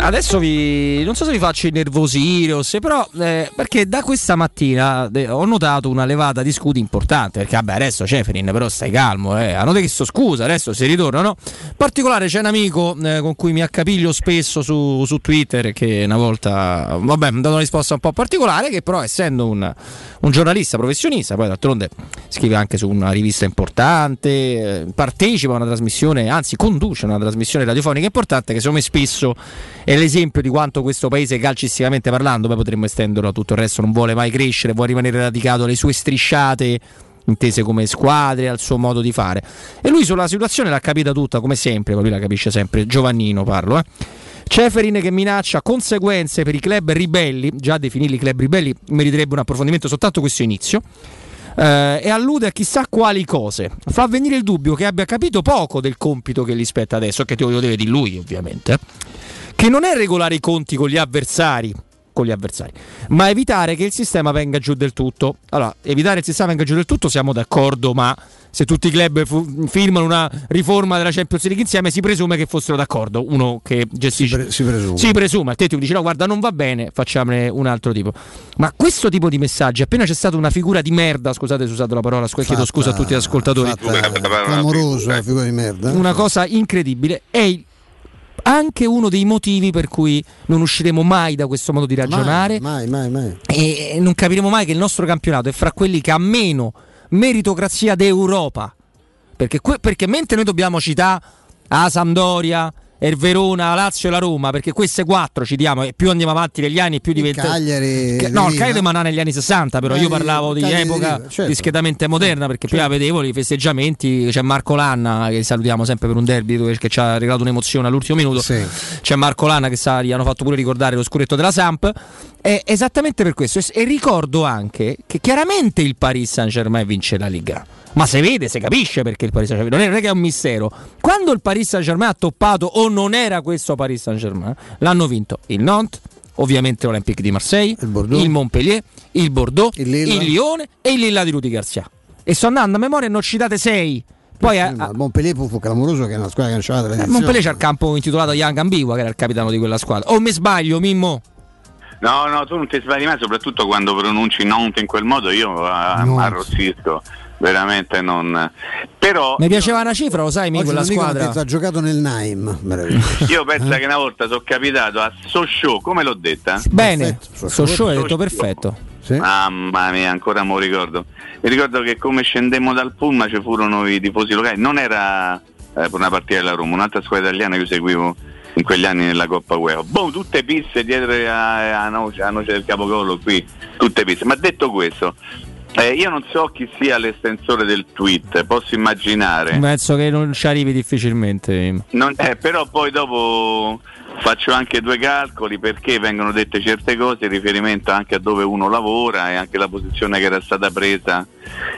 Adesso vi non so se vi faccio innervosire o se però eh, perché da questa mattina eh, ho notato una levata di scudi importante perché vabbè adesso Ceferin però stai calmo eh. hanno chiesto scusa adesso si ritorna in particolare c'è un amico eh, con cui mi accapiglio spesso su, su Twitter che una volta vabbè mi ha dato una risposta un po' particolare che però essendo un, un giornalista professionista poi d'altronde scrive anche su una rivista importante eh, partecipa a una trasmissione anzi conduce una trasmissione radiofonica importante che secondo me spesso è l'esempio di quanto questo paese calcisticamente parlando, poi potremmo estenderlo a tutto il resto, non vuole mai crescere, vuole rimanere radicato alle sue strisciate intese come squadre, al suo modo di fare. E lui sulla situazione l'ha capita tutta, come sempre, lui la capisce sempre, Giovannino parlo, eh. Ceferin che minaccia conseguenze per i club ribelli, già definirli club ribelli meriterebbe un approfondimento soltanto questo inizio. Eh, e allude a chissà quali cose. Fa venire il dubbio che abbia capito poco del compito che gli spetta adesso, che te lo deve di lui, ovviamente. eh, Che non è regolare i conti con gli avversari, con gli avversari, ma evitare che il sistema venga giù del tutto. Allora, evitare il sistema venga giù del tutto siamo d'accordo, ma se tutti i club fu- firmano una riforma della Champions League insieme si presume che fossero d'accordo. Uno che gestisce... Si presume. Si presume, a te tu dici no guarda non va bene, facciamone un altro tipo. Ma questo tipo di messaggi, appena c'è stata una figura di merda, scusate se ho usato la parola, scu- chiedo Fatta- scusa a tutti gli ascoltatori, Clamoroso, la figura di merda. una cosa incredibile, è il- anche uno dei motivi per cui non usciremo mai da questo modo di ragionare Mai, mai, mai. e non capiremo mai che il nostro campionato è fra quelli che ha meno meritocrazia d'Europa. Perché, perché mentre noi dobbiamo citare la Sampdoria, il Verona, la Lazio e la Roma, perché queste quattro citiamo e più andiamo avanti negli anni più diventa... Cagliari Che- di no, il. Cagliari ma negli anni 60, però io Cagliari- parlavo di Cagliari epoca certo. discretamente moderna, perché prima vedevo i festeggiamenti, c'è Marco Lanna che salutiamo sempre per un derby che ci ha regalato un'emozione all'ultimo minuto. C'è Marco Lanna che sa, gli hanno fatto pure ricordare lo scuretto della Samp. È esattamente per questo. E, e ricordo anche che chiaramente il Paris Saint Germain vince la Liga. Ma si vede, si capisce perché il Paris Saint Germain. Non è, non è che è un mistero. Quando il Paris Saint Germain ha toppato, o non era questo Paris Saint Germain, l'hanno vinto il Nantes. Ovviamente l'Olympique di Marseille, il, Montpellier, il Bordeaux, il, Lione e il Lilla di Rudy Garcia. E sto andando a memoria, ne ho citate sei. Poi a, Ma il Montpellier fu, clamoroso che è una squadra cancellata a dall'edizione. Montpellier c'è il campo intitolato Young Ambigua, che era il capitano di quella squadra. O mi sbaglio, Mimmo? No, no, tu non ti sbagli mai, soprattutto quando pronunci Nantes in quel modo, io ah, arrossisco, veramente non... Però Mi piaceva una cifra, lo sai, mi quella mi squadra. ha giocato nel Naim. Io penso Eh? che una volta sono capitato a Sochaux, come l'ho detta? Bene, Sochaux hai detto perfetto. Mamma mia, ancora me lo ricordo. Mi ricordo che come scendemmo dal pullman ci furono i tifosi locali, non era eh, per una partita della Roma, un'altra squadra italiana che io seguivo in quegli anni nella Coppa UEFA. Boh, tutte piste dietro a, a Noce, a Noce del Capocollo qui, tutte piste. Ma detto questo, eh, io non so chi sia l'estensore del tweet, posso immaginare. Penso che non ci arrivi difficilmente. Non- eh, però poi dopo faccio anche due calcoli perché vengono dette certe cose in riferimento anche a dove uno lavora e anche la posizione che era stata presa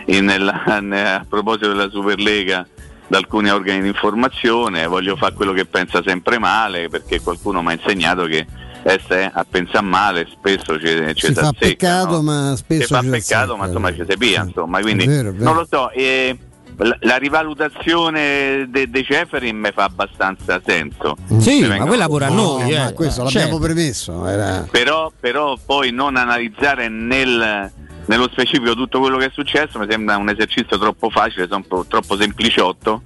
in- ne- a proposito della Superlega da alcuni organi di informazione. Voglio fare quello che pensa sempre male perché qualcuno mi ha insegnato che essere a pensare male spesso ci, ci Si fa peccato, no? ma spesso si fa peccato ma insomma ci si pia insomma quindi vero, vero. non lo so e la, la rivalutazione de- dei Ceferin mi fa abbastanza senso Sì, Mi ma quella pure a noi. eh. questo Cioè, l'abbiamo premesso. Era... però, però poi non analizzare nel- nello specifico tutto quello che è successo mi sembra un esercizio troppo facile, troppo, troppo sempliciotto,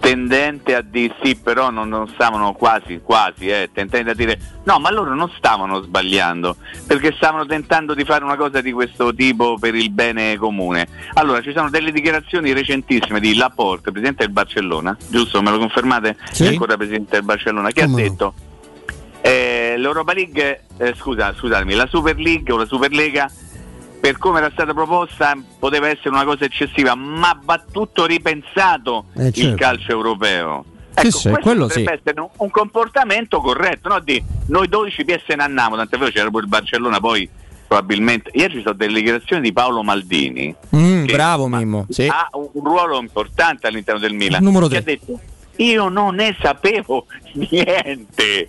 tendente a dire sì, però non, non stavano quasi, quasi, eh, tendente a dire no, ma loro non stavano sbagliando, perché stavano tentando di fare una cosa di questo tipo per il bene comune. Allora, ci sono delle dichiarazioni recentissime di Laporte, presidente del Barcellona, giusto? Me lo confermate? Sì. È ancora presidente del Barcellona, che Come ha no? detto eh, l'Europa League, eh, scusa, scusatemi, la Super League o la Superlega per come era stata proposta poteva essere una cosa eccessiva, ma va tutto ripensato Eh, il certo. calcio europeo. Sì, Ecco, sì, questo quello sì. essere un, un comportamento corretto, no? Di noi 12 PS ne andiamo, tant'è vero c'era pure il Barcellona, poi probabilmente. Ieri ci sono delle dichiarazioni di Paolo Maldini, Mm, bravo Mimmo. Sì. ha un, ruolo importante all'interno del Milan. Numero tre. ha detto: Io non ne sapevo niente.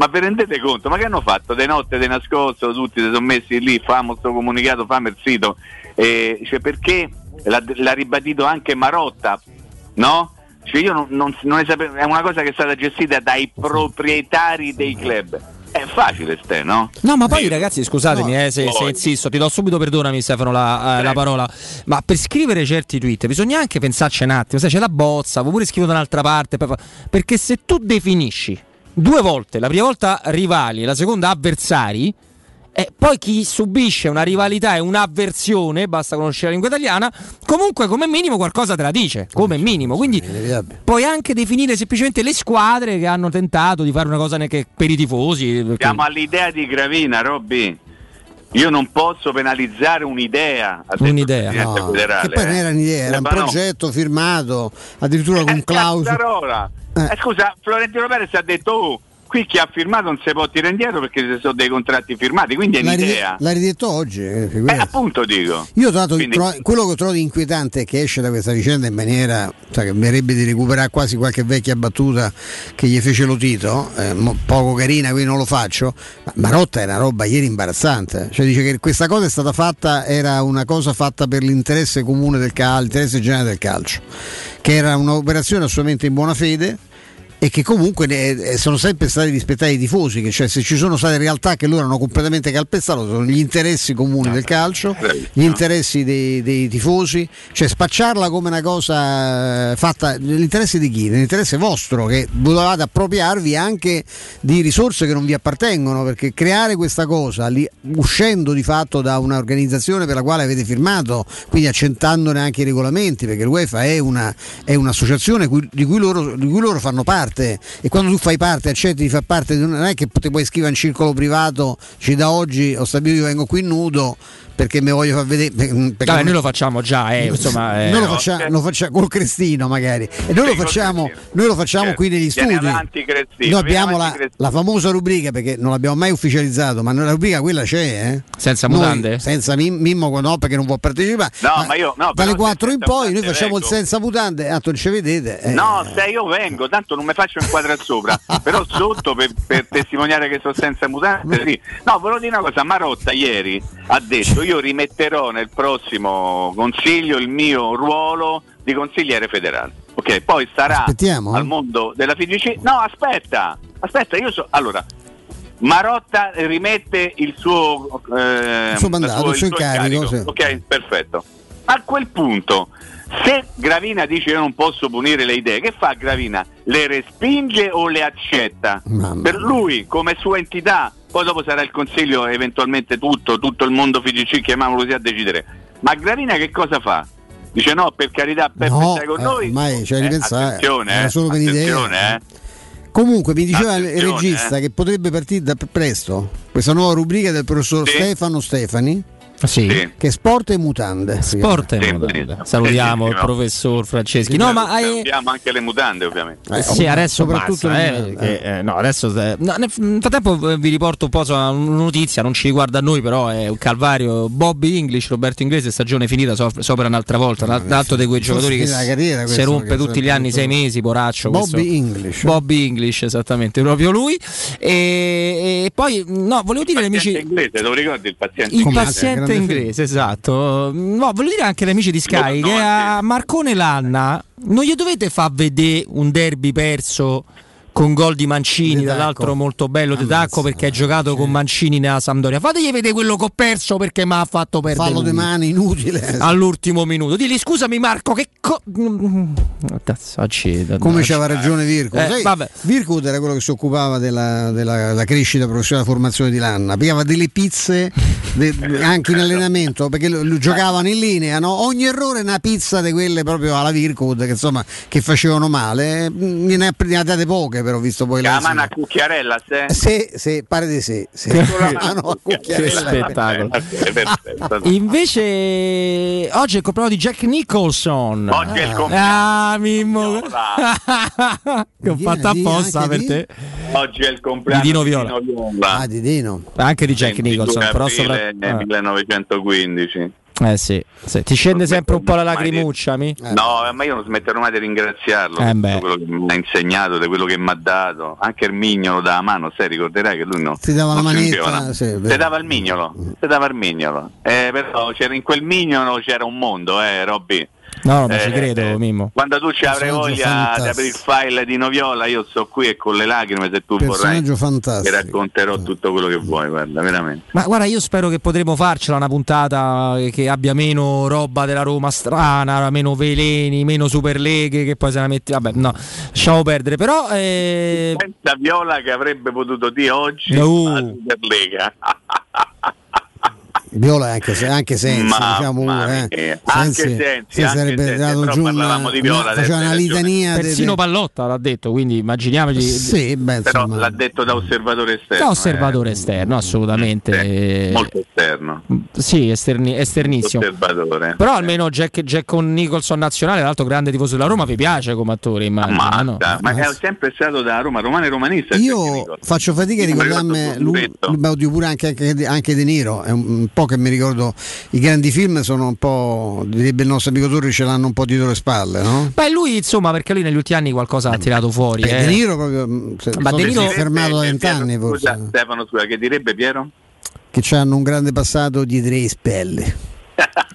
Ma vi rendete conto? Ma che hanno fatto? De notte, de nascosto, tutti si sono messi lì, famo sto comunicato, famo il sito. Eh, cioè perché l'ha, l'ha ribadito anche Marotta, no? Cioè io non, non- non ne sapevo, è una cosa che è stata gestita dai proprietari dei club. È facile, Ste, no? No, ma poi ragazzi, scusatemi No, eh, se, se insisto, ti do subito perdonami Stefano la, eh, la parola, ma per scrivere certi tweet bisogna anche pensarci un attimo, sai c'è la bozza, vuoi pure scrivere da un'altra parte, perché se tu definisci due volte, la prima volta rivali e la seconda avversari, e poi chi subisce una rivalità e un'avversione, basta conoscere la lingua italiana, comunque come minimo qualcosa te la dice, come minimo. Quindi puoi anche definire semplicemente le squadre che hanno tentato di fare una cosa neanche per i tifosi. perché- Siamo all'idea di Gravina, Robby. Io non posso penalizzare un'idea. Un'idea. No, federale, che poi non era un'idea, era un no. progetto firmato addirittura con clausole. Cazzarola. Eh, scusa, Florentino Perez ha detto oh, qui chi ha firmato non si può tirare indietro perché ci sono dei contratti firmati, quindi è L'ha, un'idea. l'ha ridetto oggi. eh, Eh, appunto dico. Io tra l'altro Quindi- tro- quello che trovo di inquietante è che esce da questa vicenda in maniera cioè, che merrebbe di recuperare quasi qualche vecchia battuta che gli fece lo Tito, eh, mo- poco carina, quindi non lo faccio. Ma Marotta è una roba ieri imbarazzante. Cioè dice che questa cosa è stata fatta, era una cosa fatta per l'interesse comune del calcio, l'interesse generale del calcio, che era un'operazione assolutamente in buona fede e che comunque eh, sono sempre stati rispettati i tifosi, che cioè se ci sono state realtà che loro hanno completamente calpestato sono gli interessi comuni del calcio, gli interessi dei, dei tifosi, cioè spacciarla come una cosa eh, fatta nell'interesse di chi? Nell'interesse vostro che volevate appropriarvi anche di risorse che non vi appartengono, perché creare questa cosa lì, uscendo di fatto da un'organizzazione per la quale avete firmato, quindi accentandone anche i regolamenti, perché l'UEFA è, una, è un'associazione di, cui loro, di cui loro fanno parte e quando tu fai parte, accetti di far parte, di un- non è che ti puoi scrivere in circolo privato, ci da oggi ho stabilito io vengo qui nudo perché mi voglio far vedere. perché Vabbè, non- noi lo facciamo già, eh, insomma, eh. noi lo facciamo, lo facciamo col Crestino magari e noi lo facciamo, noi lo facciamo qui negli Viene studi avanti noi viene abbiamo avanti la, la famosa rubrica perché non l'abbiamo mai ufficializzato ma la rubrica quella c'è eh? Senza Noi, mutande? senza Mim- Mimmo no perché non può partecipare No, ma io- no, dalle però 4 in poi noi facciamo il vengo. senza mutande tanto non ci vedete eh. No, se io vengo, tanto non mi faccio inquadrare sopra, però sotto per, per testimoniare che sono senza mutande, sì. No, volevo dire una cosa, Marotta ieri ha detto io rimetterò nel prossimo consiglio il mio ruolo di consigliere federale. Ok, poi sarà Aspettiamo, eh. al mondo della FIGC. No, aspetta, aspetta, io so. Allora, Marotta rimette il suo, eh, Il suo mandato, sua- il suo incarico, sì. Ok, perfetto. A quel punto, se Gravina dice io non posso punire le idee, che fa Gravina? Le respinge o le accetta? Per lui, come sua entità, poi dopo sarà il consiglio, eventualmente tutto, tutto il mondo FIGC, chiamiamolo così a decidere. Ma Gravina che cosa fa? Dice no, per carità, Peppe No, stai con eh, noi. ormai c'è da ripensare, era eh, solo per idea. eh. comunque mi diceva il Attenzione, regista eh. che potrebbe partire da presto questa nuova rubrica del professor Stefano Stefani che è sport e mutande Sport e mutande. Salutiamo il professor Franceschi. No, ma hai- Abbiamo anche le mutande, ovviamente. Eh, sì, adesso soprattutto basta, eh, nel- perché, eh, no, adesso, eh, no, nel frattempo eh, vi riporto un po' su una notizia, non ci riguarda a noi, però è un calvario. Bobby English, Roberto Inglese, stagione finita, sopra un'altra volta. Un un altro di quei giocatori che carriera si rompe tutti gli anni, sei mesi, poraccio. Bobby questo- English. Bobby English, esattamente, proprio lui. E, e poi, no, volevo dire agli amici. Inglese, lo ricordi il paziente Il inglese? Paziente inglese, esatto. No, voglio dire anche agli amici di Sky che a Marcone Lanna non gli dovete far vedere un derby perso con gol di Mancini, dall'altro molto bello De Tacco perché ha giocato con Mancini nella Sampdoria. Fategli vedere quello che ho perso perché mi ha fatto perdere. fallo di mani inutile All'ultimo minuto. Digli scusami Marco, che co- Cazzo, acceda, come c'aveva ragione Virko Eh, Sai, vabbè. Virko era quello che si occupava della, della- della crescita professionale della formazione di Lanna pigliava delle pizze de- anche in allenamento perché lo- lo giocavano in linea no? ogni errore è una pizza di quelle proprio alla Virkud che insomma che facevano male Mm, ne ha ne ha date poche però ho visto poi La la mano a cucchiarella, se? Sì, sì, pare di sì. sì. Mano a Che cucchiarella. spettacolo. Ok, perfetto. Invece oggi è il compleanno di Jack Nicholson. Oggi è il compleanno. Ah, Mimmo. che ho Di- fatto di- apposta per di- te. Oggi è il compleanno Di Dino Viola. Viola. Ah, di Dino. Anche di Jack 22 Nicholson, però sopra... eh. 1915. Eh sì, sì. ti scende sempre un po' la lacrimuccia, mi? No, ma io non smetterò mai di ringraziarlo Eh per quello che mi ha insegnato, di quello che mi ha dato. Anche il mignolo da mano, sai, ricorderai che lui no. Ti dava la non si manetta, sì. Ti dava il mignolo, ti dava il mignolo. Eh, però c'era, in quel mignolo c'era un mondo, eh, Robby. No, ma ci Eh, credo, eh, Mimmo. Quando tu ci avrai voglia di fantastico. aprire il file di Noviola, io sto qui e con le lacrime, se tu vorrai, Personaggio ti fantastico. racconterò tutto quello che vuoi, guarda, veramente. Ma guarda, io spero che potremo farcela una puntata che abbia meno roba della Roma strana, meno veleni, meno superleghe, che poi se la metti. Vabbè, no, lasciamo perdere. Però eh, Senza Viola che avrebbe potuto dire oggi Uh. alla Superlega. Viola e anche, se, anche Sensi, Mamma diciamo pure, eh. Anche Sensi, se anche sarebbe Sensi, dato giù parlavamo una, di Viola, una- una litania de- persino de- Pallotta l'ha detto, quindi immaginiamoci. Sì, beh, Però insomma. l'ha detto da osservatore esterno. Da osservatore eh. esterno, assolutamente. Eh, molto esterno. Sì, esterni- esternissimo. Osservatore. Però almeno Jack, Jack con Nicholson nazionale, l'altro grande tifoso della Roma, vi piace come attore, immagino. Ma, no? ma è sempre stato da Roma, romano e romanista. Io faccio fatica a Mi ricordarmi lui, oddio, pure anche, anche, anche De Niro, è un, un po' che mi ricordo i grandi film sono un po', direbbe il nostro amico Torri, ce l'hanno un po' dietro le spalle, no? Beh, lui insomma, perché lui negli ultimi anni qualcosa ha tirato fuori. Beh, eh. De Niro proprio mm, se- Ma De Niro- si è fermato da Eh, vent'anni Piero, forse, Scusa, Stefano, scusa, che direbbe Piero? che hanno un grande passato dietro le spalle.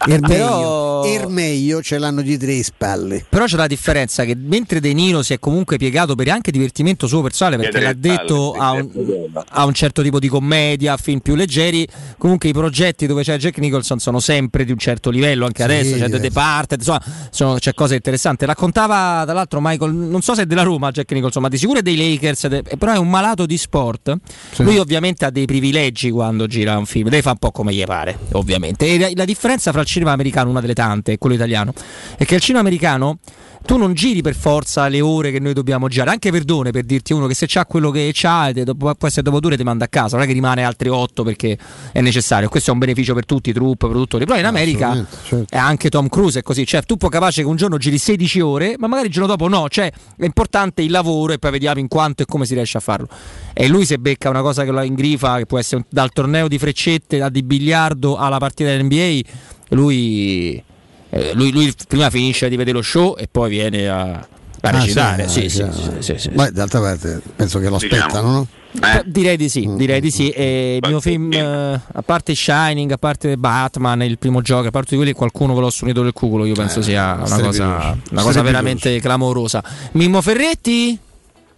Ermeio, Però- Ermeio ce l'hanno dietro le spalle. Però c'è la differenza che mentre De Niro si è comunque piegato per anche divertimento suo personale, perché l'ha detto a un, certo. a un certo tipo di commedia, a film più leggeri, comunque i progetti dove c'è Jack Nicholson sono sempre di un certo livello, anche Sì, adesso c'è The. Departed, insomma sono- c'è cose interessanti. Raccontava tra l'altro Michael, non so se è della Roma Jack Nicholson, ma di sicuro è dei Lakers, de- però è un malato di sport. Sì. Lui ovviamente ha dei privilegi quando gira un film, deve fa un po' come gli pare, ovviamente. E la, la differenza fra il cinema americano, una delle tante, e quello italiano, è che il cinema americano tu non giri per forza le ore che noi dobbiamo girare, anche Verdone per dirti uno che se c'ha quello che c'ha, e dopo, può essere dopo due ti manda a casa, non è che rimane altre otto perché è necessario. Questo è un beneficio per tutti, truppe, produttori. Però in America certo. è anche Tom Cruise è così, cioè tu puoi capace che un giorno giri 16 ore, ma magari il giorno dopo no, cioè è importante il lavoro e poi vediamo in quanto e come si riesce a farlo. E lui se becca una cosa che lo ingrifa, che può essere un- dal torneo di freccette a di biliardo alla partita dell'NBA, lui, eh, lui, lui prima finisce di vedere lo show e poi viene a, a Ah, recitare. sì, Sì, sì, ah, sì, sì, sì. Beh, d'altra parte penso che lo Diciamo. aspettano, no? Eh? Direi di sì, direi di sì. E il mio film, eh, a parte Shining, a parte Batman, il primo gioco, a parte di quelli, qualcuno ve l'ho sunito del culo. Io penso Eh, sia una cosa, una cosa veramente clamorosa. Mimmo Ferretti?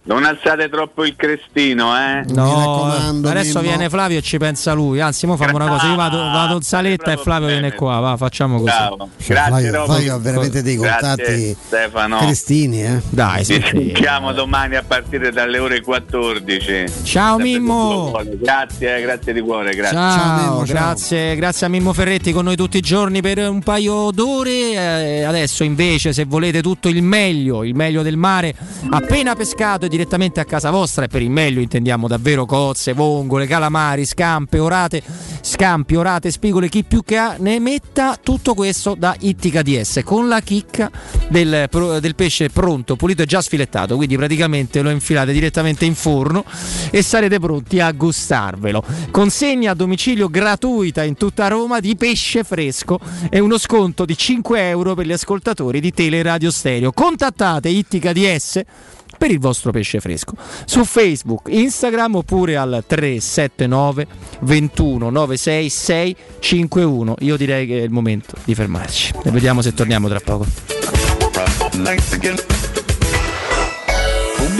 Non alzate troppo il crestino, eh? No, raccomando, adesso Mimmo. viene Flavio e ci pensa lui. Anzi, mo facciamo una cosa: io vado, vado in saletta e Flavio bene. viene qua. Va, facciamo così. Bravo. Grazie, Flavio. Flavio ha veramente dei Grazie, contatti Stefano. cristini, eh? Dai, Ci sentiamo domani a partire dalle ore 14. Ciao Sempre Mimmo. Grazie, eh, grazie di cuore, grazie. Ciao, Ciao, Mimmo, ciao. grazie, grazie a Mimmo Ferretti con noi tutti i giorni per un paio d'ore. Eh, adesso invece se volete tutto il meglio, il meglio del mare, appena pescato e direttamente a casa vostra e per il meglio intendiamo davvero cozze, vongole, calamari, scampe, orate, scampi, orate, spigole, chi più che ha ne metta tutto questo da Ittica DS con la chicca del, del pesce pronto, pulito e già sfilettato, quindi praticamente lo infilate direttamente in forno e sarete pronti a gustarvelo. Consegna a domicilio gratuita in tutta Roma di pesce fresco e uno sconto di 5 euro per gli ascoltatori di Teleradio Stereo. Contattate Ittica DS per il vostro pesce fresco su Facebook, Instagram oppure al 379 21 96 651. Io direi che è il momento di fermarci e vediamo se torniamo tra poco.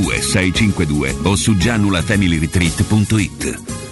652 o su gianulafamilyretreat.it.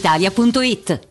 brispalitalia.it.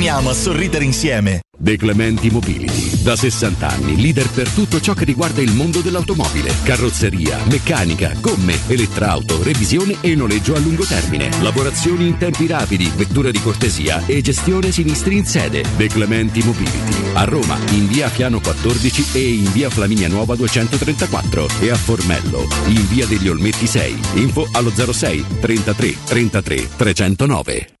a sorridere insieme. De Clementi Mobility. Da 60 anni, leader per tutto ciò che riguarda il mondo dell'automobile. Carrozzeria, meccanica, gomme, elettrauto, revisione e noleggio a lungo termine. Lavorazioni in tempi rapidi, vettura di cortesia e gestione sinistri in sede. De Clementi Mobility. A Roma, in via Fiano 14 e in via Flaminia Nuova 234. E a Formello, in via degli Olmetti 6. Info allo 06 33 33 309.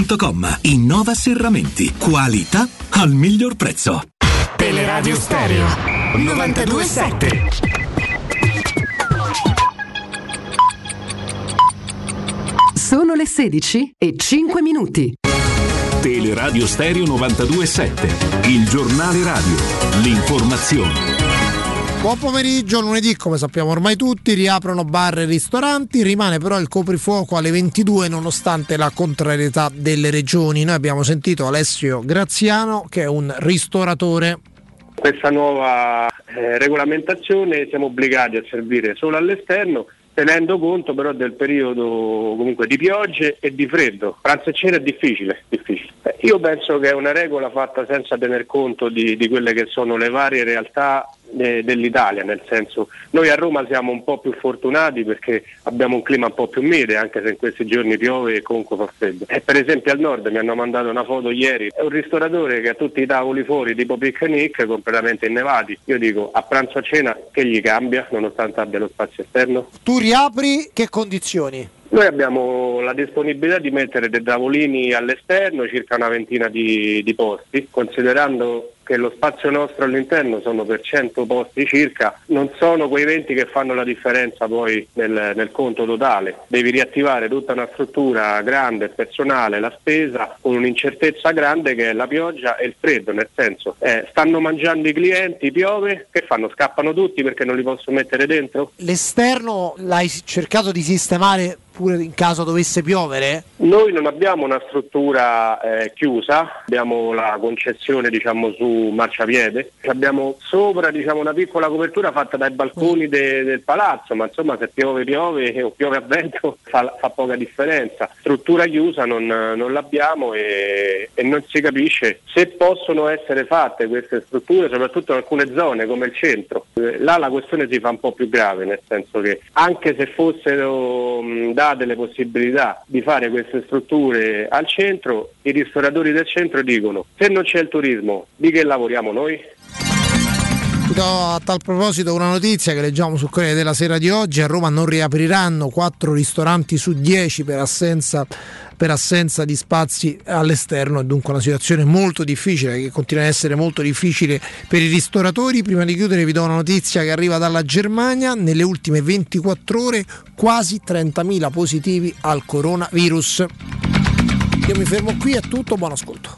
Innova Serramenti. Qualità al miglior prezzo. Teleradio Stereo 927. Sono le 16 e 5 minuti. Teleradio Stereo 927, il giornale radio, l'informazione. Buon pomeriggio, lunedì come sappiamo ormai tutti riaprono bar e ristoranti, rimane però il coprifuoco alle 22 nonostante la contrarietà delle regioni. Noi abbiamo sentito Alessio Graziano che è un ristoratore. Questa nuova eh, regolamentazione siamo obbligati a servire solo all'esterno tenendo conto però del periodo comunque di piogge e di freddo. Pranzo e cena è difficile, difficile. Io penso che è una regola fatta senza tener conto di, di quelle che sono le varie realtà dell'Italia, nel senso noi a Roma siamo un po' più fortunati perché abbiamo un clima un po' più mite, anche se in questi giorni piove e comunque fa freddo. E per esempio al nord mi hanno mandato una foto ieri, è un ristoratore che ha tutti i tavoli fuori tipo picnic completamente innevati. Io dico a pranzo a cena che gli cambia nonostante abbia lo spazio esterno? Tu riapri che condizioni? Noi abbiamo la disponibilità di mettere dei tavolini all'esterno, circa una ventina di, di posti, considerando che lo spazio nostro all'interno sono per 100 posti circa, non sono quei 20 che fanno la differenza poi nel, nel conto totale. Devi riattivare tutta una struttura grande, personale, la spesa, con un'incertezza grande che è la pioggia e il freddo, nel senso eh, stanno mangiando i clienti, piove, che fanno? Scappano tutti perché non li posso mettere dentro? L'esterno l'hai cercato di sistemare pure in caso dovesse piovere? Noi non abbiamo una struttura eh, chiusa, abbiamo la concessione diciamo, su marciapiede, abbiamo sopra diciamo, una piccola copertura fatta dai balconi de- del palazzo, ma insomma se piove piove o piove a vento fa, fa poca differenza. Struttura chiusa non, non l'abbiamo e, e non si capisce se possono essere fatte queste strutture, soprattutto in alcune zone come il centro. Eh, Là la questione si fa un po' più grave, nel senso che anche se fossero mh, date le possibilità di fare queste strutture al centro, i ristoratori del centro dicono se non c'è il turismo, di che lavoriamo noi? Do a tal proposito una notizia che leggiamo sul Corriere della Sera di oggi. A Roma non riapriranno 4 ristoranti su 10 per assenza, per assenza di spazi all'esterno. È dunque una situazione molto difficile, che continua ad essere molto difficile per i ristoratori. Prima di chiudere vi do una notizia che arriva dalla Germania. Nelle ultime 24 ore quasi 30.000 positivi al coronavirus. Io mi fermo qui, è tutto, buon ascolto.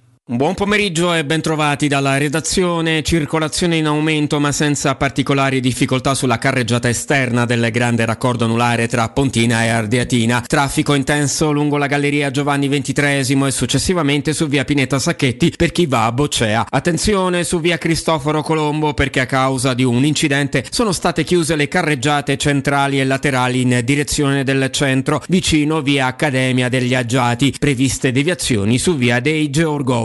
Buon pomeriggio e bentrovati dalla redazione. Circolazione in aumento ma senza particolari difficoltà sulla carreggiata esterna del grande raccordo anulare tra Pontina e Ardeatina. Traffico intenso lungo la galleria Giovanni XXIII e successivamente su via Pineta Sacchetti per chi va a Boccea. Attenzione su via Cristoforo Colombo perché a causa di un incidente sono state chiuse le carreggiate centrali e laterali in direzione del centro vicino via Accademia degli Aggiati. Previste deviazioni su via dei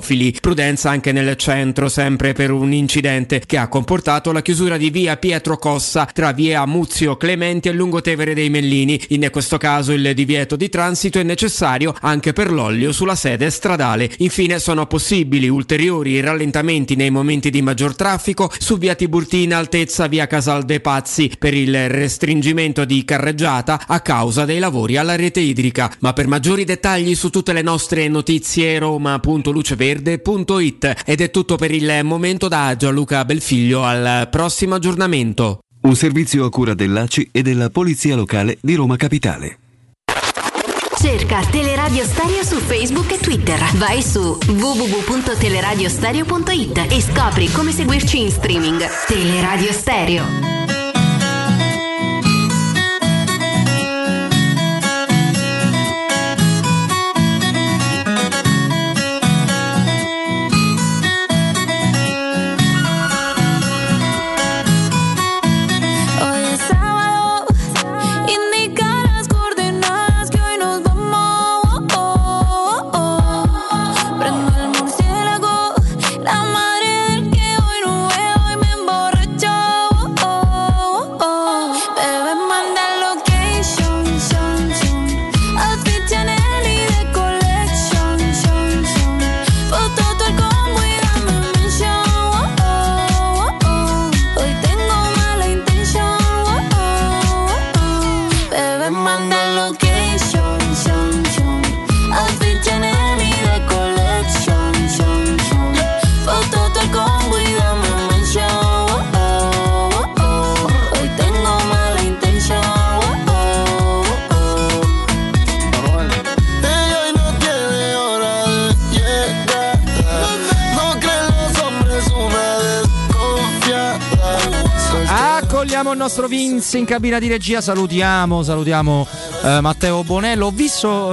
Georgofili. Prudenza anche nel centro, sempre per un incidente che ha comportato la chiusura di via Pietro Cossa tra via Muzio Clementi e Lungotevere dei Mellini. In questo caso il divieto di transito è necessario anche per l'olio sulla sede stradale. Infine sono possibili ulteriori rallentamenti nei momenti di maggior traffico su via Tiburtina altezza via Casal dei Pazzi per il restringimento di carreggiata a causa dei lavori alla rete idrica. Ma per maggiori dettagli su tutte le nostre notizie roma.luceverde verde.it ed è tutto per il momento da Gianluca Belfiglio al prossimo aggiornamento. Un servizio a cura dell'ACI e della Polizia Locale di Roma Capitale. Cerca Teleradio Stereo su Facebook e Twitter. Vai su www.teleradiostereo.it e scopri come seguirci in streaming. Teleradio Stereo. Accogliamo il nostro Vince in cabina di regia. Salutiamo, salutiamo eh, Matteo Bonello. Ho visto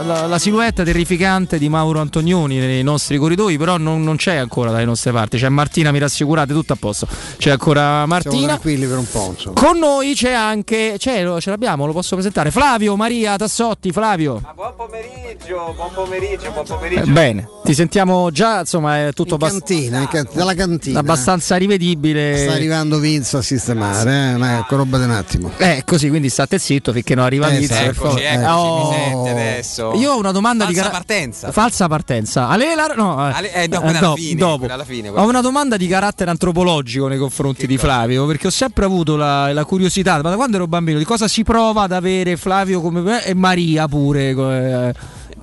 eh, la, la silhouette terrificante di Mauro Antonioni nei nostri corridoi, però non, non c'è ancora dalle nostre parti. C'è Martina, mi rassicurate, tutto a posto. C'è ancora Siamo Martina. tranquilli per un po'. Insomma. Con noi c'è anche, c'è, ce l'abbiamo, lo posso presentare. Flavio Maria Tassotti, Flavio. Buon pomeriggio, buon pomeriggio, buon pomeriggio. Eh, bene, ti sentiamo già, insomma, è tutto abbast- Cantina, in can- dalla cantina. abbastanza rivedibile. Sta arrivando Vince a sistemare, eh? Ma ecco, roba di un attimo. Eh, così, quindi state zitto finché non arriva Eh, per eccoci, favore. eccoci, Oh. adesso. Io ho una domanda Falsa di cara- partenza. Falsa partenza. Alela, no, eh, Ale- eh, no, alla do- fine, dopo. fine, Ho una domanda di carattere antropologico nei confronti di Flavio, perché ho sempre avuto la, la curiosità, ma da quando ero bambino, di cosa si prova ad avere Flavio come me e Maria pure. eh,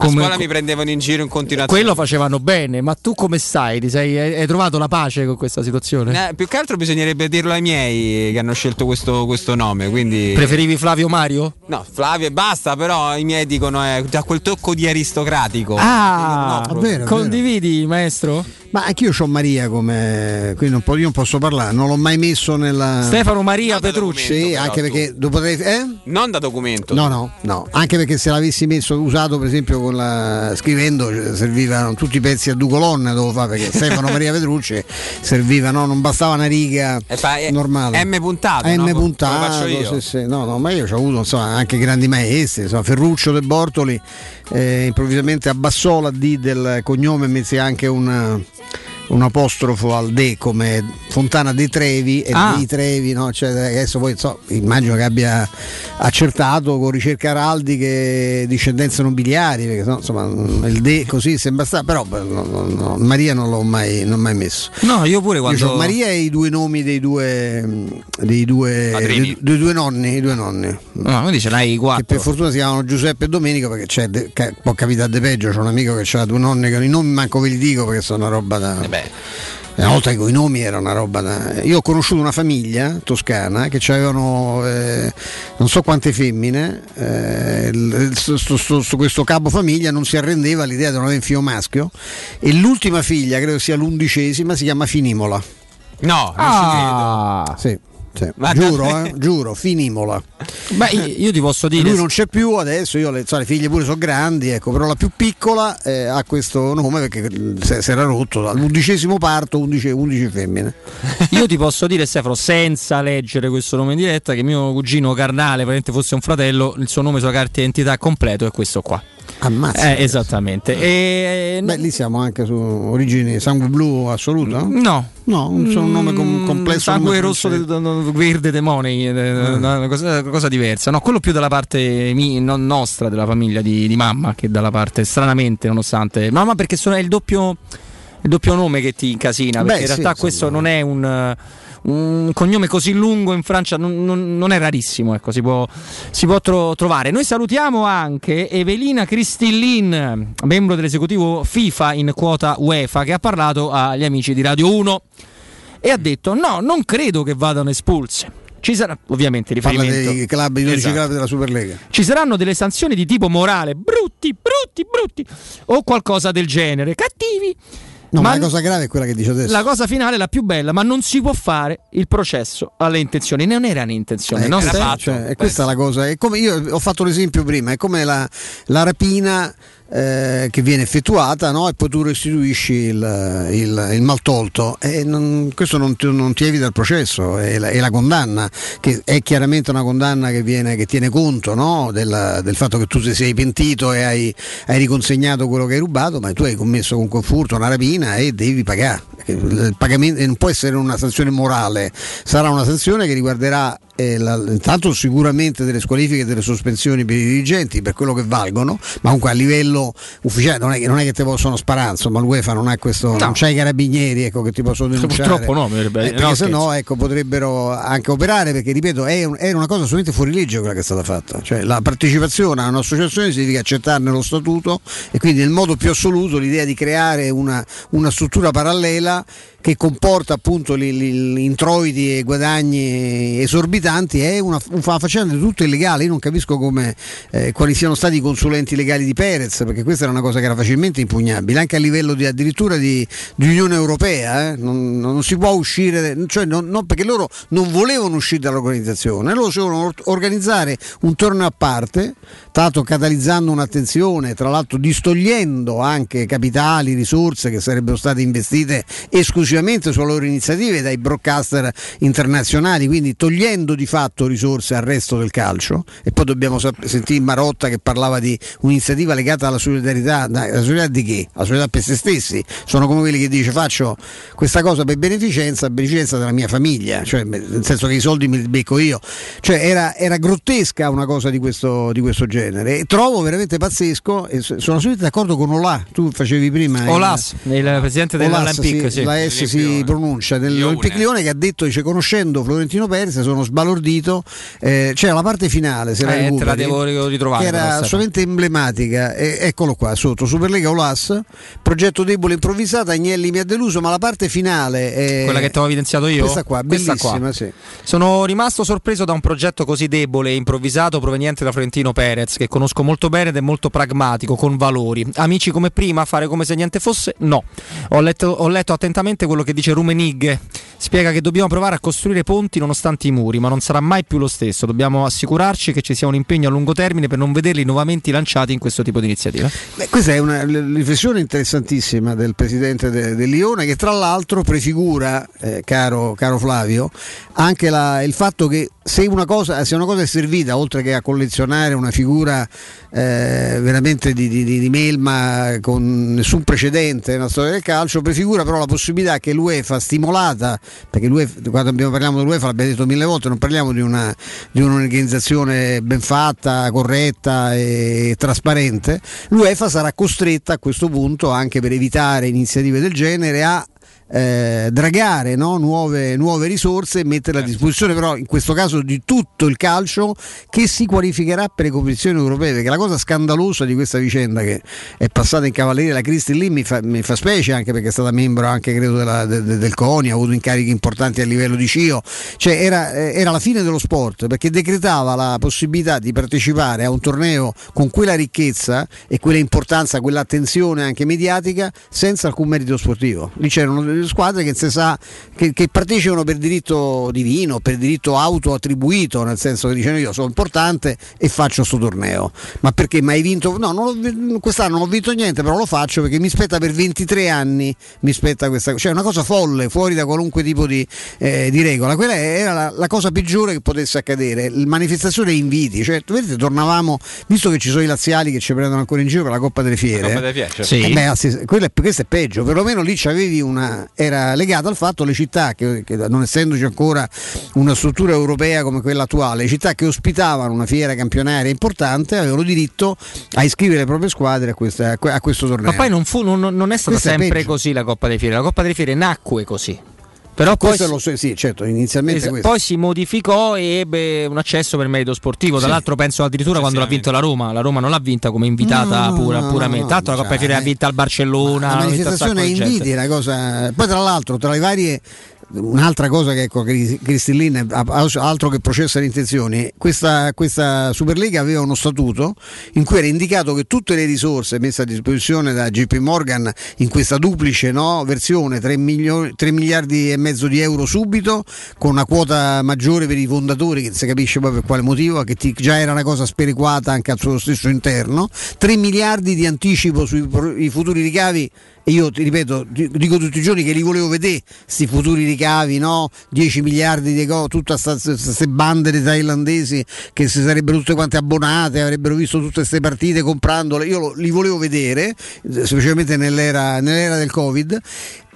A come- scuola mi prendevano in giro in continuazione. quello facevano bene, ma tu come stai? Ti sei, hai, hai trovato la pace con questa situazione? Eh, più che altro bisognerebbe dirlo ai miei che hanno scelto questo, questo nome. Quindi... Preferivi Flavio Mario? No, Flavio e basta, però i miei dicono è già quel tocco di aristocratico. Ah, non ho vero, condividi, maestro? Ma anch'io ho Maria come. Quindi non io non posso parlare, non l'ho mai messo nella. Stefano Maria Petrucci. Sì, anche perché lo potrei. Eh? Non da documento. No, no, no, anche perché se l'avessi messo usato per esempio con la, scrivendo cioè, servivano tutti i pezzi a due colonne dovevo fare perché Stefano Maria Petrucci serviva, no? non bastava una riga E fa- è- normale. M puntato. M no? Come puntato, faccio io. sì, sì. No, no, ma io ho avuto insomma, anche grandi maestri, insomma, Ferruccio De Bortoli, eh, improvvisamente abbassò la D del cognome e mise anche un, un apostrofo al De come Fontana dei Trevi e Ah. dei Trevi, no? Cioè, adesso poi so, immagino che abbia accertato con ricerche araldiche discendenze nobiliari, perché no, insomma il De così sembra sta, però beh, no, Maria non l'ho mai, non mai messo. No, io pure quando. Io Maria e i due nomi dei due, dei due, dei, dei due nonni, i due nonni. No, quindi ce n'hai Che quattro. per fortuna si chiamano Giuseppe e Domenico perché c'è può capitare di peggio, c'è un amico che ha due nonni che i nomi manco ve li dico perché sono una roba da. Una volta che con i nomi era una roba da. Io ho conosciuto una famiglia toscana che avevano eh, non so quante femmine, eh, il- sto- sto- sto- sto- questo capo famiglia non si arrendeva all'idea di non avere un figlio maschio e l'ultima figlia, credo sia l'undicesima, si chiama Finimola. No, non Ah, Sì, sì. Giuro, eh, giuro, Finimola. Beh, io, ti posso dire. Lui non c'è più adesso, io le, so, le figlie pure sono grandi, ecco, però la più piccola eh, ha questo nome perché si si era rotto all'undicesimo parto, 11, 11 femmine. Io ti posso dire, Stefano, senza leggere questo nome in diretta, che mio cugino carnale, praticamente fosse un fratello, il suo nome sulla carta d'identità completo è questo qua. Ammazza. Eh, esattamente. E, Beh, lì siamo anche su origini sangue blu assoluto? No. No, un un nome com- Mm, complesso. sangue rosso, de- de- verde demoni, eh, una, cosa, una cosa diversa. No, quello più dalla parte mi- non nostra della famiglia di, di mamma che dalla parte, stranamente, nonostante. Mamma perché sono, è il doppio, il doppio nome che ti incasina, perché Beh, in sì, realtà questo non è un... Un cognome così lungo in Francia non, non- non è rarissimo, ecco, si può, si può tro- trovare. Noi salutiamo anche Evelina Cristillin, membro dell'esecutivo FIFA in quota UEFA, che ha parlato agli amici di Radio 1 e ha detto: No, non credo che vadano espulse. Ci sarà ovviamente riferimento. dei club, i 12 Esatto. club della Superlega. Ci saranno delle sanzioni di tipo morale, brutti, brutti, brutti, o qualcosa del genere, cattivi. No, ma, Ma la cosa grave è quella che dice adesso. la cosa finale, la più bella, ma non si può fare il processo alle intenzioni. Non erano intenzioni, Eh, no? era Ste? fatto. Cioè, questa è la cosa. È come io ho fatto l'esempio prima, è come la, la rapina eh, che viene effettuata no? e poi tu restituisci il, il, il maltolto. E non- questo non ti, non ti evita il processo e la, la condanna, che è chiaramente una condanna che, viene, che tiene conto no? del, del fatto che tu sei pentito e hai, hai riconsegnato quello che hai rubato, ma tu hai commesso con un furto una rapina e devi pagare. Il pagamento, non può essere una sanzione morale, sarà una sanzione che riguarderà eh, la- intanto sicuramente delle squalifiche e delle sospensioni per i dirigenti per quello che valgono, ma comunque a livello ufficiale non è che, non è che ti possono sparare, insomma l'UEFA non ha questo, non c'ha i carabinieri ecco, che ti possono denunciare. Purtroppo no, Eh, perché no, se no ecco, potrebbero anche operare perché ripeto è un- era una cosa assolutamente fuori legge quella che è stata fatta. Cioè la partecipazione a un'associazione significa accettarne lo statuto e quindi nel modo più assoluto l'idea di creare una, una struttura parallela che comporta appunto gli, gli- introiti e guadagni esorbitanti è una, una faccenda di tutto illegale. Io non capisco come, eh, quali siano stati i consulenti legali di Perez, perché questa era una cosa che era facilmente impugnabile, anche a livello di, addirittura di, di Unione Europea. eh. Non, non si può uscire, cioè non- non- perché loro non volevano uscire dall'organizzazione, loro si volevano or- organizzare un torneo a parte, tra l'altro catalizzando un'attenzione, tra l'altro distogliendo anche capitali, risorse che sarebbero state investite esclusivamente sulle loro iniziative dai broadcaster internazionali, quindi togliendo di fatto risorse al resto del calcio. E poi dobbiamo sap- sentire Marotta che parlava di un'iniziativa legata alla solidarietà, la solidarietà di che? La solidarietà per se stessi. Sono come quelli che dice faccio questa cosa per beneficenza, beneficenza della mia famiglia, cioè nel senso che i soldi me li becco io. Cioè era, era grottesca una cosa di questo, di questo genere. E trovo veramente pazzesco, e sono assolutamente d'accordo con Olà, tu facevi prima. il- Olas, il presidente Olas, dell'Olympique, sì, sì. S si pronuncia dell'Olympique Lione che ha detto dice conoscendo Florentino Perez sono sbalordito eh, c'era la parte finale se Eh, la devo ritrovare, che era assolutamente emblematica e, eccolo qua sotto Superlega Olas progetto debole improvvisata Agnelli mi ha deluso ma la parte finale è Quella che ti ho evidenziato io? questa qua Questa qua. sì. Sono rimasto sorpreso da un progetto così debole e improvvisato proveniente da Florentino Perez, che conosco molto bene ed è molto pragmatico, con valori. Amici come prima, fare come se niente fosse? No. Ho letto, ho letto attentamente quello che dice Rumenig. Spiega che dobbiamo provare a costruire ponti nonostante i muri, ma non sarà mai più lo stesso. Dobbiamo assicurarci che ci sia un impegno a lungo termine per non vederli nuovamente lanciati in questo tipo di iniziative. Beh, questa è una riflessione interessantissima del presidente de- del Lione che tra l'altro prefigura, eh, caro, caro Flavio, anche la- il fatto che se una, cosa, se una cosa è servita, oltre che a collezionare una figura eh, veramente di, di- di- melma con nessun precedente nella storia del calcio, prefigura però la possibilità che l'UEFA stimolata, perché l'UEFA, quando parliamo dell'UEFA l'abbiamo detto mille volte, non parliamo di, una, di un'organizzazione ben fatta, corretta e trasparente, l'UEFA sarà costretta a questo punto anche per evitare iniziative del genere a eh, dragare no? nuove, nuove risorse e metterle a disposizione però in questo caso di tutto il calcio che si qualificherà per le competizioni europee perché la cosa scandalosa di questa vicenda che è passata in cavalleria la Cristi lì mi fa, mi fa specie anche perché è stata membro anche credo della- de- de- del CONI ha avuto incarichi importanti a livello di CIO cioè era, eh, era la fine dello sport perché decretava la possibilità di partecipare a un torneo con quella ricchezza e quella importanza quella attenzione anche mediatica senza alcun merito sportivo lì c'erano delle squadre che, si sa, che, che partecipano per diritto divino per diritto auto attribuito nel senso che dicono io sono importante e faccio sto torneo ma perché mai vinto no non ho quest'anno non ho vinto niente però lo faccio perché mi spetta per 23 anni mi spetta questa cioè è una cosa folle fuori da qualunque tipo di, eh, di regola quella era la, la cosa peggiore che potesse accadere il manifestazione inviti cioè vedete tornavamo visto che ci sono i laziali che ci prendono ancora in giro per la Coppa delle Fiere Coppa delle Fiere, certo. Sì. eh beh, è- questo è peggio, perlomeno lì c'avevi una. Era legato al fatto le città, che, che non essendoci ancora una struttura europea come quella attuale, le città che ospitavano una fiera campionaria importante avevano diritto a iscrivere le proprie squadre a, questa- a que- a questo torneo. Ma poi non, fu, non, non è stata Questo è sempre peggio. così la Coppa delle Fiere. La Coppa delle Fiere nacque così. Però poi, questo si- lo so, sì, certo, inizialmente es- poi si modificò e ebbe un accesso per merito sportivo. Tra Sì. l'altro, penso addirittura quando l'ha vinto la Roma. La Roma non l'ha vinta come invitata No, pura- no, puramente. no, Tra l'altro, la Coppa delle Fiere l'ha vinta al Barcellona. la manifestazione inviti è una cosa. Poi, tra l'altro, tra le varie. Un'altra cosa che ecco, Cri- Cristillin, ha- altro che processa le intenzioni, questa, questa Superlega aveva uno statuto in cui era indicato che tutte le risorse messe a disposizione da JP Morgan in questa duplice no, versione, 3, miliardi e mezzo di euro subito, con una quota maggiore per i fondatori, che si capisce poi per quale motivo, che già era una cosa sperequata anche al suo stesso interno, 3 miliardi di anticipo sui futuri ricavi io ti ripeto, di- dico tutti i giorni che li volevo vedere, questi futuri ricavi, no? 10 miliardi di cose, tutte queste bande thailandesi che si sarebbero tutte quante abbonate, avrebbero visto tutte queste partite comprandole, io lo- li volevo vedere, specialmente nell'era, nell'era del Covid.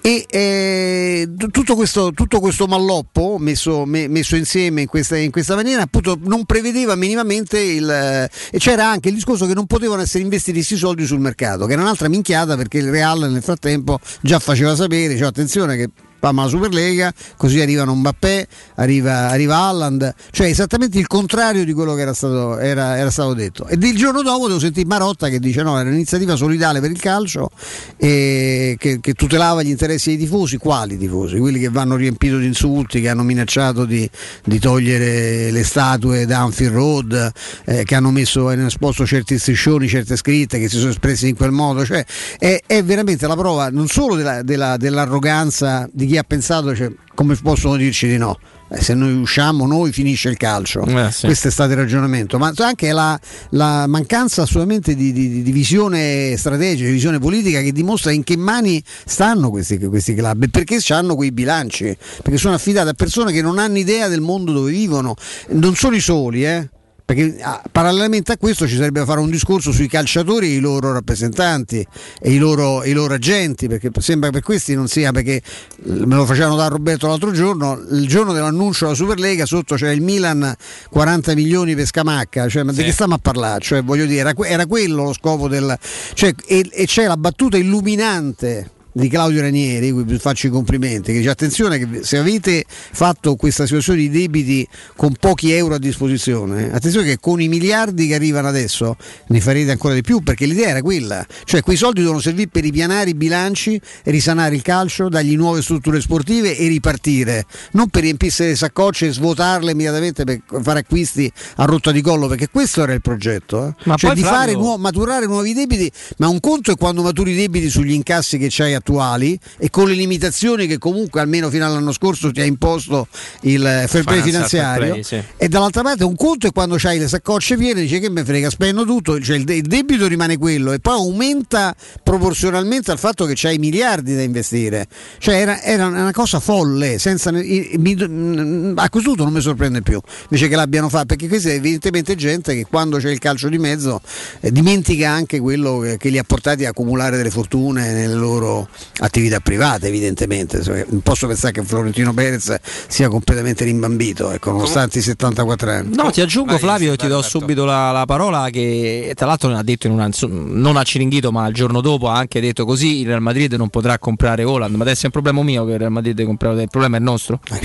E eh, tutto, questo, tutto questo malloppo messo, me- messo insieme in questa, in questa maniera appunto non prevedeva minimamente il. eh, e c'era anche il discorso che non potevano essere investiti questi soldi sul mercato, che era un'altra minchiata perché il Real nel frattempo già faceva sapere, cioè attenzione che Facciamo la Superlega, così arrivano Mbappé, arriva, arriva Haaland, cioè esattamente il contrario di quello che era stato, era, era stato detto. E il giorno dopo devo sentire Marotta che dice no, era un'iniziativa solidale per il calcio e che, che tutelava gli interessi dei tifosi. Quali tifosi? Quelli che vanno riempiti di insulti, che hanno minacciato di, di togliere le statue da Anfield Road, eh, che hanno messo in esposto certi striscioni, certe scritte, che si sono espressi in quel modo. Cioè, è, è veramente la prova non solo della, della- dell'arroganza di chi ha pensato cioè, come possono dirci di no. Eh, Se noi usciamo, noi finisce il calcio. Eh, sì. Questo è stato il ragionamento, ma anche la, la mancanza assolutamente di, di- di visione strategica, di visione politica che dimostra in che mani stanno questi, questi club e perché hanno quei bilanci, perché sono affidati a persone che non hanno idea del mondo dove vivono, non sono i soli, eh. Perché ah, parallelamente a questo ci sarebbe da fare un discorso sui calciatori e i loro rappresentanti e i loro, i loro agenti, perché sembra che per questi non sia perché eh, me lo facevano da Roberto l'altro giorno, il giorno dell'annuncio della Superlega sotto c'era il Milan 40 milioni per Scamacca, cioè, ma di che stiamo a parlare? Cioè, voglio dire, era, era quello lo scopo del... Cioè, e, e c'è la battuta illuminante di Claudio Ranieri, cui faccio i complimenti, che dice attenzione che se avete fatto questa situazione di debiti con pochi euro a disposizione, attenzione che con i miliardi che arrivano adesso ne farete ancora di più, perché l'idea era quella, cioè quei soldi devono servire per ripianare i bilanci, risanare il calcio, dargli nuove strutture sportive e ripartire, non per riempirsi le saccocce e svuotarle immediatamente per fare acquisti a rotta di collo, perché questo era il progetto, eh. Ma cioè di Flavio- fare maturare nuovi debiti, ma un conto è quando maturi i debiti sugli incassi che c'hai attuali e con le limitazioni che comunque almeno fino all'anno scorso ti ha imposto il eh, fair play finanziario fair play, sì. e dall'altra parte un conto è quando c'hai le saccocce piene dice che me frega spendo tutto. Cioè il, de- il debito rimane quello e poi aumenta proporzionalmente al fatto che c'hai miliardi da investire. Cioè era, era una cosa folle senza mi- mm, a questo punto non mi sorprende più invece che l'abbiano fatto perché questa è evidentemente gente che quando c'è il calcio di mezzo eh, dimentica anche quello che, che li ha portati a accumulare delle fortune nelle loro attività private evidentemente. Cioè, non posso pensare che Florentino Perez sia completamente rimbambito ecco, nonostante i 74 anni. No, ti aggiungo Flavio e ti do subito la, la parola che tra l'altro non ha detto in una, non a Ciringhito ma il giorno dopo ha anche detto così il Real Madrid non potrà comprare Holland ma adesso è un problema mio che il Real Madrid comprare il problema è il nostro. Ma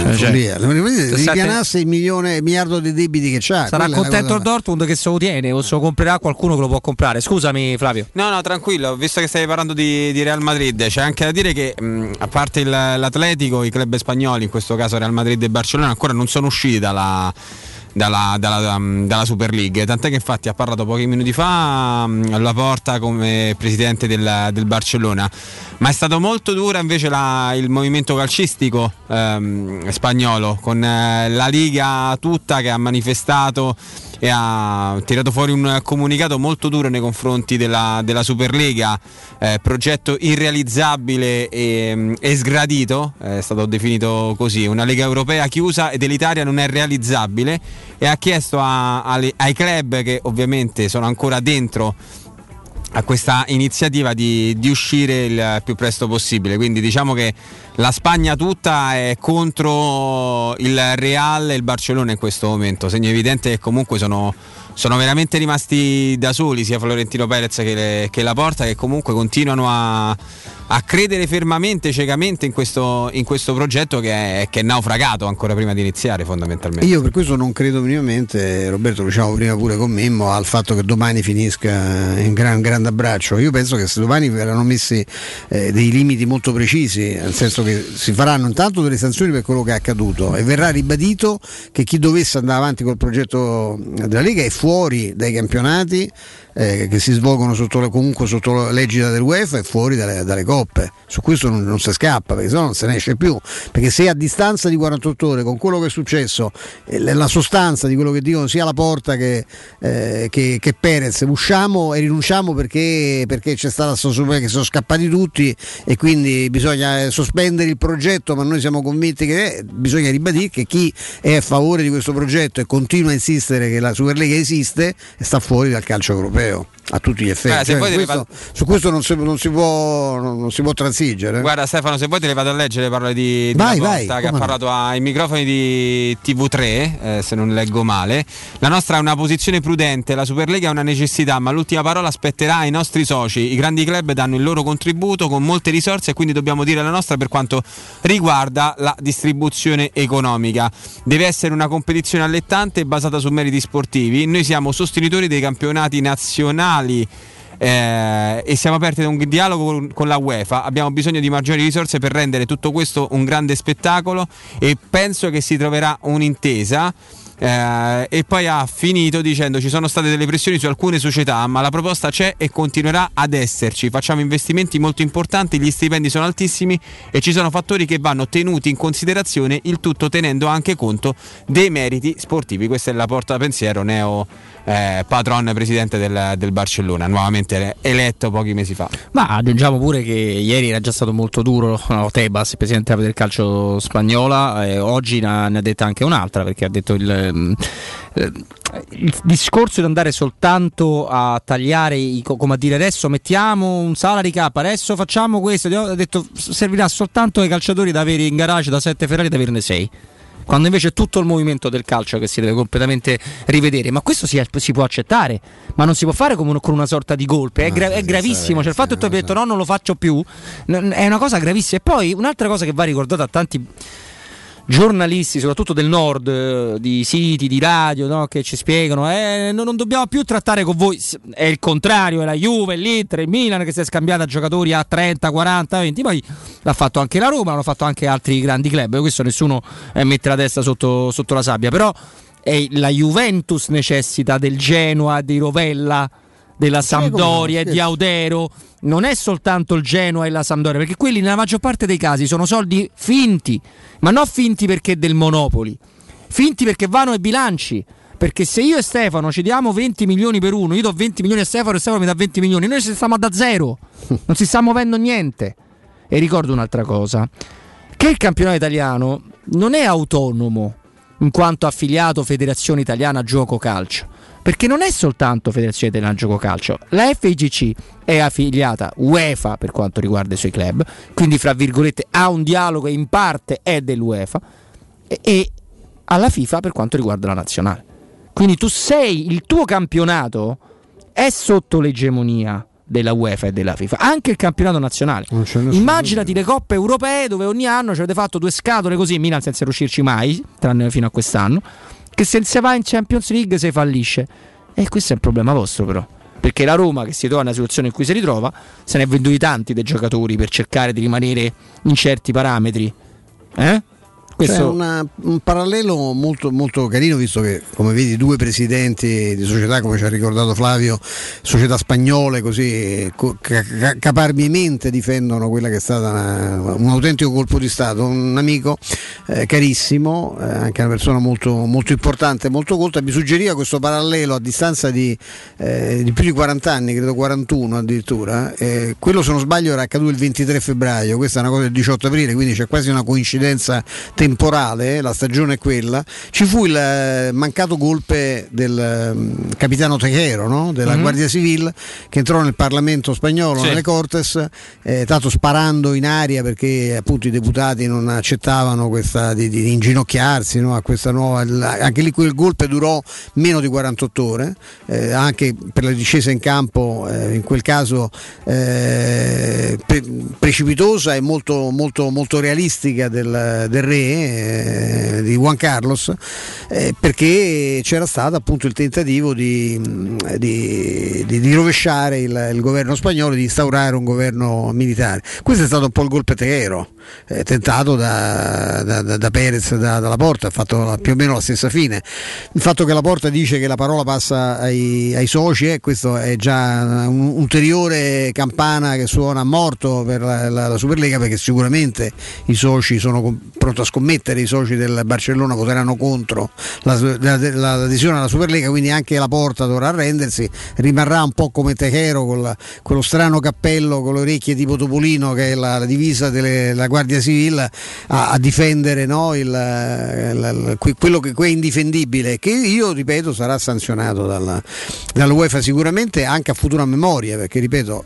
una Cioè, cioè, Madrid se ripianasse il milione, il miliardo di debiti che c'ha Sarà contento il Dortmund che se lo tiene o se lo comprerà qualcuno che lo può comprare. Scusami Flavio. No, no, tranquillo, visto che stai parlando di, di Real Madrid, c'è anche da dire che mh, a parte il- l'Atletico, i club spagnoli, in questo caso Real Madrid e Barcellona, ancora non sono usciti dalla, dalla, dalla, dalla Super League. Tant'è che infatti ha parlato pochi minuti fa alla porta come presidente del, del Barcellona. Ma è stato molto dura invece la- il movimento calcistico ehm, spagnolo, con eh, la Liga tutta che ha manifestato e ha tirato fuori un comunicato molto duro nei confronti della, della Superlega, eh, progetto irrealizzabile e, e sgradito, è stato definito così, una Lega Europea chiusa e dell'Italia non è realizzabile. E ha chiesto a- alle- ai club che ovviamente sono ancora dentro a questa iniziativa di, di uscire il più presto possibile. Quindi diciamo che la Spagna tutta è contro il Real e il Barcellona in questo momento. Segno evidente che comunque sono, sono veramente rimasti da soli sia Florentino Perez che, le- che la Porta che comunque continuano a, a credere fermamente, ciecamente in questo, in questo progetto che è, che è naufragato ancora prima di iniziare fondamentalmente. Io per questo non credo minimamente, Roberto lo diciamo prima pure con Mimmo, al fatto che domani finisca in gran, grande abbraccio. Io penso che se domani verranno messi eh, dei limiti molto precisi, nel senso che si faranno intanto delle sanzioni per quello che è accaduto e verrà ribadito che chi dovesse andare avanti col progetto della Lega è fuori dai campionati eh, che si svolgono sotto le- comunque sotto l'egida dell'UEFA e fuori dalle, dalle coppe. Su questo non, non si scappa, perché sennò non se ne esce più. Perché se a distanza di 48 ore, con quello che è successo, eh, la la sostanza di quello che dicono sia la porta che, eh, che, che Perez, usciamo e rinunciamo perché, perché c'è stata super- che sono scappati tutti e quindi bisogna eh, sospendere il progetto, ma noi siamo convinti che eh, bisogna ribadire che chi è a favore di questo progetto e continua a insistere che la Superlega esiste sta fuori dal calcio europeo correo. A tutti gli effetti. Se Cioè, questo- su questo non si, non si può, non, si può transigere. Guarda Stefano, se vuoi te le vado a leggere le parole di, di Vai, vai, che ha come no. parlato ai microfoni di TV3, eh, se non leggo male. La nostra è una posizione prudente, la Superlega è una necessità, ma l'ultima parola spetterà ai nostri soci. I grandi club danno il loro contributo con molte risorse e quindi dobbiamo dire la nostra per quanto riguarda la distribuzione economica. Deve essere una competizione allettante basata su meriti sportivi. Noi siamo sostenitori dei campionati nazionali eh, e siamo aperti ad un dialogo con, con la UEFA. Abbiamo bisogno di maggiori risorse per rendere tutto questo un grande spettacolo e penso che si troverà un'intesa. Eh, e poi ha finito dicendo ci sono state delle pressioni su alcune società ma la proposta c'è e continuerà ad esserci facciamo investimenti molto importanti gli stipendi sono altissimi e ci sono fattori che vanno tenuti in considerazione il tutto tenendo anche conto dei meriti sportivi questa è la porta pensiero neo eh, patron presidente del, del Barcellona nuovamente eletto pochi mesi fa. Ma aggiungiamo pure che ieri era già stato molto duro no, Tebas, presidente del calcio spagnola, e oggi ne ha, ne ha detta anche un'altra perché ha detto il, eh, il discorso di andare soltanto a tagliare, i, co- come a dire adesso mettiamo un salary cap, adesso facciamo questo, ha detto servirà soltanto ai calciatori da avere in garage da 7 Ferrari da averne 6 quando invece è tutto il movimento del calcio che si deve completamente rivedere. Ma questo si, si può accettare, ma non si può fare come uno- con una sorta di golpe. È, gra- è gravissimo. Cioè, il fatto che tu abbia detto no, non lo faccio più, è una cosa gravissima. E poi un'altra cosa che va ricordata a tanti giornalisti, soprattutto del nord, eh, di siti, di radio, no, che ci spiegano, eh, non, dobbiamo più trattare con voi, è il contrario, è la Juve, l'Inter, il Milan che si è scambiata giocatori a 30, 40, 20, poi l'ha fatto anche la Roma, l'hanno fatto anche altri grandi club, questo nessuno eh, mette la testa sotto, sotto la sabbia, però eh, la Juventus necessita del Genoa, di Rovella, della Sampdoria e di Audero. Non è soltanto il Genoa e la Sampdoria perché quelli nella maggior parte dei casi sono soldi finti ma non finti perché del Monopoli. Finti perché vanno ai bilanci. Perché se io e Stefano ci diamo 20 milioni per uno io do 20 milioni a Stefano e Stefano mi dà 20 milioni noi ci stiamo da zero. Non si sta muovendo niente. E ricordo un'altra cosa che il campionato italiano non è autonomo in quanto affiliato Federazione Italiana Gioco Calcio perché non è soltanto Federazione Italiana Gioco Calcio, la FIGC è affiliata UEFA per quanto riguarda i suoi club, quindi fra virgolette ha un dialogo in parte è dell'UEFA e, e alla FIFA per quanto riguarda la nazionale. Quindi tu sei, il tuo campionato è sotto l'egemonia della UEFA e della FIFA, anche il campionato nazionale. Immaginati le coppe europee dove ogni anno ci avete fatto due scatole così, Milan senza riuscirci mai, tranne fino a quest'anno, che se se va in Champions League si fallisce. E questo è un problema vostro però. Perché la Roma, che si trova nella situazione in cui si ritrova, se ne è venduti tanti dei giocatori per cercare di rimanere in certi parametri. Eh? Questo... C'è una- un parallelo molto, molto carino, visto che, come vedi, due presidenti di società, come ci ha ricordato Flavio, società spagnole, così co- ca- ca- caparbiamente difendono quella che è stata una- un autentico colpo di Stato. Un amico eh, carissimo, eh, anche una persona molto, molto importante, molto colta, mi suggeriva questo parallelo a distanza di, eh, di più di 40 anni, credo 41 addirittura. eh, quello, se non sbaglio, era accaduto il 23 febbraio, questa è una cosa del 18 aprile, quindi c'è quasi una coincidenza temporale, la stagione è quella, ci fu il eh, mancato golpe del ehm, capitano Tejero, no? della Mhm. Guardia Civile, che entrò nel Parlamento spagnolo, Sì. nelle Cortes, eh, tanto sparando in aria perché appunto i deputati non accettavano questa, di, di inginocchiarsi no? a questa nuova... anche lì quel golpe durò meno di 48 ore, eh, anche per la discesa in campo eh, in quel caso eh, pre- precipitosa e molto, molto, molto realistica del, del re eh, di Juan Carlos eh, perché c'era stato appunto il tentativo di, mh, di- di- di rovesciare il, il governo spagnolo di instaurare un governo militare. Questo è stato un po' il golpe Teero eh, tentato da, da, da- da Perez da- dalla porta ha fatto la- più o meno la stessa fine. Il fatto che la porta dice che la parola passa ai, ai soci eh, questo è già un'ulteriore campana che suona a morto per la, la- la Superlega perché sicuramente i soci sono pronti a scommettere scommettere i soci del Barcellona voteranno contro la- la- la- l'adesione alla Superlega, quindi anche la porta dovrà arrendersi, rimarrà un po' come Techero con la- quello strano cappello con le orecchie tipo Topolino che è la, la divisa della Guardia Civile a, a difendere no, il, il- il- que- quello che è indifendibile, che io ripeto sarà sanzionato dalla, dall'UEFA sicuramente anche a futura memoria, perché ripeto,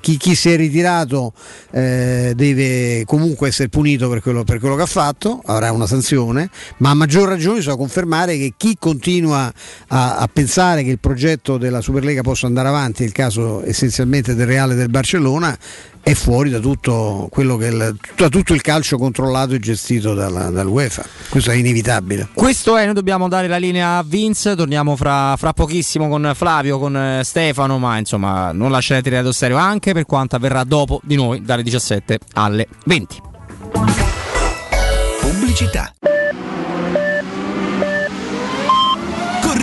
chi, chi si è ritirato eh, deve comunque essere punito per quello, per quello che ha fatto, avrà una sanzione, ma a maggior ragione bisogna confermare che chi continua a, a pensare che il progetto della Superlega possa andare avanti, il caso essenzialmente del Reale del Barcellona, è fuori da tutto, il, da tutto il calcio controllato e gestito dalla, dall'UEFA. Questo è inevitabile. Questo è, noi dobbiamo dare la linea a Vince, torniamo fra, fra pochissimo con Flavio, con eh, Stefano, ma insomma non lascerete Radio Stereo anche per quanto avverrà dopo di noi dalle 17 alle 20. Pubblicità.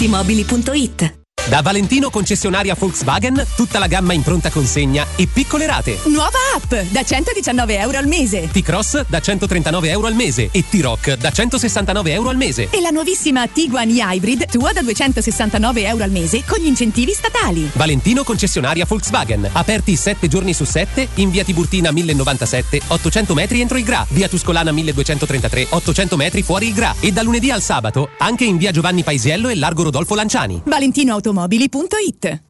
Paolettimobili.it Da Valentino concessionaria Volkswagen, tutta la gamma in pronta consegna e piccole rate. Nuova app da 119 euro al mese. T-Cross da 139 euro al mese e T-Rock da 169 euro al mese. E la nuovissima Tiguan e-Hybrid tua da 269 euro al mese con gli incentivi statali. Valentino concessionaria Volkswagen. Aperti 7 giorni su 7 in via Tiburtina 1097, 800 metri entro il Gra. Via Tuscolana 1233, 800 metri fuori il Gra. E da lunedì al sabato anche in via Giovanni Paisiello e Largo Rodolfo Lanciani. ValentinoAutomobili.it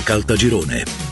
Caltagirone.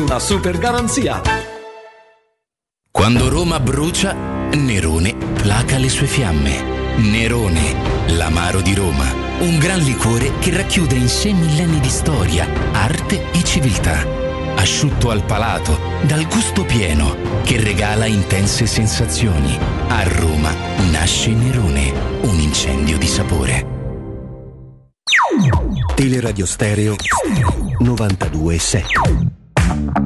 una super garanzia. Quando Roma brucia, Nerone placa le sue fiamme. Nerone, l'amaro di Roma. Un gran liquore che racchiude in sé millenni di storia, arte e civiltà. Asciutto al palato, dal gusto pieno, che regala intense sensazioni. A Roma nasce Nerone, un incendio di sapore. Teleradio Stereo 92.7 Thank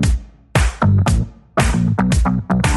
you.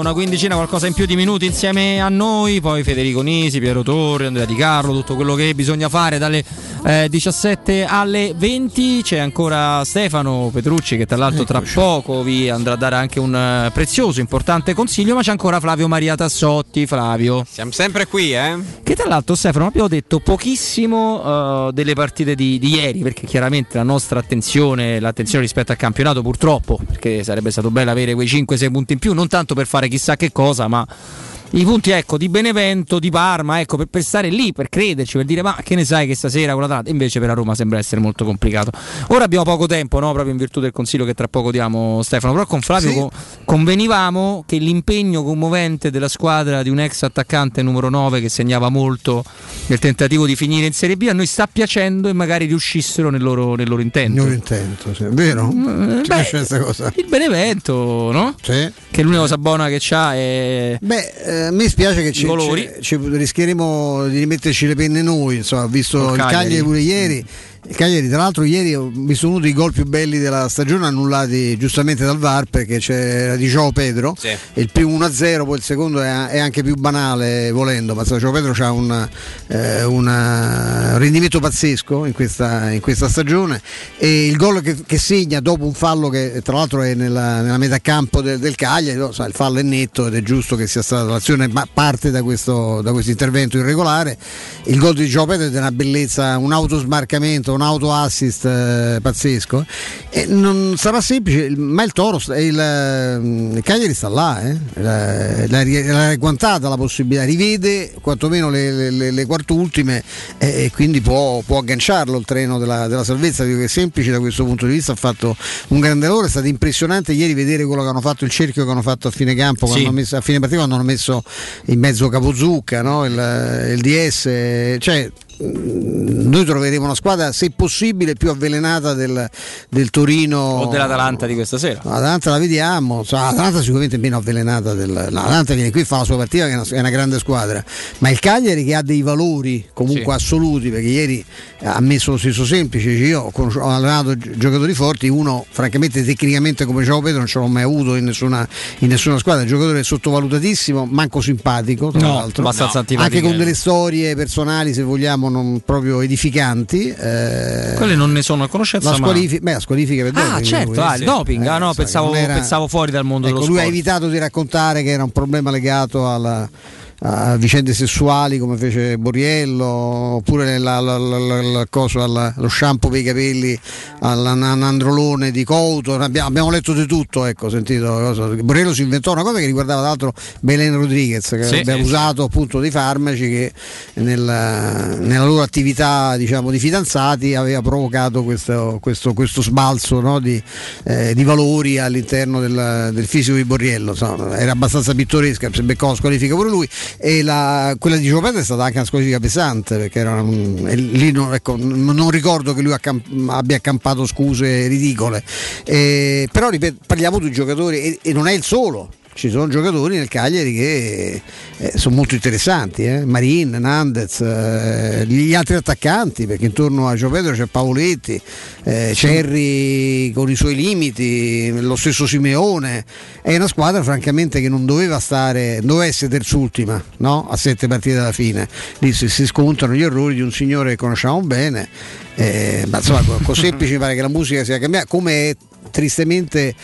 Una quindicina, qualcosa in più di minuti insieme a noi, poi Federico Nisi, Piero Torri, Andrea Di Carlo, tutto quello che bisogna fare dalle eh, 17 alle 20. C'è ancora Stefano Petrucci che tra l'altro tra poco vi andrà a dare anche un eh, prezioso, importante consiglio, ma c'è ancora Flavio Maria Tassotti. Flavio. Siamo sempre qui, eh? Che tra l'altro Stefano abbiamo detto pochissimo eh, delle partite di, di ieri perché chiaramente la nostra attenzione, l'attenzione rispetto al campionato purtroppo, perché sarebbe stato bello avere quei 5-6 punti in più, non tanto per fare chissà che cosa, ma i punti ecco di Benevento, di Parma, ecco per, per stare lì, per crederci, per dire ma che ne sai che stasera con l'Atalanta, invece per la Roma sembra essere molto complicato. Ora abbiamo poco tempo, no? proprio in virtù del consiglio che tra poco diamo Stefano, però con Flavio Sì. co- convenivamo che l'impegno commovente della squadra di un ex attaccante numero 9 che segnava molto nel tentativo di finire in Serie B a noi sta piacendo e magari riuscissero nel loro, nel loro intento. Il loro intento, sì. vero? Beh, piace questa cosa. Il Benevento, no? Sì. Che l'unica cosa buona che c'ha è. Beh, eh, a me spiace che ci, ci- ci rischieremo di rimetterci le penne noi. Insomma, visto il Cagliari. Cagliari pure ieri. Il Cagliari, tra l'altro, ieri ho visto uno dei gol più belli della stagione, annullati giustamente dal VAR perché c'era di Gio Pedro. Sì. Il primo 1-0, poi il secondo è, anche più banale volendo. Ma Gio Pedro ha un, eh, un rendimento pazzesco in questa, in questa stagione. E il gol che, che segna dopo un fallo che tra l'altro è nella, nella metà campo del, del Cagliari, no? Il fallo è netto ed è giusto che sia stata l'azione, ma parte da questo, da questo intervento irregolare. Il gol di Gio Pedro è di una bellezza, un autosmarcamento, un auto assist eh, pazzesco. E non sarà semplice, ma il Toro, il, eh, il Cagliari sta là, eh. l'ha, l'ha agguantata la possibilità, rivede quantomeno le, le, le- le quartultime e, e quindi può, può agganciarlo il treno della, della salvezza. Dico che è semplice da questo punto di vista, ha fatto un grande lavoro, è stato impressionante ieri vedere quello che hanno fatto, il cerchio che hanno fatto a fine campo, Sì. hanno messo- a fine partita quando hanno messo in mezzo Capozucca, no? il, il DS, cioè noi troveremo una squadra, se possibile, più avvelenata del, del Torino. O dell'Atalanta di questa sera. L'Atalanta la vediamo, l'Atalanta sicuramente è meno avvelenata del, l'Atalanta viene qui fa la sua partita che è una, è una grande squadra, ma il Cagliari che ha dei valori comunque assoluti, perché ieri ha messo lo stesso semplice, dice, io ho, allenato gi- giocatori forti, uno francamente tecnicamente come diceva Pedro non ce l'ho mai avuto in nessuna, in nessuna squadra, il giocatore è sottovalutatissimo, manco simpatico, tra No, l'altro, abbastanza anche antipatico. con delle storie personali se vogliamo non proprio edificanti. eh, Quelle non ne sono a conoscenza. la ma- squalifica, beh, la squalifica per Ah, doping, certo, lui, ah, il doping. Ah, Eh, no, sai, pensavo, era- pensavo fuori dal mondo Ecco, dello lui ha sport. evitato di raccontare che era un problema legato alla- a vicende sessuali come fece Borriello oppure la- la- la- cosa, lo shampoo per i capelli all'androlone di Couto. Abbiamo, abbiamo letto di tutto ecco sentito cosa. Borriello si inventò una cosa che riguardava tra l'altro Belen Rodriguez che Sì, aveva sì, usato appunto dei farmaci che nel- nella loro attività diciamo di fidanzati aveva provocato questo, questo- questo sbalzo no, di, eh, di valori all'interno del, del fisico di Borriello. Insomma, era abbastanza pittoresca si beccò squalifica pure lui e la- quella di Gio Pedro è stata anche una squalifica pesante perché era un- lì non, ecco, non ricordo che lui abbia accampato scuse ridicole. Eh, però ripeto, parliamo di giocatori e, e non è il solo ci sono giocatori nel Cagliari che eh, sono molto interessanti, eh? Marin, Nandez, eh, gli altri attaccanti, perché intorno a Gio Pedro c'è Paoletti, eh, Cerri con i suoi limiti, lo stesso Simeone. È una squadra francamente che non doveva stare, doveva essere terzultima no? a sette partite alla fine. Lì si, si scontano gli errori di un signore che conosciamo bene. Eh, ma insomma, con, con Semplici pare che la musica sia cambiata, come è tristemente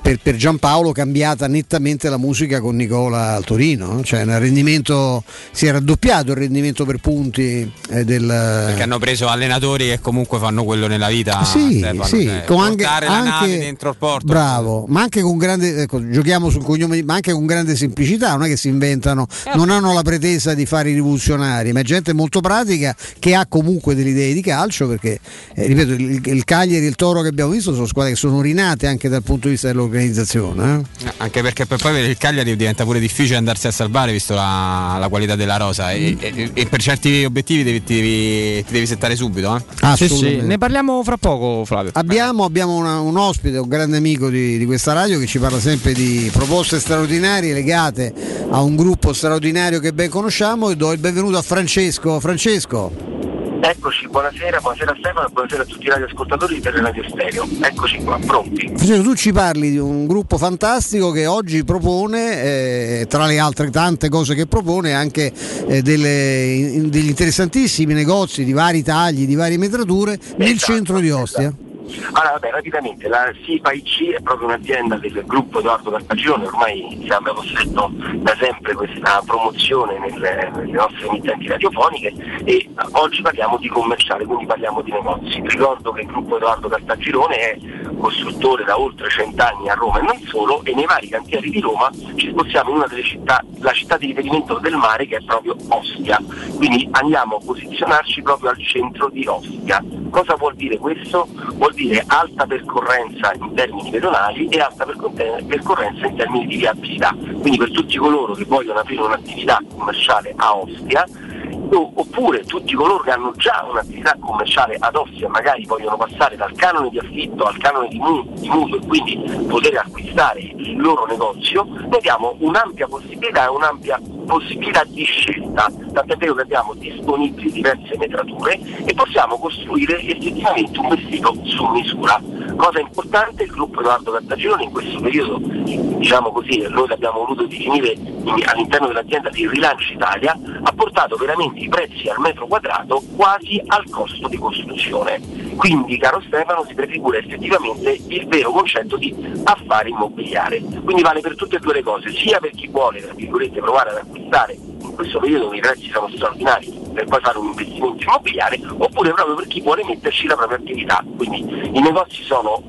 per, per Giampaolo cambiata nettamente la musica con Nicola al Torino, no? cioè il rendimento si è raddoppiato il rendimento per punti eh, del Perché hanno preso allenatori che comunque fanno quello nella vita. sì, Stefano, sì, cioè, con anche, anche- dentro il porto. bravo, ma anche con grande ecco, giochiamo sul cognome, ma anche con grande semplicità, non è che si inventano, non hanno la pretesa di fare i rivoluzionari, ma è gente molto pratica che ha comunque delle idee di calcio perché eh, ripeto, il, il Cagliari e il Toro che abbiamo visto sono squadre che sono rinate anche dal punto di vista dell'organizzazione. eh. Anche perché per poi per il Cagliari diventa pure difficile andarsi a salvare visto la, la qualità della rosa e, e- e per certi obiettivi devi- ti, devi, ti devi settare subito. Eh? Sì, sì, Assolutamente. Ne parliamo fra poco, Flavio. Abbiamo, abbiamo una- un ospite, un grande amico di, di questa radio che ci parla sempre di proposte straordinarie legate a un gruppo straordinario che ben conosciamo e do il benvenuto a Francesco. Francesco, Eccoci, buonasera, buonasera Stefano buonasera a tutti i radioascoltatori del Radio Stereo. Eccoci qua, pronti. Francesco, tu ci parli di un gruppo fantastico che oggi propone, eh, tra le altre tante cose che propone, anche eh, delle- in- degli interessantissimi negozi di vari tagli, di varie metrature nel centro di Ostia. Allora, vabbè, rapidamente, la SIPA IC è proprio un'azienda del gruppo Edoardo Cartagione, ormai ci abbiamo stretto da sempre questa promozione nelle, nelle nostre emittenti radiofoniche e oggi parliamo di commerciale, quindi parliamo di negozi. Ricordo che il gruppo Edoardo Cartagirone è costruttore da oltre cent'anni a Roma e non solo e nei vari cantieri di Roma ci spostiamo in una delle città, la città di riferimento del mare che è proprio Ostia, quindi andiamo a posizionarci proprio al centro di Ostia. Cosa vuol dire questo? Vuol dire alta percorrenza in termini pedonali e alta percorre- percorrenza in termini di viabilità. Quindi per tutti coloro che vogliono aprire un'attività commerciale a Ostia, oppure tutti coloro che hanno già un'attività commerciale ad Ostia e magari vogliono passare dal canone di affitto al canone di mutuo e quindi poter acquistare il loro negozio, noi diamo un'ampia possibilità e un'ampia possibilità di scelta, tant'è vero che abbiamo disponibili diverse metrature e possiamo costruire effettivamente un vestito su misura. Cosa importante, il gruppo Edoardo Cartagirone in questo periodo, diciamo così, noi l'abbiamo voluto definire in- all'interno dell'azienda di Rilancio Italia, ha portato veramente i prezzi al metro quadrato quasi al costo di costruzione. Quindi, caro Stefano, si prefigura effettivamente il vero concetto di affare immobiliare. Quindi vale per tutte e due le cose, sia per chi vuole, tra virgolette, provare ad acquistare in questo periodo dove i prezzi sono straordinari per poi fare un investimento immobiliare, oppure proprio per chi vuole metterci la propria attività. Quindi i negozi sono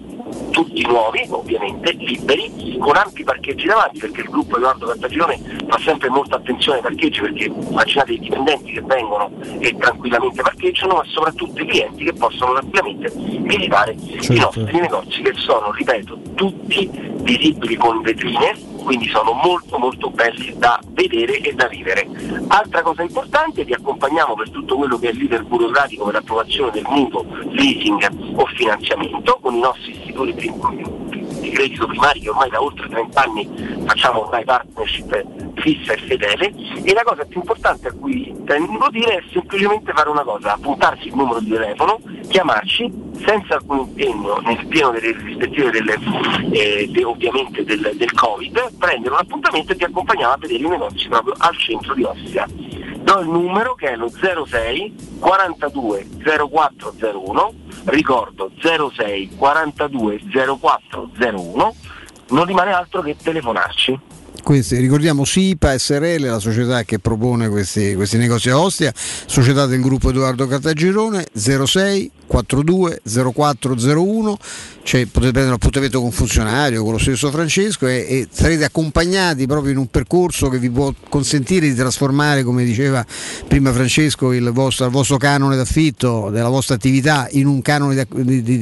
tutti nuovi, ovviamente, liberi, con ampi parcheggi davanti, perché il gruppo Edoardo Cartagirone fa sempre molta attenzione ai parcheggi, perché immaginate i dipendenti che vengono e tranquillamente parcheggiano, ma soprattutto i clienti che possono tranquillamente visitare i nostri negozi, che sono, ripeto, tutti visibili con vetrine quindi sono molto molto belli da vedere e da vivere. Altra cosa importante, vi accompagniamo per tutto quello che è l'iter burocratico per l'approvazione del mutuo, leasing o finanziamento con i nostri istituti prim- di credito primari che ormai da oltre 30 anni facciamo ormai partnership fissa e fedele e la cosa più importante a cui tengo a dire è semplicemente fare una cosa, appuntarsi il numero di telefono, chiamarci senza alcun impegno nel pieno delle rispettive delle, eh, de- ovviamente del, del Covid, prendere un appuntamento e ti accompagniamo a vedere i negozi proprio al centro di Ostia. Do il numero che è lo 06 42 0401, ricordo 06 42 0401, non rimane altro che telefonarci. Questi, ricordiamo SIPA SRL, la società che propone questi, questi negozi a Ostia, società del gruppo Edoardo Cartagirone 06 42 0401 cioè, potete prendere un appuntamento con un funzionario, con lo stesso Francesco e, e sarete accompagnati proprio in un percorso che vi può consentire di trasformare, come diceva prima Francesco, il vostro, il vostro canone d'affitto della vostra attività in un canone di, di-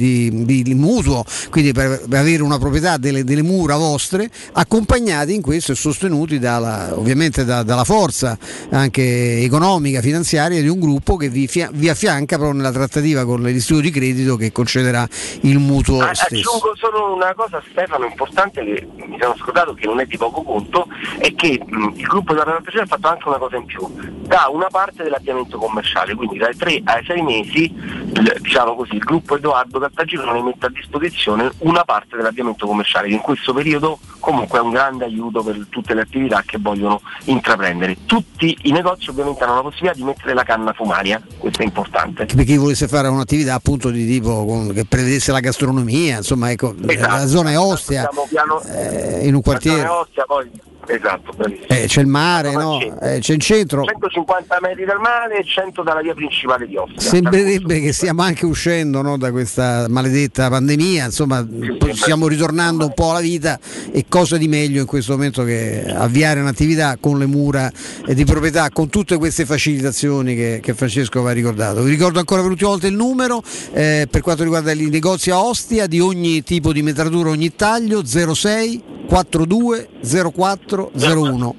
di- di- mutuo, quindi per avere una proprietà delle, delle mura vostre, accompagnati in questo e sostenuti dalla, ovviamente da- dalla forza anche economica, finanziaria di un gruppo che vi, vi affianca proprio nella trattativa con l'istituto di credito che concederà il mutuo Ah, stesso. Aggiungo solo una cosa Stefano importante che mi sono scordato che non è di poco conto è che mh, il gruppo della rappresentazione ha fatto anche una cosa in più da una parte dell'avviamento commerciale quindi dai 3 ai 6 mesi il, diciamo così, il gruppo Edoardo Cartagirone mette a disposizione una parte dell'avviamento commerciale che in questo periodo comunque è un grande aiuto per tutte le attività che vogliono intraprendere. Tutti i negozi ovviamente hanno la possibilità di mettere la canna fumaria questo è importante. Per chi volesse fare un'attività appunto di tipo con- che prevedesse la gastronomia, insomma, ecco, la zona è Ostia, Siamo piano, eh, in un quartiere, la zona è Ostia, poi esatto bravissimo. eh, c'è il mare, no? Eh, c'è il centro. 150 metri dal mare e 100 dalla via principale di Ostia. Sembrerebbe che stiamo anche uscendo no, da questa maledetta pandemia, insomma stiamo ritornando un po' alla vita e cosa di meglio in questo momento che avviare un'attività con le mura di proprietà, con tutte queste facilitazioni che, che Francesco aveva ricordato. Vi ricordo ancora per l'ultima volta il numero eh, per quanto riguarda i negozi a Ostia di ogni tipo di metratura, ogni taglio 06 42 04 01.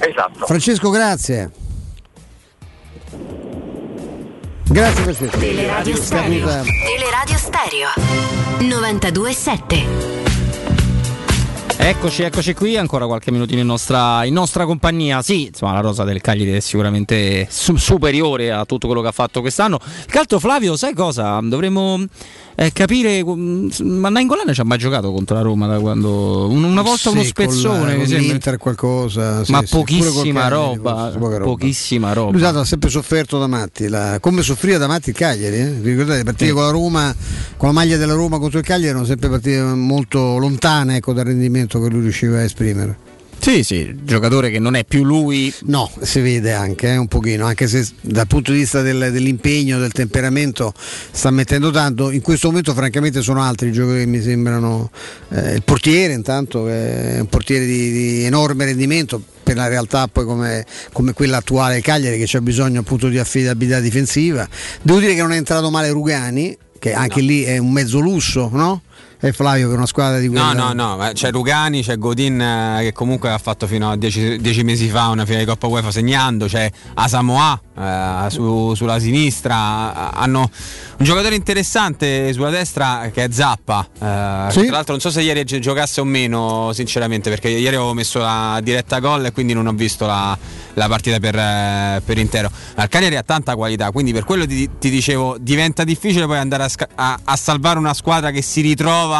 Esatto. Francesco grazie. Grazie Francesco. Teleradio Stereo. Teleradio Stereo. 92.7. Eccoci, eccoci qui, ancora qualche minutino in nostra, in nostra compagnia. Sì, insomma, la rosa del Cagliari è sicuramente su- superiore a tutto quello che ha fatto quest'anno. Altro, Flavio, sai cosa? Dovremmo eh, capire. mm, Ma Nainggolan ci ha mai giocato contro la Roma da quando. un- Una volta uno Sì, con spezzone, con l'Inter qualcosa, sì, Ma sì, pochissima roba, poca roba. pochissima roba. Lui tanto ha sempre sofferto da matti, la- come soffriva da matti il Cagliari, eh? vi ricordate? Le partite con la Roma, con la maglia della Roma contro il Cagliari erano sempre partite molto lontane ecco, dal rendimento che lui riusciva a esprimere. Sì, sì, giocatore che non è più lui. No, si vede anche eh, un pochino, anche se dal punto di vista del- dell'impegno, del temperamento sta mettendo tanto. In questo momento francamente sono altri i giocatori che mi sembrano. eh, il portiere intanto che è un portiere di, di enorme rendimento per la realtà poi come, come quella attuale Cagliari che c'ha bisogno appunto di affidabilità difensiva. Devo dire che non è entrato male Rugani, che anche lì è un mezzo lusso, no? È Flavio per una squadra di quella. No, no, no, ma c'è Rugani, c'è Godin eh, che comunque ha fatto fino a dieci, dieci mesi fa una finale di Coppa UEFA segnando, c'è Asamoah eh, su- sulla sinistra, hanno un giocatore interessante sulla destra che è Zappa, eh, Sì. tra l'altro non so se ieri gi- giocasse o meno sinceramente perché ieri avevo messo la diretta gol e quindi non ho visto la, la partita per, eh, per intero. Ma il Cagliari ha tanta qualità, quindi per quello ti, ti dicevo diventa difficile poi andare a, a- a salvare una squadra che si ritrova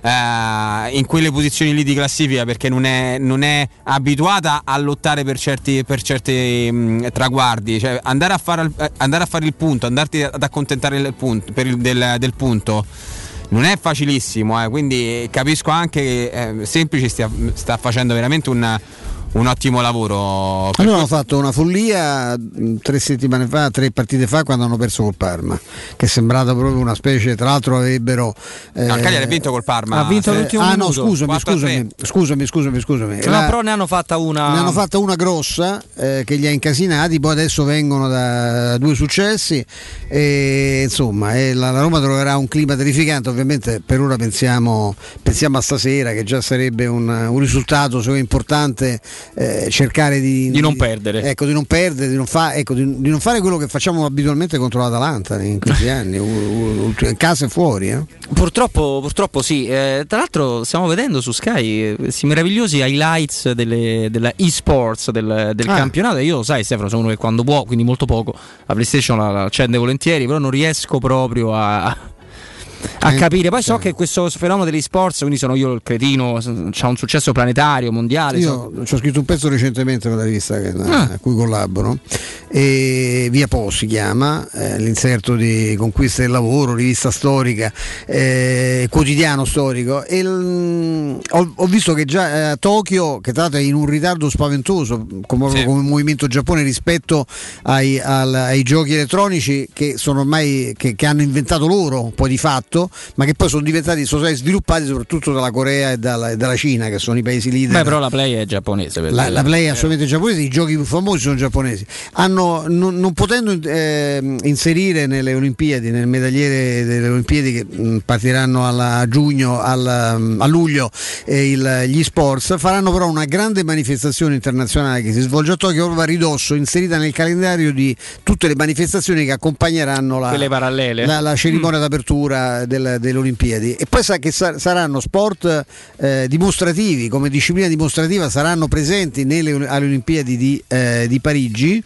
eh, in quelle posizioni lì di classifica perché non è, non è abituata a lottare per certi, per certi mh, traguardi. Cioè, andare, a fare, il- eh, andare a fare il punto, andarti ad accontentare il punto, il- del, del punto. Non è facilissimo, eh, quindi capisco anche che eh, Semplici stia- sta facendo veramente un, un ottimo lavoro. Allora hanno fatto una follia mh, tre settimane fa, tre partite fa quando hanno perso col Parma, che è sembrata proprio una specie, tra l'altro avrebbero... eh, No, il Cagliari ha vinto col Parma. Ha vinto eh, l'ultimo ah no scusami 4 a scusami scusami scusami scusami No, La- però ne hanno fatta una. ne hanno fatta una grossa eh, che li ha incasinati poi adesso vengono da due successi e insomma eh, la, la Roma troverà un clima terrificante ovviamente per ora pensiamo, pensiamo a stasera che già sarebbe un, un risultato importante eh, cercare di, Di non perdere. ecco, di non perdere di non, fa- ecco, di- non fare quello che facciamo abitualmente contro l'Atalanta in questi anni u- in casa e fuori eh. Purtroppo, purtroppo sì. Eh, tra l'altro stiamo vedendo su Sky eh, questi meravigliosi highlights delle, della eSports del, del Ah. campionato. Io, sai, Stefano, sono uno che quando può, quindi molto poco, la PlayStation la, la accende volentieri, però non riesco proprio a. a Eh, capire, poi so che questo fenomeno degli sports, quindi sono io il cretino, ha un successo planetario, mondiale. so- Io ci ho scritto un pezzo recentemente per la rivista che- Ah. a cui collaboro, e Via Po si chiama, eh, l'inserto di Conquista del Lavoro, rivista storica, eh, quotidiano storico. E il- ho, ho visto che già eh, Tokyo, che tra l'altro è in un ritardo spaventoso come, Sì. come movimento Giappone rispetto ai, al- ai giochi elettronici che sono ormai che, che hanno inventato loro poi di fatto, ma che poi sono diventati sono stati sviluppati soprattutto dalla Corea e dalla, e dalla Cina, che sono i paesi leader. Beh, però la play è giapponese. per La, la play è assolutamente giapponese, i giochi più famosi sono giapponesi. Hanno, non, non potendo eh, inserire nelle Olimpiadi, nel medagliere delle Olimpiadi che mh, partiranno alla- a giugno, al- mm, a luglio, eh, il- gli sports, faranno però una grande manifestazione internazionale che si svolge a Tokyo proprio a ridosso, inserita nel calendario di tutte le manifestazioni che accompagneranno la, la, la cerimonia d'apertura del- delle Olimpiadi. E poi sa che sa- saranno sport eh, dimostrativi, come disciplina dimostrativa saranno presenti nelle alle Olimpiadi di, eh, di Parigi,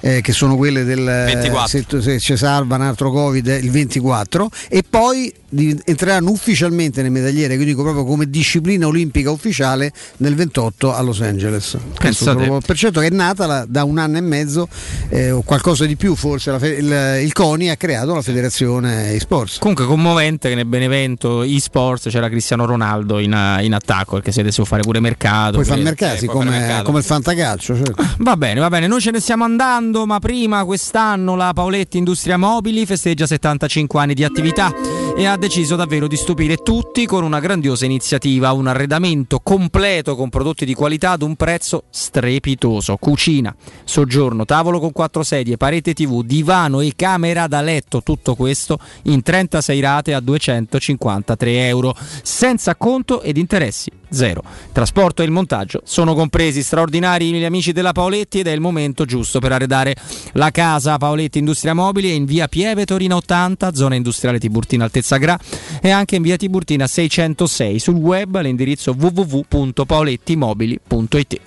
eh, che sono quelle del 24. se, se ci salva un altro Covid il 24, e poi di- entreranno ufficialmente nel medagliere, quindi proprio come disciplina olimpica ufficiale nel 28 a Los Angeles. Questo per certo che è nata la- da un anno e mezzo eh, o qualcosa di più forse la il, il CONI ha creato la federazione eSports. Comunque commovente che nel Benevento eSports c'era Cristiano Ronaldo in, in attacco perché si adesso fare pure mercato. Puoi fare mercati eh, come, mercato. come il fantacalcio. certo. Va bene, va bene, noi ce ne stiamo andando, ma prima quest'anno la Paoletti Industria Mobili festeggia 75 anni di attività e ha deciso davvero di stupire tutti con una grandiosa iniziativa, un arredamento completo con prodotti di qualità ad un prezzo strepitoso. Cucina, soggiorno, tavolo con quattro sedie, parete TV, divano e camera da letto, tutto questo in 36 rate a 253 euro, senza conto ed interessi zero. Trasporto e il montaggio sono compresi, straordinari gli amici della Paoletti ed è il momento giusto per arredare la casa Paoletti Industria Mobili è in via Pieve Torino 80, zona industriale Tiburtina Altezza Gra e anche in via Tiburtina 606 sul web all'indirizzo www.paolettimobili.it.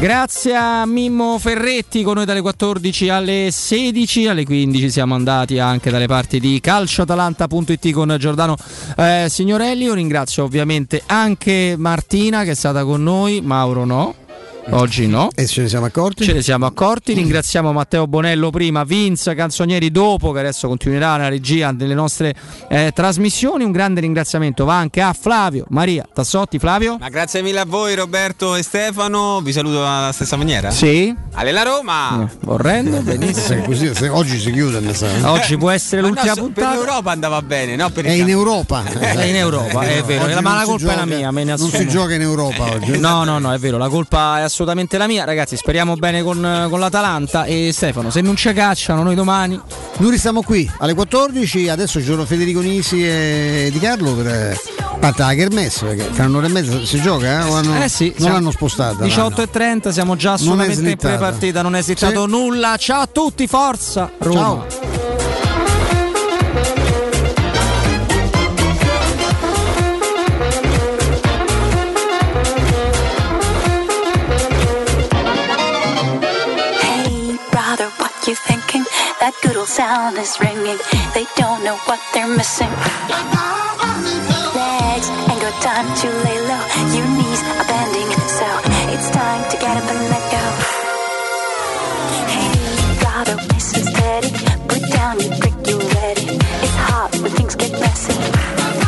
Grazie a Mimmo Ferretti con noi dalle 14 alle 16, alle 15 siamo andati anche dalle parti di calcioatalanta.it con Giordano eh, Signorelli. Io ringrazio ovviamente anche Martina che è stata con noi, Mauro no. Oggi no. E ce ne siamo accorti? Ce ne siamo accorti. Ringraziamo Matteo Bonello prima, Vince Canzonieri dopo, che adesso continuerà la regia delle nostre eh, trasmissioni. Un grande ringraziamento va anche a Flavio, Maria Tassotti. Flavio? Ma grazie mille a voi Roberto e Stefano, vi saluto alla stessa maniera. Sì. Alle la Roma! Orrendo, benissimo. Se così, se oggi si chiude. Oggi può essere Ma l'ultima no, puntata. Per l'Europa andava bene, no? Per È in. Europa. È in Europa, è vero. Ma la colpa è la gioca- mia, me ne Non si gioca in Europa oggi. No, no, no, è vero, la colpa è assolutamente la mia. Ragazzi, speriamo bene con, con l'Atalanta. E Stefano, se non ci cacciano, noi domani. Noi restiamo qui alle 14, adesso ci sono Federico Nisi e Di Carlo per parte la Kermesse, perché tra un'ora e mezza si gioca, eh? Hanno- Eh sì, non l'hanno spostata. 18 e 30, siamo già assolutamente in pre-partita, non è slittato Sì. nulla. Ciao a tutti, forza! Roma. Ciao. That good old sound is ringing. They don't know what they're missing. Legs ain't got time to lay low. Your knees are bending, so it's time to get up and let go. Hey, brother, listen steady. Put down your brick, you ready. It's hot when things get messy.